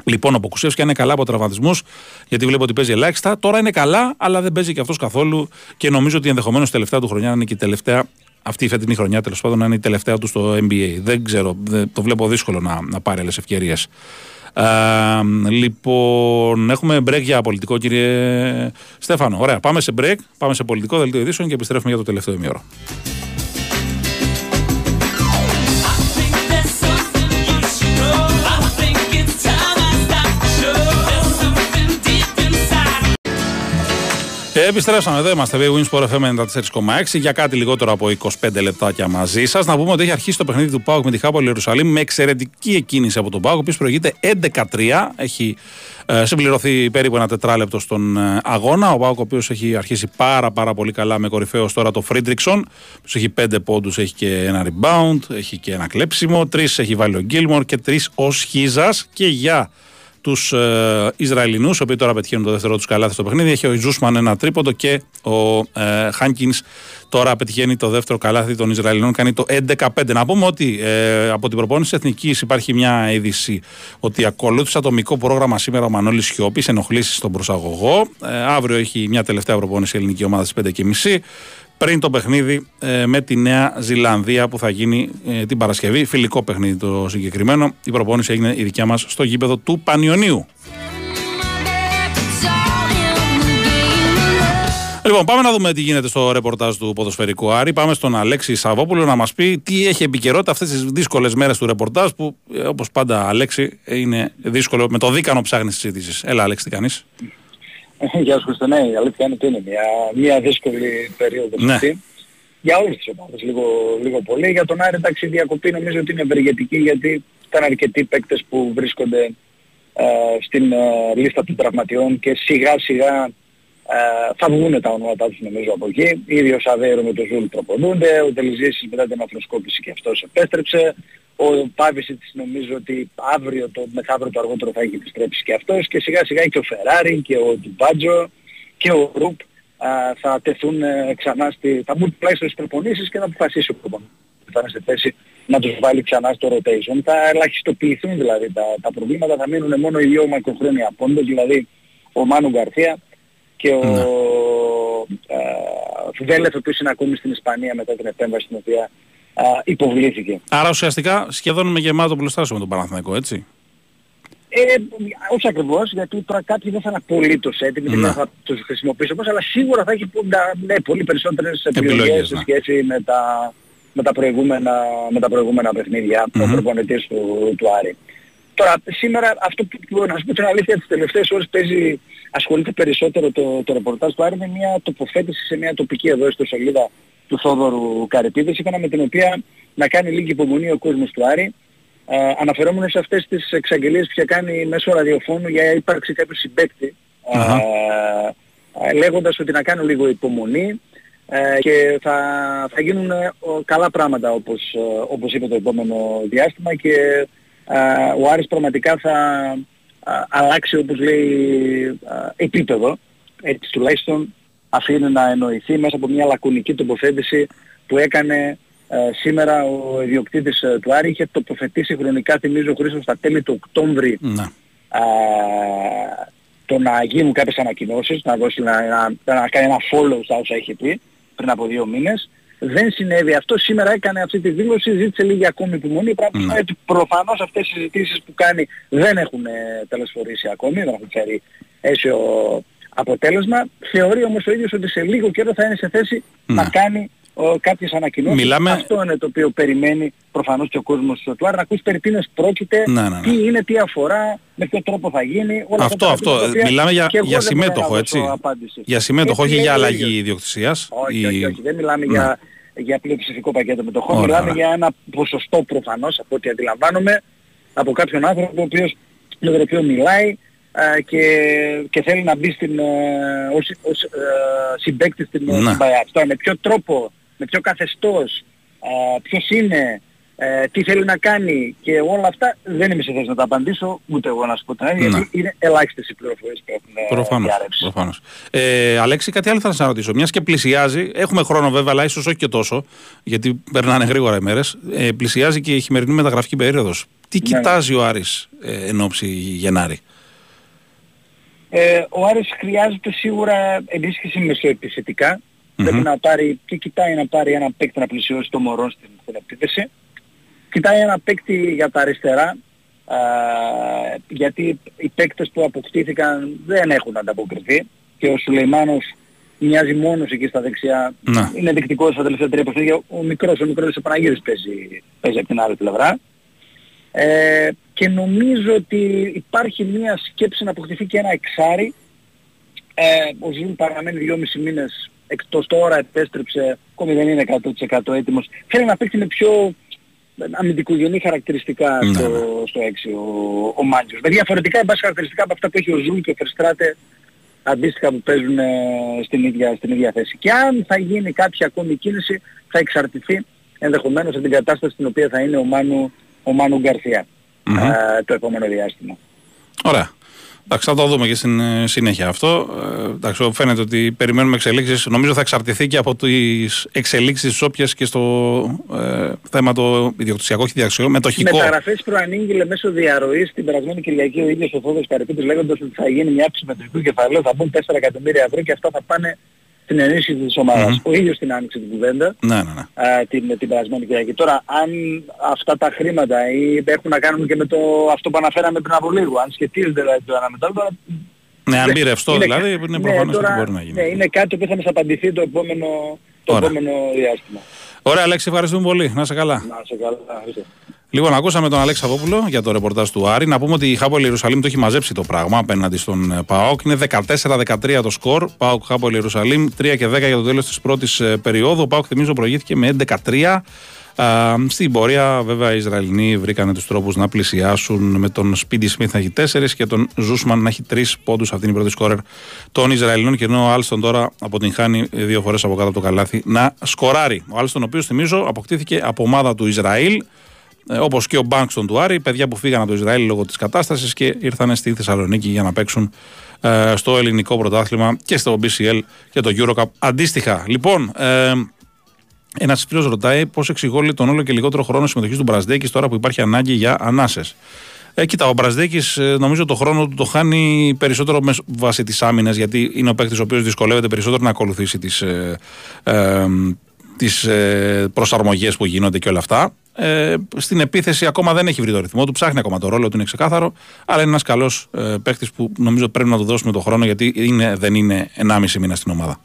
Λοιπόν, ο Ποκουσέφσκι είναι καλά από τραυματισμούς, γιατί βλέπω ότι παίζει ελάχιστα. Τώρα είναι καλά, αλλά δεν παίζει και αυτός καθόλου. Και νομίζω ότι ενδεχομένως τελευταία του χρονιά να είναι και η τελευταία, αυτή η φετινή χρονιά τέλος πάντων, να είναι η τελευταία του στο NBA. Δεν ξέρω, το βλέπω δύσκολο να, να πάρει άλλες ευκαιρίες. λοιπόν, έχουμε break για πολιτικό, κύριε Στέφανο. Ωραία, πάμε σε break, πάμε σε πολιτικό δελτίο ειδήσεων και επιστρέφουμε για το τελευταίο ημίωρο. Επιστρέψαμε εδώ, είμαστε Big Wins FM 94,6 για κάτι λιγότερο από 25 λεπτάκια μαζί σας. Να πούμε ότι έχει αρχίσει το παιχνίδι του Πάουκ με τη Χάπολη Ιερουσαλήμ με εξαιρετική εκκίνηση από τον Πάουκ, ο οποίος προηγείται 11-3. Έχει ε, συμπληρωθεί περίπου ένα τετράλεπτο στον ε, αγώνα. Ο Πάουκ, ο οποίος έχει αρχίσει πάρα, πάρα πολύ καλά με κορυφαίο τώρα το Φρίντριξον, που έχει 5 πόντους, έχει και ένα rebound, έχει και ένα κλέψιμο. Τρεις έχει βάλει ο Γκίλμορ και τρεις ο Χίζα. Και για τους ε, Ισραηλινούς, οι οποίοι τώρα πετυχαίνουν το δεύτερο τους καλάθι στο παιχνίδι. Έχει ο Ιζούσμαν ένα τρίποντο και ο ε, Χάνκινς τώρα πετυχαίνει το δεύτερο καλάθι των Ισραηλινών, κάνει το 11-5. Να πούμε ότι ε, από την προπόνηση Εθνικής υπάρχει μια είδηση ότι ακολούθησε ατομικό πρόγραμμα σήμερα ο Μανώλης Σιώπης, ενοχλήσει στον προσαγωγό. Ε, αύριο έχει μια τελευταία προπόνηση η ελληνική ομάδα στις 5.30 πριν το παιχνίδι ε, με τη Νέα Ζηλανδία που θα γίνει ε, την Παρασκευή. Φιλικό παιχνίδι το συγκεκριμένο. Η προπόνηση έγινε η δικιά μας στο γήπεδο του Πανιωνίου. Λοιπόν, πάμε να δούμε τι γίνεται στο ρεπορτάζ του ποδοσφαιρικού Άρη. Πάμε στον Αλέξη Σαββόπουλο να μας πει τι έχει επικαιρότητα αυτές τις δύσκολες μέρες του ρεπορτάζ. Που ε, όπως πάντα, Αλέξη, είναι δύσκολο με το δίκανο ψάχνεις της συζήτησης. Έλα, Αλέξη, τι κάνεις; Γεια σου Χριστό, ναι, η αλήθεια είναι ότι είναι μια, μια δύσκολη περίοδο Ναι. αυτή. Για όλες τις ομάδες λίγο, λίγο πολύ. Για τον Άρη εντάξει η διακοπή νομίζω ότι είναι ευεργετική γιατί ήταν αρκετοί παίκτες που βρίσκονται ε, στην ε, λίστα των τραυματιών και σιγά σιγά ε, θα βγουν τα ονόματά τους νομίζω από εκεί. Ήδη ο Σαβέρο με το Ζούλ προπονούνται, ο Τελιζήσης μετά την αθροσκόπηση και αυτός επέστρεψε. Ο Πάβησιτς νομίζω ότι αύριο το μεθαύριο το αργότερο θα έχει επιστρέψει και αυτός και σιγά σιγά και ο Φεράρι και ο Ντουμπάτζο και ο Ρουπ α, θα τεθούν ε, ξανά στη, θα μπουν τουλάχιστον στις προπονήσεις και να αποφασίσει ο προπονητής. Θα είναι σε θέση να τους βάλει ξανά στο rotation. Θα ελαχιστοποιηθούν δηλαδή τα, τα προβλήματα, θα μείνουν μόνο οι δύο μακροχρόνια πόντες, δηλαδή ο Μάνου Γκαρθία και ο ε, Βέλεφ, ο οποίος είναι ακόμη στην Ισπανία μετά την επέμβαση στην οποία α, υποβλήθηκε. Άρα ουσιαστικά σχεδόν με γεμάτο πλουστάσιο με τον Παναθηναϊκό, έτσι. Ε, όχι ακριβώς, γιατί τώρα κάποιοι δεν θα είναι απολύτως έτοιμοι, Ναι. δεν θα τους χρησιμοποιήσω όμως, αλλά σίγουρα θα έχει ποντα- ναι, πολύ περισσότερες επιλογές, Επιλογές, σε ναι. σχέση με τα, με τα, προηγούμενα, με τα προηγούμενα παιχνίδια, ο Μμμ. προπονητής του, του Άρη. Τώρα, σήμερα αυτό που που να σου πω την αλήθεια τις τελευταίες ώρες παίζει, ασχολείται περισσότερο το, το ρεπορτάζ του Άρη με μια τοποθέτηση σε μια τοπική εδώ στο σελίδα του Θόδωρου Καρυπίδης, σύμφωνα με την οποία να κάνει λίγη υπομονή ο κόσμος του Άρη, ε, αναφερόμενος σε αυτές τις εξαγγελίες που είχε κάνει μέσω ραδιοφώνου για ύπαρξη κάποιου συμπέκτη, ε, Αχα. ε, λέγοντας ότι να κάνω λίγο υπομονή ε, και θα, θα γίνουν ε, ο- καλά πράγματα όπως, ε, όπως είπε το επόμενο διάστημα και ε, ο Άρης πραγματικά θα α, αλλάξει όπως λέει α, επίπεδο έτσι τουλάχιστον αφήνει να εννοηθεί μέσα από μια λακωνική τοποθέτηση που έκανε ε, σήμερα ο ιδιοκτήτης ε, του Άρη είχε τοποθετήσει χρονικά θυμίζω ο Χρήστος στα τέλη του Οκτώβρη Ναι. α, το να γίνουν κάποιες ανακοινώσεις, να, δώσει, να, να, να κάνει ένα follow στα όσα έχει πει πριν από δύο μήνες. Δεν συνέβη αυτό. Σήμερα έκανε αυτή τη δήλωση, ζήτησε λίγη ακόμη υπομονή. Πράγμα που σημαίνει ότι προφανώς αυτές οι συζητήσεις που κάνει δεν έχουν ε, τελεσφορήσει ακόμη, δεν έχουν φέρει αίσιο αποτέλεσμα. Θεωρεί όμως ο ίδιος ότι σε λίγο καιρό θα είναι σε θέση να κάνει ο, κάποιες ανακοινώσεις. Μιλάμε- Αυτό είναι το οποίο περιμένει προφανώς και ο κόσμος του Άρη, να ακούσει περί τίνος πρόκειται, Ναι, ναι, ναι. τι είναι, τι αφορά, με ποιο τρόπο θα γίνει. Όλα Αυτό, αυτά τα αυτό. ερωτήματα τα οποία Μιλάμε για, και εγώ για δεν μπορώ να συμμέτοχο, δώσω έτσι. απάντηση. Για συμμέτοχο, Έτσι όχι για λέει ο αλλαγή ίδιος. ιδιοκτησίας. Όχι, Η- όχι, όχι. Δεν μιλάμε Ναι. για, για πλειοψηφικό πακέτο μετοχών. Ωραία, μιλάμε ωραία. για ένα ποσοστό προφανώς, από ό,τι αντιλαμβάνομαι, από κάποιον άνθρωπο ο οποίος με τον οποίο μιλάει ε, και, και θέλει να μπει στην, ε, ως, ως ε, συμπέκτη στην, Ναι. στην ΠΑΕΑ. Τώρα με ποιο τρόπο, με ποιο καθεστώς, ε, ποιος είναι, ε, τι θέλει να κάνει και όλα αυτά δεν είμαι σε θέση να τα απαντήσω, ούτε εγώ να σου πω την αλήθεια, Ναι. γιατί είναι ελάχιστες οι πληροφορίες που έχουν ε, Προφανώς, διαρρεύσει. προφανώς. Ε, Αλέξη, κάτι άλλο θα σα ρωτήσω. Μιας και πλησιάζει, έχουμε χρόνο βέβαια, αλλά ίσως όχι και τόσο, γιατί περνάνε γρήγορα οι μέρες. Ε, πλησιάζει και η χειμερινή μεταγραφική περίοδος. Τι Ναι. κοιτάζει ο Άρης ε, εν ώψη Γενάρη; Ε, ο Άρης χρειάζεται σίγουρα ενίσχυση μεσοεπιθετικά. Μμμ. Πρέπει να πάρει και κοιτάει να πάρει ένα παίκτη να πλησιώσει το μωρό στην, στην επίθεση. Κοιτάει ένα παίκτη για τα αριστερά, α, γιατί οι παίκτες που αποκτήθηκαν δεν έχουν ανταποκριθεί και ο Σουλεϊμάνοφ μοιάζει μόνος εκεί στα δεξιά. Να. Είναι δηκτικός στα τελευταία τρία παιχνίδια. Ο μικρός, ο μικρός ο Παναγιώρης παίζει, παίζει από την άλλη πλευρά. Ε, και νομίζω ότι υπάρχει μια σκέψη να αποκτηθεί και ένα εξάρι. Ε, ο Ζουλ παραμένει 2,5 μήνες εκτός τώρα, επέστρεψε, ακόμη δεν είναι 100% έτοιμος. Θέλει να παίξει με πιο αμυντικογενή χαρακτηριστικά Ναι, στο, στο 6 ο, ο Μάντζιος. Με διαφορετικά εν πάση χαρακτηριστικά από αυτά που έχει ο Ζουλ και ο Φερστράετε αντίστοιχα που παίζουν ε, στην, ίδια, στην ίδια θέση. Και αν θα γίνει κάποια ακόμη κίνηση θα εξαρτηθεί ενδεχομένως από την κατάσταση στην οποία θα είναι ο Μάνου, ο Μάνου Γκαρσία Μμμ. ε, το επόμενο διάστημα. Ωραία. Εντάξει, θα το δούμε και στην ε, συνέχεια αυτό. Ε, εντάξει, φαίνεται ότι περιμένουμε εξελίξεις. Νομίζω θα εξαρτηθεί και από τις εξελίξεις τη όποιες και στο ε, θέμα το ιδιοκτησιακό και διαξιό, μετοχικό. Μεταγραφές προανήγγειλε μέσω διαρροής την περασμένη Κυριακή ο ίδιος ο Φόδος Καρυπίδης λέγοντας ότι θα γίνει μια άψη μετοχικού κεφαλαίου, θα μπουν 4 εκατομμύρια ευρώ και αυτά θα πάνε στην ενίσχυση της ομάδας. Ο ίδιος την άνοιξε την κουβέντα Ναι, ναι, ναι. α, την, την περασμένη Κυριακή. Τώρα, αν αυτά τα χρήματα ή έχουν να κάνουν και με το, αυτό που αναφέραμε πριν από λίγο, αν σχετίζονται δηλαδή το ένα με το άλλο, Ναι, αν Ναι, μπει ρευστό είναι- δηλαδή, είναι ναι, προφανώς τώρα, ότι μπορεί να γίνει. Ναι, είναι κάτι που θα μας απαντηθεί το επόμενο, το Ωραία. επόμενο διάστημα. Ωραία, Αλέξη, ευχαριστούμε πολύ. Να είσαι καλά. Να σε καλά. Ευχαριστώ. Λοιπόν, ακούσαμε τον Αλέξη Σαββόπουλο για το ρεπορτάζ του Άρη. Να πούμε ότι η Χάπολη Ιερουσαλήμ το έχει μαζέψει το πράγμα απέναντι στον ε, ΠΑΟΚ. Είναι 14-13 το σκορ. ΠΑΟΚ Χάπολη Ιερουσαλήμ 3 και 10 για το τέλος της πρώτης περίοδου. Ο ΠΑΟΚ θυμίζω προηγήθηκε με 11-3. Α, στην πορεία, βέβαια, οι Ισραηλινοί βρήκαν τους τρόπους να πλησιάσουν με τον Σπίντι Σμιθ να έχει 4 και τον Ζούσμαν να έχει 3 πόντους. Αυτή είναι η πρώτη σκόρερ των Ισραηλινών. Και ενώ ο Άλστον τώρα αποτυγχάνει δύο φορές από κάτω από το καλάθι να σκοράρει. Ο Άλστον, ο οποίος θυμίζω αποκτήθηκε από ομάδα του Ισραήλ ε, Όπως και ο Μπάνκστον του Άρη, παιδιά που φύγαν από το Ισραήλ λόγω της κατάστασης και ήρθαν στη Θεσσαλονίκη για να παίξουν ε, στο ελληνικό πρωτάθλημα και στο BCL και το Eurocup αντίστοιχα. Λοιπόν, ε, ένας φίλος ρωτάει πώς εξηγώ τον όλο και λιγότερο χρόνο συμμετοχής του Μπραζδέκης τώρα που υπάρχει ανάγκη για ανάσες. Ε, κοίτα, ο Μπραζδέκης νομίζω το χρόνο του το χάνει περισσότερο μες βάση της άμυνας, γιατί είναι ο παίκτης ο οποίος δυσκολεύεται περισσότερο να ακολουθήσει τις ε, ε, τις ε, προσαρμογές που γίνονται και όλα αυτά. Ε, στην επίθεση ακόμα δεν έχει βρει το ρυθμό του, ψάχνει ακόμα το ρόλο του, είναι ξεκάθαρο. Αλλά είναι ένας καλός ε, παίκτης που νομίζω πρέπει να του δώσουμε το χρόνο γιατί είναι, δεν είναι 1,5 μήνα στην ομάδα.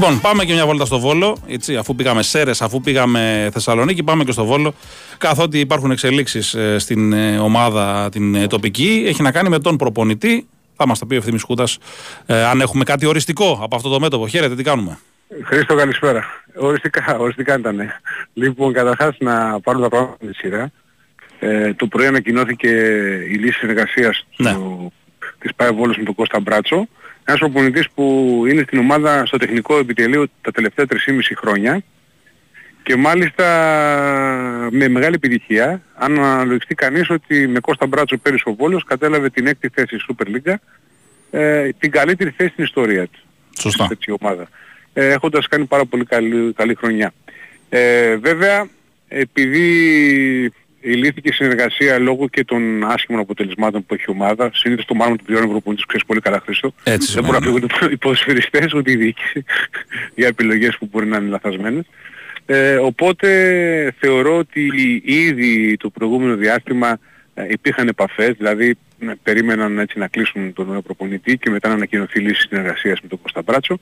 Λοιπόν, πάμε και μια βόλτα στο Βόλο. Έτσι, αφού πήγαμε Σέρες, αφού πήγαμε Θεσσαλονίκη, πάμε και στο Βόλο. Καθότι υπάρχουν εξελίξεις στην ε, ομάδα την ε, τοπική, έχει να κάνει με τον προπονητή. Θα μας τα πει ο ευθύνη Κούτας αν έχουμε κάτι οριστικό από αυτό το μέτωπο. Χαίρετε, τι κάνουμε; Χρήστο καλησπέρα. Οριστικά, οριστικά ήταν. Λοιπόν, καταρχάς να πάρω τα πράγματα με τη σειρά. Ε, το πρωί ανακοινώθηκε η λύση συνεργασίας Ναι. του, της ΠΑΕ Βόλος με τον Κώστα Μπράτσο. Ένας προπονητής που είναι στην ομάδα στο τεχνικό επιτελείο τα τελευταία 3,5 χρόνια και μάλιστα με μεγάλη επιτυχία. Αν αναλογιστεί κανείς ότι με Κώστα Μπράτσο πέρυσι ο Βόλος κατέλαβε την έκτη θέση στη Super League, ε, την καλύτερη θέση στην ιστορία της. Σωστά. Έτσι, ομάδα. Ε, έχοντας κάνει πάρα πολύ καλή, καλή χρονιά. Ε, βέβαια, επειδή ηλίθηκε η συνεργασία λόγω και των άσχημων αποτελεσμάτων που έχει η ομάδα, συνήθως το μάλλον του πληρώνει ο προπονητής, ξέρεις πολύ καλά Χρήστο. Έτσι Δεν μπορεί να σημαίνει. φύγουν οι ποδοσφαιριστές ούτε η διοίκηση για επιλογές που μπορεί να είναι λαθασμένες. Ε, οπότε θεωρώ ότι ήδη το προηγούμενο διάστημα ε, υπήρχαν επαφές, δηλαδή ε, περίμεναν έτσι να κλείσουν τον νέο προπονητή και μετά να ανακοινωθεί η λύση συνεργασίας με τον Κώστα Μπράτσο.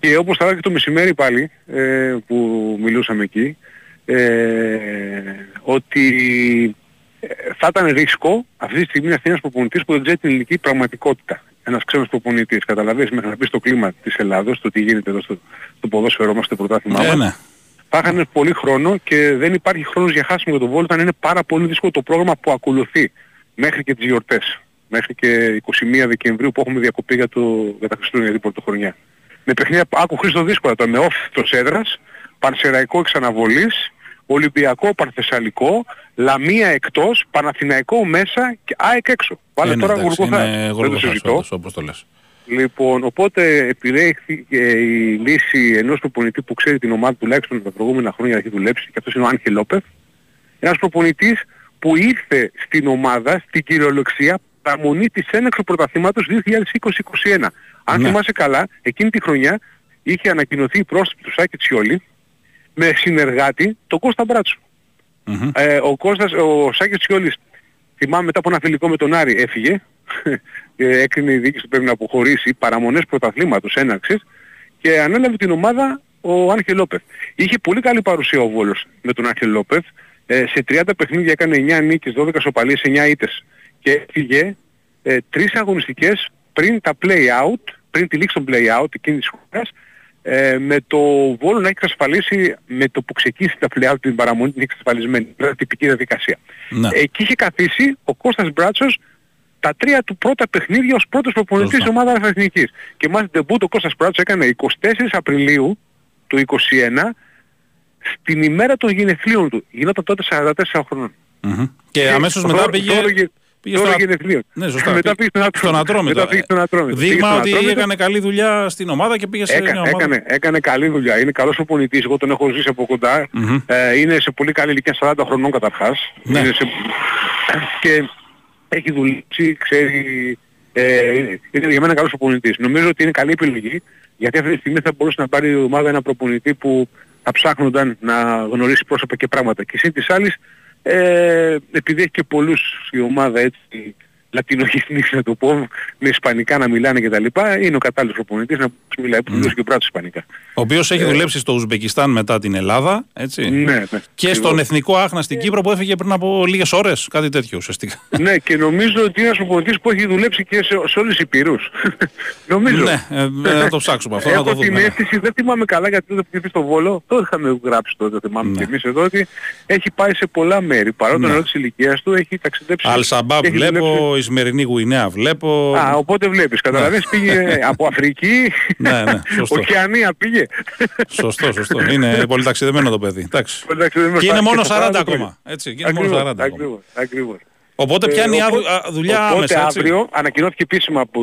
Και όπως θα έλεγα και το μεσημέρι πάλι ε, που μιλούσαμε εκεί, ε, ότι ε, θα ήταν ρίσκο αυτή τη στιγμή να στείλει ένας προπονητής που δεν ξέρει την ελληνική πραγματικότητα. Ένας ξένος προπονητής, καταλαβαίνεις, μέχρι να μπει στο κλίμα της Ελλάδος, το τι γίνεται εδώ στο, στο ποδόσφαιρό μας, στο πρωτάθλημά Ε, μας. ναι. Θα είχαν πολύ χρόνο και δεν υπάρχει χρόνος για χάσιμο για τον Βόλο, όταν είναι πάρα πολύ δύσκολο το πρόγραμμα που ακολουθεί μέχρι και τις γιορτές. Μέχρι και 21 Δεκεμβρίου που έχουμε διακοπή για, το, για τα Χριστούγεννα για την πρωτοχρονιά. Με παιχνίδια, άκου Χρήστο δύσκολα τώρα, με όφη το έδρας, Πανσεραϊκό εξαναβολής, Ολυμπιακό Παρθεσσαλικό, Λαμία εκτός, Παναθηναϊκό μέσα και ΑΕΚ έξω. Βάλε Ε, ναι, τώρα εντάξει, γουργοθά. είναι Δεν το γοργοθάς συζητώ. όντως, όπως το λες. Λοιπόν, οπότε επιλέχθηκε η λύση ενός προπονητή που ξέρει την ομάδα τουλάχιστον τα προηγούμενα χρόνια να έχει δουλέψει και αυτός είναι ο Άγχε Λόπεθ. Ένας προπονητής που ήρθε στην ομάδα στην κυριολεξία παραμονή της έναξου πρωταθλήματος 2020-2021. Αν Ναι. θυμάσαι καλά, εκείνη τη χρονιά είχε ανακοινωθεί η πρόσθεση του Σάκη Τσιόλη με συνεργάτη τον Κώστα Μπράτσο. Ε, ο Κώστας, ο Σάκης Τσιόλης, θυμάμαι μετά από ένα φιλικό με τον Άρη έφυγε, ε, έκρινε η διοίκηση ότι πρέπει να αποχωρήσει παραμονές πρωταθλήματος έναρξης και ανέλαβε την ομάδα ο Άγχελ Λόπεθ. Είχε πολύ καλή παρουσία ο Βόλος με τον Άγχελ Λόπεθ. Ε, σε 30 παιχνίδια έκανε 9 νίκες, 12 σοπαλίες, 9 ήττες και έφυγε ε, τρεις αγωνιστικές πριν τα play-out, πριν τη λήξη των play-out εκείνης της χώρας, ε, με το Βόλο να έχει εξασφαλίσει με το που ξεκίνησε τα play-out την παραμονή την έχει εξασφαλισμένη, δηλαδή τυπική διαδικασία. Ναι. Εκεί είχε καθίσει ο Κώστας Μπράτσος τα τρία του πρώτα παιχνίδια ως πρώτος προπονητής της Σωστά. ομάδας εθνικής. Και μάλιστα ντεμπούτ ο Κώστας Μπράτσος έκανε 24 Απριλίου του 2021 στην ημέρα των γενεθλίων του. Γινόταν τότε 44 χρονών. Μμμ. Και αμέσως το μετά δώρο- πήγε... δώρο γε- πήγε δώρο στο- γενεθλίων. Ναι, σωστά. Μετά πήγε στον Ατρόμητο. Στον Ατρόμητο. Μετά πήγε στον Ατρόμητο. Πήγε Δείγμα στον ότι Ατρόμητο. έκανε καλή δουλειά στην ομάδα και πήγε σε Έκα- μια ομάδα. έκανε, έκανε καλή δουλειά. Είναι καλός προπονητής. Εγώ τον έχω ζήσει από κοντά. Μμμ. Ε, είναι σε πολύ καλή ηλικία 40 χρονών καταρχάς. Ναι. Είναι σε... Και έχει δουλέψει, ξέρει... Ε, είναι- είναι για μένα καλός προπονητής. Νομίζω ότι είναι καλή επιλογή γιατί αυτή τη στιγμή θα μπορούσε να πάρει η ομάδα ένα προπονητή που θα ψάχνονταν να γνωρίσει πρόσωπα και πράγματα. Και συν της άλλης, ε, επειδή έχει και πολλούς η ομάδα έτσι λατινογενείς να το πω, με ισπανικά να μιλάνε κτλ. Είναι ο κατάλληλος προπονητής να μιλάει που μιλούσε και ο ισπανικά. Ο οποίος έχει Ε, δουλέψει στο Ουσμπεκιστάν μετά την Ελλάδα. Έτσι. Ναι, ναι. Και στον Ακριβώς. Εθνικό Άχνα στην Κύπρο που έφυγε πριν από λίγες ώρες. Κάτι τέτοιο ουσιαστικά. ναι, και νομίζω ότι είναι ένας προπονητής που έχει δουλέψει και σε, σε όλες τις υπηρούς. νομίζω. ναι, ε, ε, να το ψάξουμε αυτό. να το Έχω την δούμε. ναι. αίσθηση, δεν θυμάμαι καλά γιατί δεν πήγε στο Βόλο, το είχαμε γράψει τότε, θυμάμαι Ναι. και εμείς εδώ, ότι έχει πάει σε πολλά μέρη. Παρότι τον Ναι. νερό της ηλικίας του έχει ταξιδέψει. Αλσαμπά και έχει βλέπω, δουλέψει- Ισημερινή Γουινέα βλέπω. Α, οπότε βλέπεις, καταλαβαίνεις, πήγε από Αφρική, Ναι, ναι, σωστό. Οκεανία πήγε. Σωστό, σωστό. Είναι πολύ ταξιδεμένο το παιδί. Εντάξει. Εντάξει, δεν με Και είναι φτάνει μόνο στα 40 40 ακόμα. Έτσι, και είναι μόνο Ακριβώς, 40 ακόμα. Ακριβώς, ακριβώς. Οπότε Ε, πιάνει άδου- οπότε- α, δουλειά οπότε άμεσα. έτσι. αύριο ανακοινώθηκε επίσημα από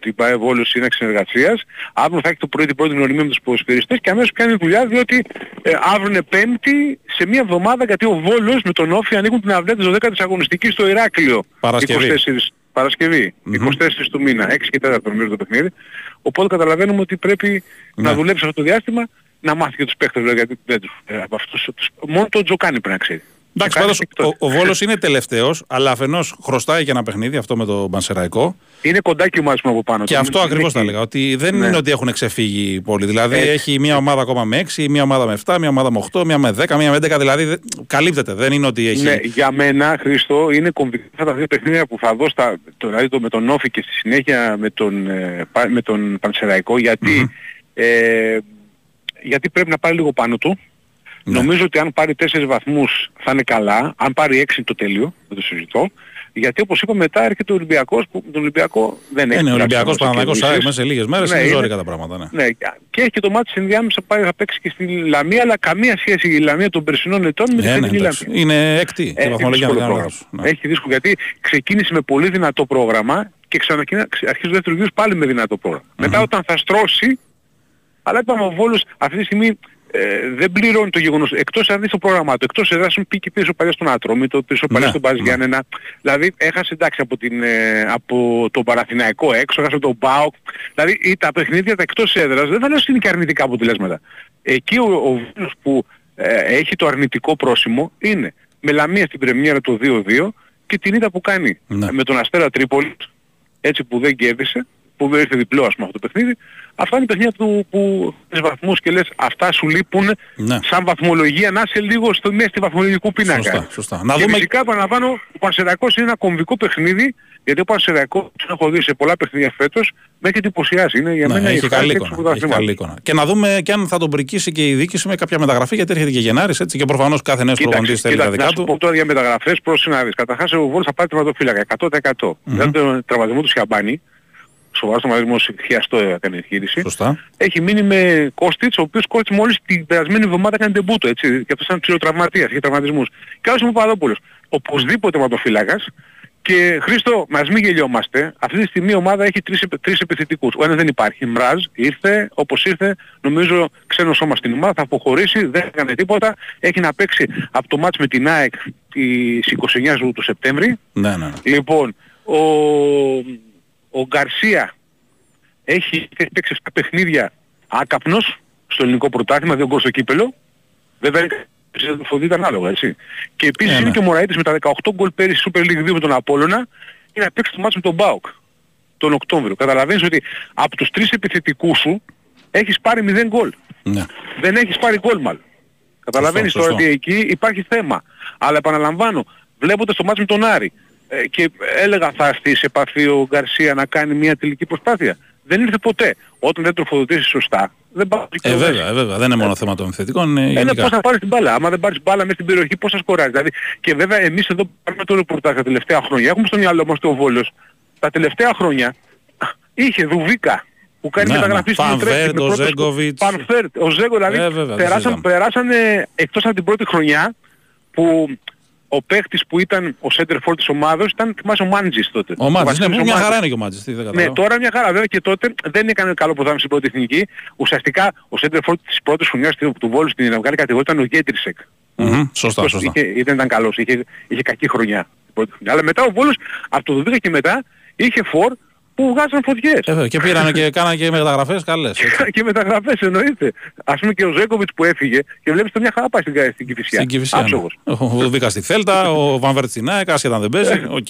την ΠΑΕ Βόλος Σύναξη Συνεργασίας. Αύριο θα έχει το πρωί την πρώτη γνωριμία με τους ποδοσφαιριστές και αμέσως πιάνει δουλειά διότι ε, αύριο είναι πέμπτη σε μια εβδομάδα γιατί ο Βόλος με τον Όφη ανοίγουν την αυλαία της 12ης αγωνιστικής στο Ηράκλειο. Παρασκευή. 24, Παρασκευή, 24 του μήνα, 6 και 4 νομίζω το παιχνίδι. Οπότε καταλαβαίνουμε ότι πρέπει Ναι. να δουλέψει αυτό το διάστημα, να μάθει και τους παίχτες δηλαδή, γιατί δεν τους, ε, από αυτούς, τους, μόνο το Τζοκάνι πρέπει να ξέρει. Εντάξει, Τζοκάνι πάντως εκτός. ο, ο Βόλος είναι τελευταίος, αλλά αφενός χρωστάει και ένα παιχνίδι, αυτό με το Μπανσεραϊκό. Είναι κοντά και η ομάδα μου από πάνω. Και του. αυτό Μην- ακριβώς μην θα έχει- έλεγα. Ότι δεν Ναι. είναι ότι έχουν ξεφύγει πολύ. Δηλαδή Έτσι. έχει μια ομάδα ακόμα με 6, μια ομάδα με 7, μια ομάδα με 8, μια με 10, μια με 11. Δηλαδή δε- καλύπτεται. Δεν είναι ότι έχει. Ναι, για μένα, Χρήστο, είναι κομβικά αυτά τα δύο παιχνίδια που θα δω στα, το, δηλαδή το, με τον Όφη και στη συνέχεια με τον, ε, πα- με τον Πανσεραϊκό, γιατί, ε, γιατί πρέπει να πάρει λίγο πάνω του. Ναι. Νομίζω ότι αν πάρει 4 βαθμούς θα είναι καλά. Αν πάρει 6 το τέλειο, δεν το συζητώ. Γιατί όπως είπα μετά έρχεται ο Ολυμπιακός που τον Ολυμπιακό δεν έχει. Είναι ο τουλάχιστον Ολυμπιακός όσο Παναγιακός κερδίσεις. μέσα σε λίγες μέρες. Ναι, είναι είναι- ζόρικα τα πράγματα. Ναι. Ναι, και έχει και το μάτι ενδιάμεσα πάει θα παίξει και στη Λαμία, αλλά καμία σχέση η Λαμία των περσινών ετών με τη Ναι, ναι, φετινή εντάξει. Λαμία. Είναι έκτη η Έχει βαθμολογία. αν δεν δύσκολο κάνω πρόγραμμα. λάθος. Ναι. Έχει δύσκολο γιατί ξεκίνησε με πολύ δυνατό πρόγραμμα και ξανακίνα, ξε- αρχίζει το δεύτερος γύρος πάλι με δυνατό πρόγραμμα. Μετά όταν θα στρώσει, αλλά είπαμε ο Βόλος αυτή τη στιγμή ε, δεν πληρώνει το γεγονός. Εκτός αν δεις το πρόγραμμά του, εκτός εδάσεων πήγε πίσω παλιά στον Άτρομητο, πίσω παλιά Ναι, στον Πας ναι. Γιάννενα. Δηλαδή έχασε εντάξει από, την, ε, από τον Παραθυναϊκό έξω, έχασε από τον ΠΑΟΚ. Δηλαδή ή τα παιχνίδια τα εκτός έδρας δεν θα λέω ότι είναι και αρνητικά αποτελέσματα. Εκεί ο, ο Βόλος που ε, έχει το αρνητικό πρόσημο είναι με Λαμία στην πρεμιέρα το 2-2 και την ήττα που κάνει Ναι. με τον Αστέρα Τρίπολης έτσι που δεν κέρδισε, που δεν ήρθε διπλό ας πούμε αυτό το παιχνίδι, αυτά είναι η παιχνίδια του που τις βαθμούς και λες αυτά σου λείπουν Ναι. σαν βαθμολογία να είσαι λίγο στο μέση του βαθμολογικού πίνακα. Σωστά, σωστά. Να και δούμε- φυσικά επαναλαμβάνω, ο Πανσεραϊκός είναι ένα κομβικό παιχνίδι, γιατί ο Πανσεραϊκός, τον έχω δει σε πολλά παιχνίδια φέτος, με έχει εντυπωσιάσει. Είναι για Ναι, μένα η έχει καλή ευχάριστη εικόνα. του Έχει πρωταθλήματος. καλή εικόνα. Και να δούμε και αν θα τον πρικήσει και η διοίκηση με κάποια μεταγραφή, γιατί έρχεται και Γενάρης έτσι και προφανώς κάθε νέος προπονητής θέλει τα κοίταξε, δικά να σου του. πω τώρα για μεταγραφές προς να δεις. Καταρχάς ο Βόλος θα πάρει τερματοφύλακα 100%. Δηλαδή τον τραυματισμό του Σιαμπάνη, σοβαρός τραυματισμός χιαστό έκανε εγχείρηση. Σωστά. Έχει μείνει με Κώστιτς, ο οποίος Κώστιτς μόλις την περασμένη εβδομάδα έκανε τεμπούτο, έτσι. Και αυτός ήταν ψηλοτραυματίας, είχε τραυματισμούς. Και άλλος είναι ο Παπαδόπουλος. Οπωσδήποτε τερματοφύλακας. Και Χρήστο, μας μην γελιόμαστε, αυτή τη στιγμή η ομάδα έχει τρεις, επι- τρεις επιθετικούς. Ο ένας δεν υπάρχει. Μράζ ήρθε, όπως ήρθε, νομίζω ξένο σώμα στην ομάδα, θα αποχωρήσει, δεν έκανε τίποτα. Έχει να παίξει από το μάτς με την ΑΕΚ τις 29 του Σεπτέμβρη. Ναι, ναι. ναι. Λοιπόν, ο, ο Γκαρσία έχει έχει παίξει 7 παιχνίδια άκαπνος στο ελληνικό πρωτάθλημα, δύο γκολ στο κύπελο. Βέβαια είναι φοβείται ανάλογα, έτσι. Και επίσης Ε, είναι ναι. και ο Μωραΐτης με τα 18 γκολ πέρυσι Super League 2 με τον Απόλλωνα και να παίξει το μάτς με τον Μπάουκ τον Οκτώβριο. Καταλαβαίνεις ότι από τους τρεις επιθετικούς σου έχεις πάρει 0 γκολ. ναι. Δεν έχεις πάρει γκολ μάλλον. Καταλαβαίνεις Σωστό, τώρα ότι εκεί υπάρχει θέμα. Αλλά επαναλαμβάνω, βλέποντας το μάτς με τον Άρη, ε, και έλεγα θα έρθεις σε επαφή ο Γκαρσία να κάνει μια τελική προσπάθεια. Δεν ήρθε ποτέ. Όταν δεν τροφοδοτήσεις σωστά, δεν πάει Ε, βέβαια, ε, βέβαια. Δεν είναι μόνο θέμα των επιθετικών. Είναι είναι γενικά. πώς θα πάρεις την μπάλα. Άμα δεν πάρεις μπάλα μέσα στην περιοχή, πώς θα σκοράρεις. Δηλαδή, και βέβαια εμείς εδώ που κάνουμε το ρεπορτάζ τα τελευταία χρόνια, έχουμε στο μυαλό μας το Βόλος, τα τελευταία χρόνια είχε Δουβίκα που κάνει Ναι, μεταγραφή ναι. στην Utrecht, Φανβέρτ, είναι ο πρώτος- Ζέγκοβιτς. Φανφέρτ, ο Ζέγκο δηλαδή Ε, βέβαια, δεν περάσαν, συζητάμε. περάσανε εκτός από την πρώτη χρονιά που ο παίχτης που ήταν ο center for της ομάδος ήταν, θυμάσαι, ο Μάντζης τότε. Ο Μάτζης, ναι, βασικός που μια ο χαρά Μάντζης. είναι και ο Μάτζης. τι δεν Ναι, καταλαβαίνω. τώρα μια χαρά βέβαια και τότε δεν έκανε καλό ποδάμι στην πρώτη εθνική. Ουσιαστικά ο center for της πρώτης χρονιάς του του Βόλου στην μεγάλη κατηγορία ήταν ο Γέτρισεκ. Μμμ, Σωστά, Αυτός σωστά. Είχε, δεν ήταν καλός, είχε, είχε κακή χρονιά. την πρώτη χρονιά. Αλλά μετά ο Βόλος από το 12 και μετά είχε φορ που βγάζαν φωτιές. Ε, βέβαια, και πήρανε και κάνανε και μεταγραφές καλές. έτσι. και μεταγραφές εννοείται. Ας πούμε και ο Ζέκοβιτς που έφυγε και βλέπεις το μια χαρά πάει στην, κα- στην Κηφισιά. Στην Κηφισιά. ναι. Άψογος. Ο Βίκα στη Θέλτα, ο Βανβέρτ στην ΑΕΚ, άσχετα αν δεν παίζει. Οκ.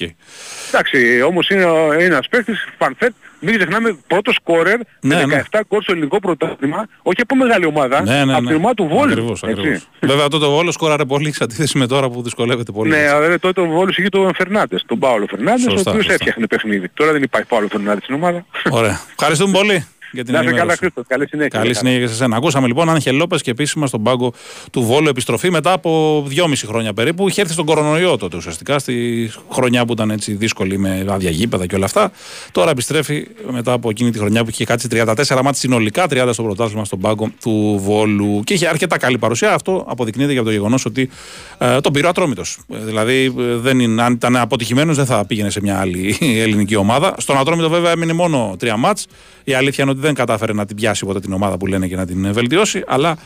Εντάξει, όμως είναι, είναι ένας παίκτης, φανφέτ, μην ξεχνάμε πρώτο σκόρερ Ναι, με ναι. 17 γκολ στο ελληνικό πρωτάθλημα, όχι από μεγάλη ομάδα, Ναι, ναι, από ναι. την ομάδα του Βόλου. Ακριβώς, έτσι. ακριβώς. Βέβαια τότε ο Βόλος σκόραρε πολύ σε αντίθεση με τώρα που δυσκολεύεται πολύ. Ναι, αλλά βέβαια τότε ο Βόλος είχε τον Φερνάντες, τον Πάολο Φερνάντες, ο Σωστά, οποίος σωστά. έφτιαχνε παιχνίδι. Τώρα δεν υπάρχει Πάολο Φερνάντες στην ομάδα. Ωραία. Ευχαριστούμε πολύ για την Να είσαι καλά ενημέρωση. Χρήστο, καλή συνέχεια. Καλή συνέχεια και σε εσένα. Ακούσαμε λοιπόν Άγχελ Λόπες και επίσημα στον πάγκο του Βόλου επιστροφή μετά από δυόμιση χρόνια περίπου. Είχε έρθει στον κορονοϊό τότε ουσιαστικά, στη χρονιά που ήταν έτσι δύσκολη με άδεια γήπεδα και όλα αυτά. Τώρα επιστρέφει μετά από εκείνη τη χρονιά που είχε κάτσει 34 μάτια συνολικά, 30 στο πρωτάθλημα στον πάγκο του Βόλου. Και είχε αρκετά καλή παρουσία. Αυτό αποδεικνύεται για το γεγονός ότι ε, τον πήρε ατρόμητος. Δηλαδή, ε, δεν είναι, αν ήταν αποτυχημένος, δεν θα πήγαινε σε μια άλλη ελληνική ομάδα. Στον ατρόμητο, βέβαια, έμεινε μόνο τρία μάτς. Η αλήθεια είναι ότι δεν κατάφερε να την πιάσει ποτέ την ομάδα που λένε και να την βελτιώσει. Αλλά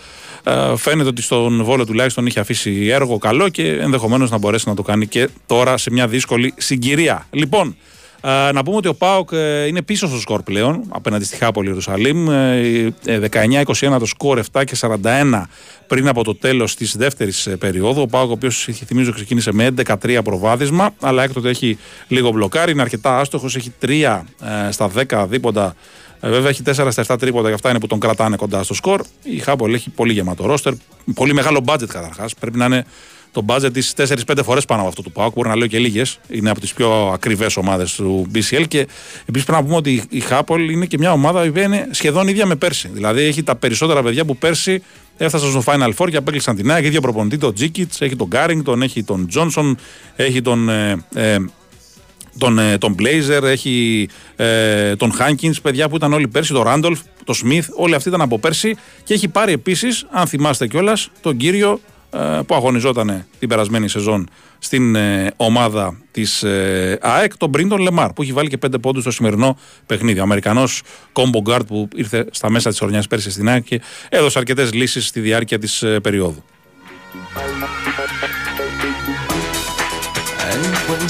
ε, φαίνεται ότι στον Βόλο τουλάχιστον είχε αφήσει έργο καλό και ενδεχομένως να μπορέσει να το κάνει και τώρα σε μια δύσκολη συγκυρία. Λοιπόν, ε, να πούμε ότι ο Πάοκ ε, είναι πίσω στο σκορ πλέον απέναντι στη Χάπολη Ιερουσαλήμ. Ε, ε, 19-21 το σκορ, 7 και 41 πριν από το τέλος της δεύτερης περίοδου. Ο Πάοκ, ο οποίος θυμίζω ξεκίνησε με 11-3 προβάδισμα, αλλά έκτοτε έχει λίγο μπλοκάρει, είναι αρκετά άστοχος, έχει 3 ε, στα 10 δίποτα. Ε, βέβαια έχει 4 στα 7 τρίποτα και αυτά είναι που τον κρατάνε κοντά στο σκορ. Η Χάπολη έχει πολύ γεμάτο ρόστερ, πολύ μεγάλο budget καταρχάς. Πρέπει να είναι το budget της 4-5 φορές πάνω από αυτό του Πάουκ. Μπορεί να λέω και λίγες. Είναι από τις πιο ακριβές ομάδες του BCL. Και επίσης πρέπει να πούμε ότι η Χάπολ είναι και μια ομάδα η οποία είναι σχεδόν ίδια με πέρσι. Δηλαδή έχει τα περισσότερα παιδιά που πέρσι έφτασαν στο Final Four και απέκλεισαν την ΑΕΚ. Έχει δύο προπονητή, τον Τζίκιτς, έχει τον Γκάρινγκτον, έχει τον Τζόνσον, έχει τον. Ε, ε, τον, ε, τον Blazer, έχει ε, τον Χάνκινς, παιδιά που ήταν όλοι πέρσι, τον Ράντολφ, τον Σμιθ, όλοι αυτοί ήταν από πέρσι και έχει πάρει επίσης, αν θυμάστε κιόλας, τον κύριο ε, που αγωνιζόταν την περασμένη σεζόν στην ε, ομάδα της ε, ΑΕΚ, τον Μπρίντον Λεμάρ, που έχει βάλει και πέντε πόντους στο σημερινό παιχνίδι. Ο Αμερικανός combo guard που ήρθε στα μέσα της χρονιάς πέρσι στην ΑΕΚ και έδωσε αρκετές λύσεις στη διάρκεια της ε, περίοδου.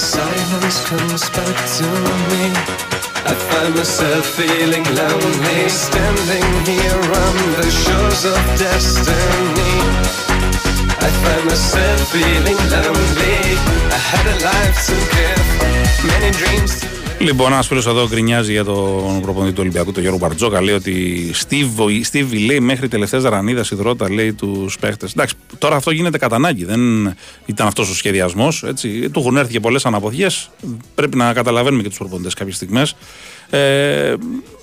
Silence comes back to me, I find myself feeling lonely, standing here on the shores of destiny. I find myself feeling lonely. I had a life to give, many dreams to Λοιπόν, ένας φίλος εδώ γκρινιάζει για τον προπονητή του Ολυμπιακού, τον Γιώργο Μπαρτζόκα. Λέει ότι Στίβι, Στίβι λέει μέχρι τελευταίας ρανίδα υδρότα, λέει τους παίχτες. Εντάξει, τώρα αυτό γίνεται κατά ανάγκη. Δεν ήταν αυτός ο σχεδιασμός. Του έχουν έρθει και πολλές αναποδιέ. Πρέπει να καταλαβαίνουμε και τους προπονητές κάποιες στιγμές. Ε,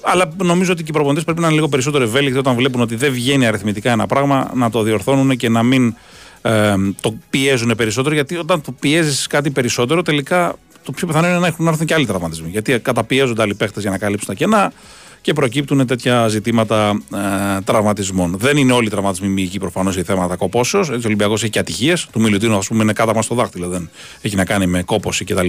αλλά νομίζω ότι και οι προπονητές πρέπει να είναι λίγο περισσότερο ευέλικτοι όταν βλέπουν ότι δεν βγαίνει αριθμητικά ένα πράγμα να το διορθώνουν και να μην ε, το πιέζουν περισσότερο. Γιατί όταν το πιέζεις κάτι περισσότερο, τελικά το πιο πιθανό είναι να έχουν να έρθουν και άλλοι τραυματισμοί. Γιατί καταπιέζονται άλλοι παίχτες για να καλύψουν τα κενά και προκύπτουν τέτοια ζητήματα ε, τραυματισμών. Δεν είναι όλοι οι τραυματισμοί μυϊκοί προφανώς για θέματα κοπόσεως. Ο Ολυμπιακός έχει και ατυχίες. Του Μιλουτίνου, ας πούμε, είναι κάτω μας στο δάχτυλο. Δεν έχει να κάνει με κόπωση κτλ.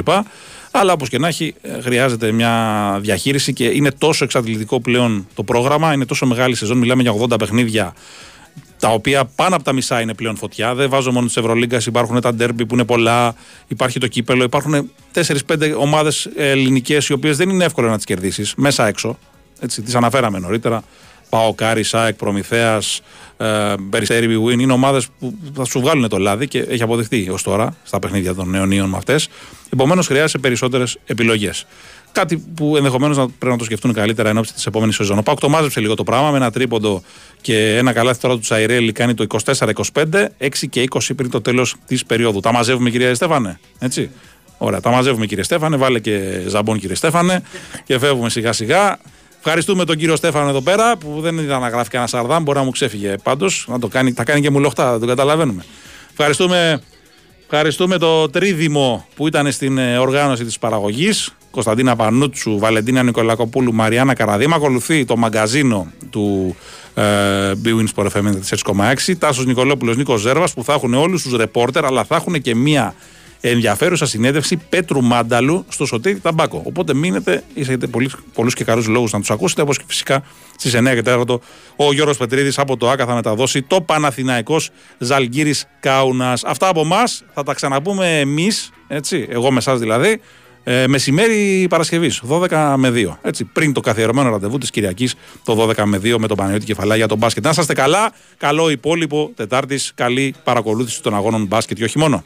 Αλλά όπως και να έχει, ε, χρειάζεται μια διαχείριση και είναι τόσο εξαντλητικό πλέον το πρόγραμμα. Είναι τόσο μεγάλη σεζόν. Μιλάμε για 80 παιχνίδια τα οποία πάνω από τα μισά είναι πλέον φωτιά. Δεν βάζω μόνο τη Ευρωλίγκας, υπάρχουν τα ντέρμπι που είναι πολλά, υπάρχει το κύπελο, υπάρχουν 4-5 ομάδες ελληνικές οι οποίες δεν είναι εύκολο να τις κερδίσεις μέσα έξω. Έτσι, τις αναφέραμε νωρίτερα. ΠΑΟΚ, Άρης, ΑΕΚ, Προμηθέας, ε, Περιστέρι, Win. Είναι ομάδες που θα σου βγάλουν το λάδι και έχει αποδειχτεί ως τώρα στα παιχνίδια των αιωνίων με αυτές. Επομένως, χρειάζεται περισσότερες επιλογές. Κάτι που ενδεχομένως να πρέπει να το σκεφτούν καλύτερα εν ώψη της επόμενης σεζόν. Ο Πάουκ το μάζεψε λίγο το πράγμα με ένα τρίποντο και ένα καλάθι τώρα του Τσαϊρέλη κάνει το 24-25, 6 και 20 πριν το τέλος της περίοδου. Τα μαζεύουμε, κυρία Στέφανε. Έτσι; Ωραία, τα μαζεύουμε κύριε Στέφανε, βάλε και ζαμπόν κύριε Στέφανε και φεύγουμε σιγά σιγά. Ευχαριστούμε τον κύριο Στέφανο εδώ πέρα που δεν είδα να γράφει κανένα σαρδάμ. Μπορεί να μου ξέφυγε πάντως. Να το κάνει, τα κάνει και μου λοχτά, δεν το καταλαβαίνουμε. Ευχαριστούμε, ευχαριστούμε το τρίδημο που ήταν στην ε, οργάνωση της παραγωγής. Κωνσταντίνα Πανούτσου, Βαλεντίνα Νικολακοπούλου, Μαριάννα Καραδίμα. Ακολουθεί το μαγκαζίνο του ε, Bwin Sport FM 4,6. Τάσος Νικολόπουλος, Νίκος Ζέρβας που θα έχουν όλους τους ρεπόρτερ, αλλά θα έχουν και μία ενδιαφέρουσα συνέντευξη Πέτρου Μάνταλου στο Σωτήρι Ταμπάκο. Οπότε μείνετε, έχετε πολλούς και καλούς λόγους να τους ακούσετε, όπως και φυσικά στις 9 και 4 ο Γιώργος Πετρίδης από το ΑΚΑ θα μεταδώσει το Παναθηναϊκός Ζαλγκύρη Κάουνας. Αυτά από εμάς. Θα τα ξαναπούμε εμείς, έτσι, εγώ με εσάς δηλαδή, ε, μεσημέρι Παρασκευής, 12 με 2. Έτσι, πριν το καθιερωμένο ραντεβού της Κυριακής, το 12 με 2 με τον Παναγιώτη Κεφαλά για τον μπάσκετ. Να είστε καλά, καλό υπόλοιπο Τετάρτης, καλή παρακολούθηση των αγώνων μπάσκετ και όχι μόνο.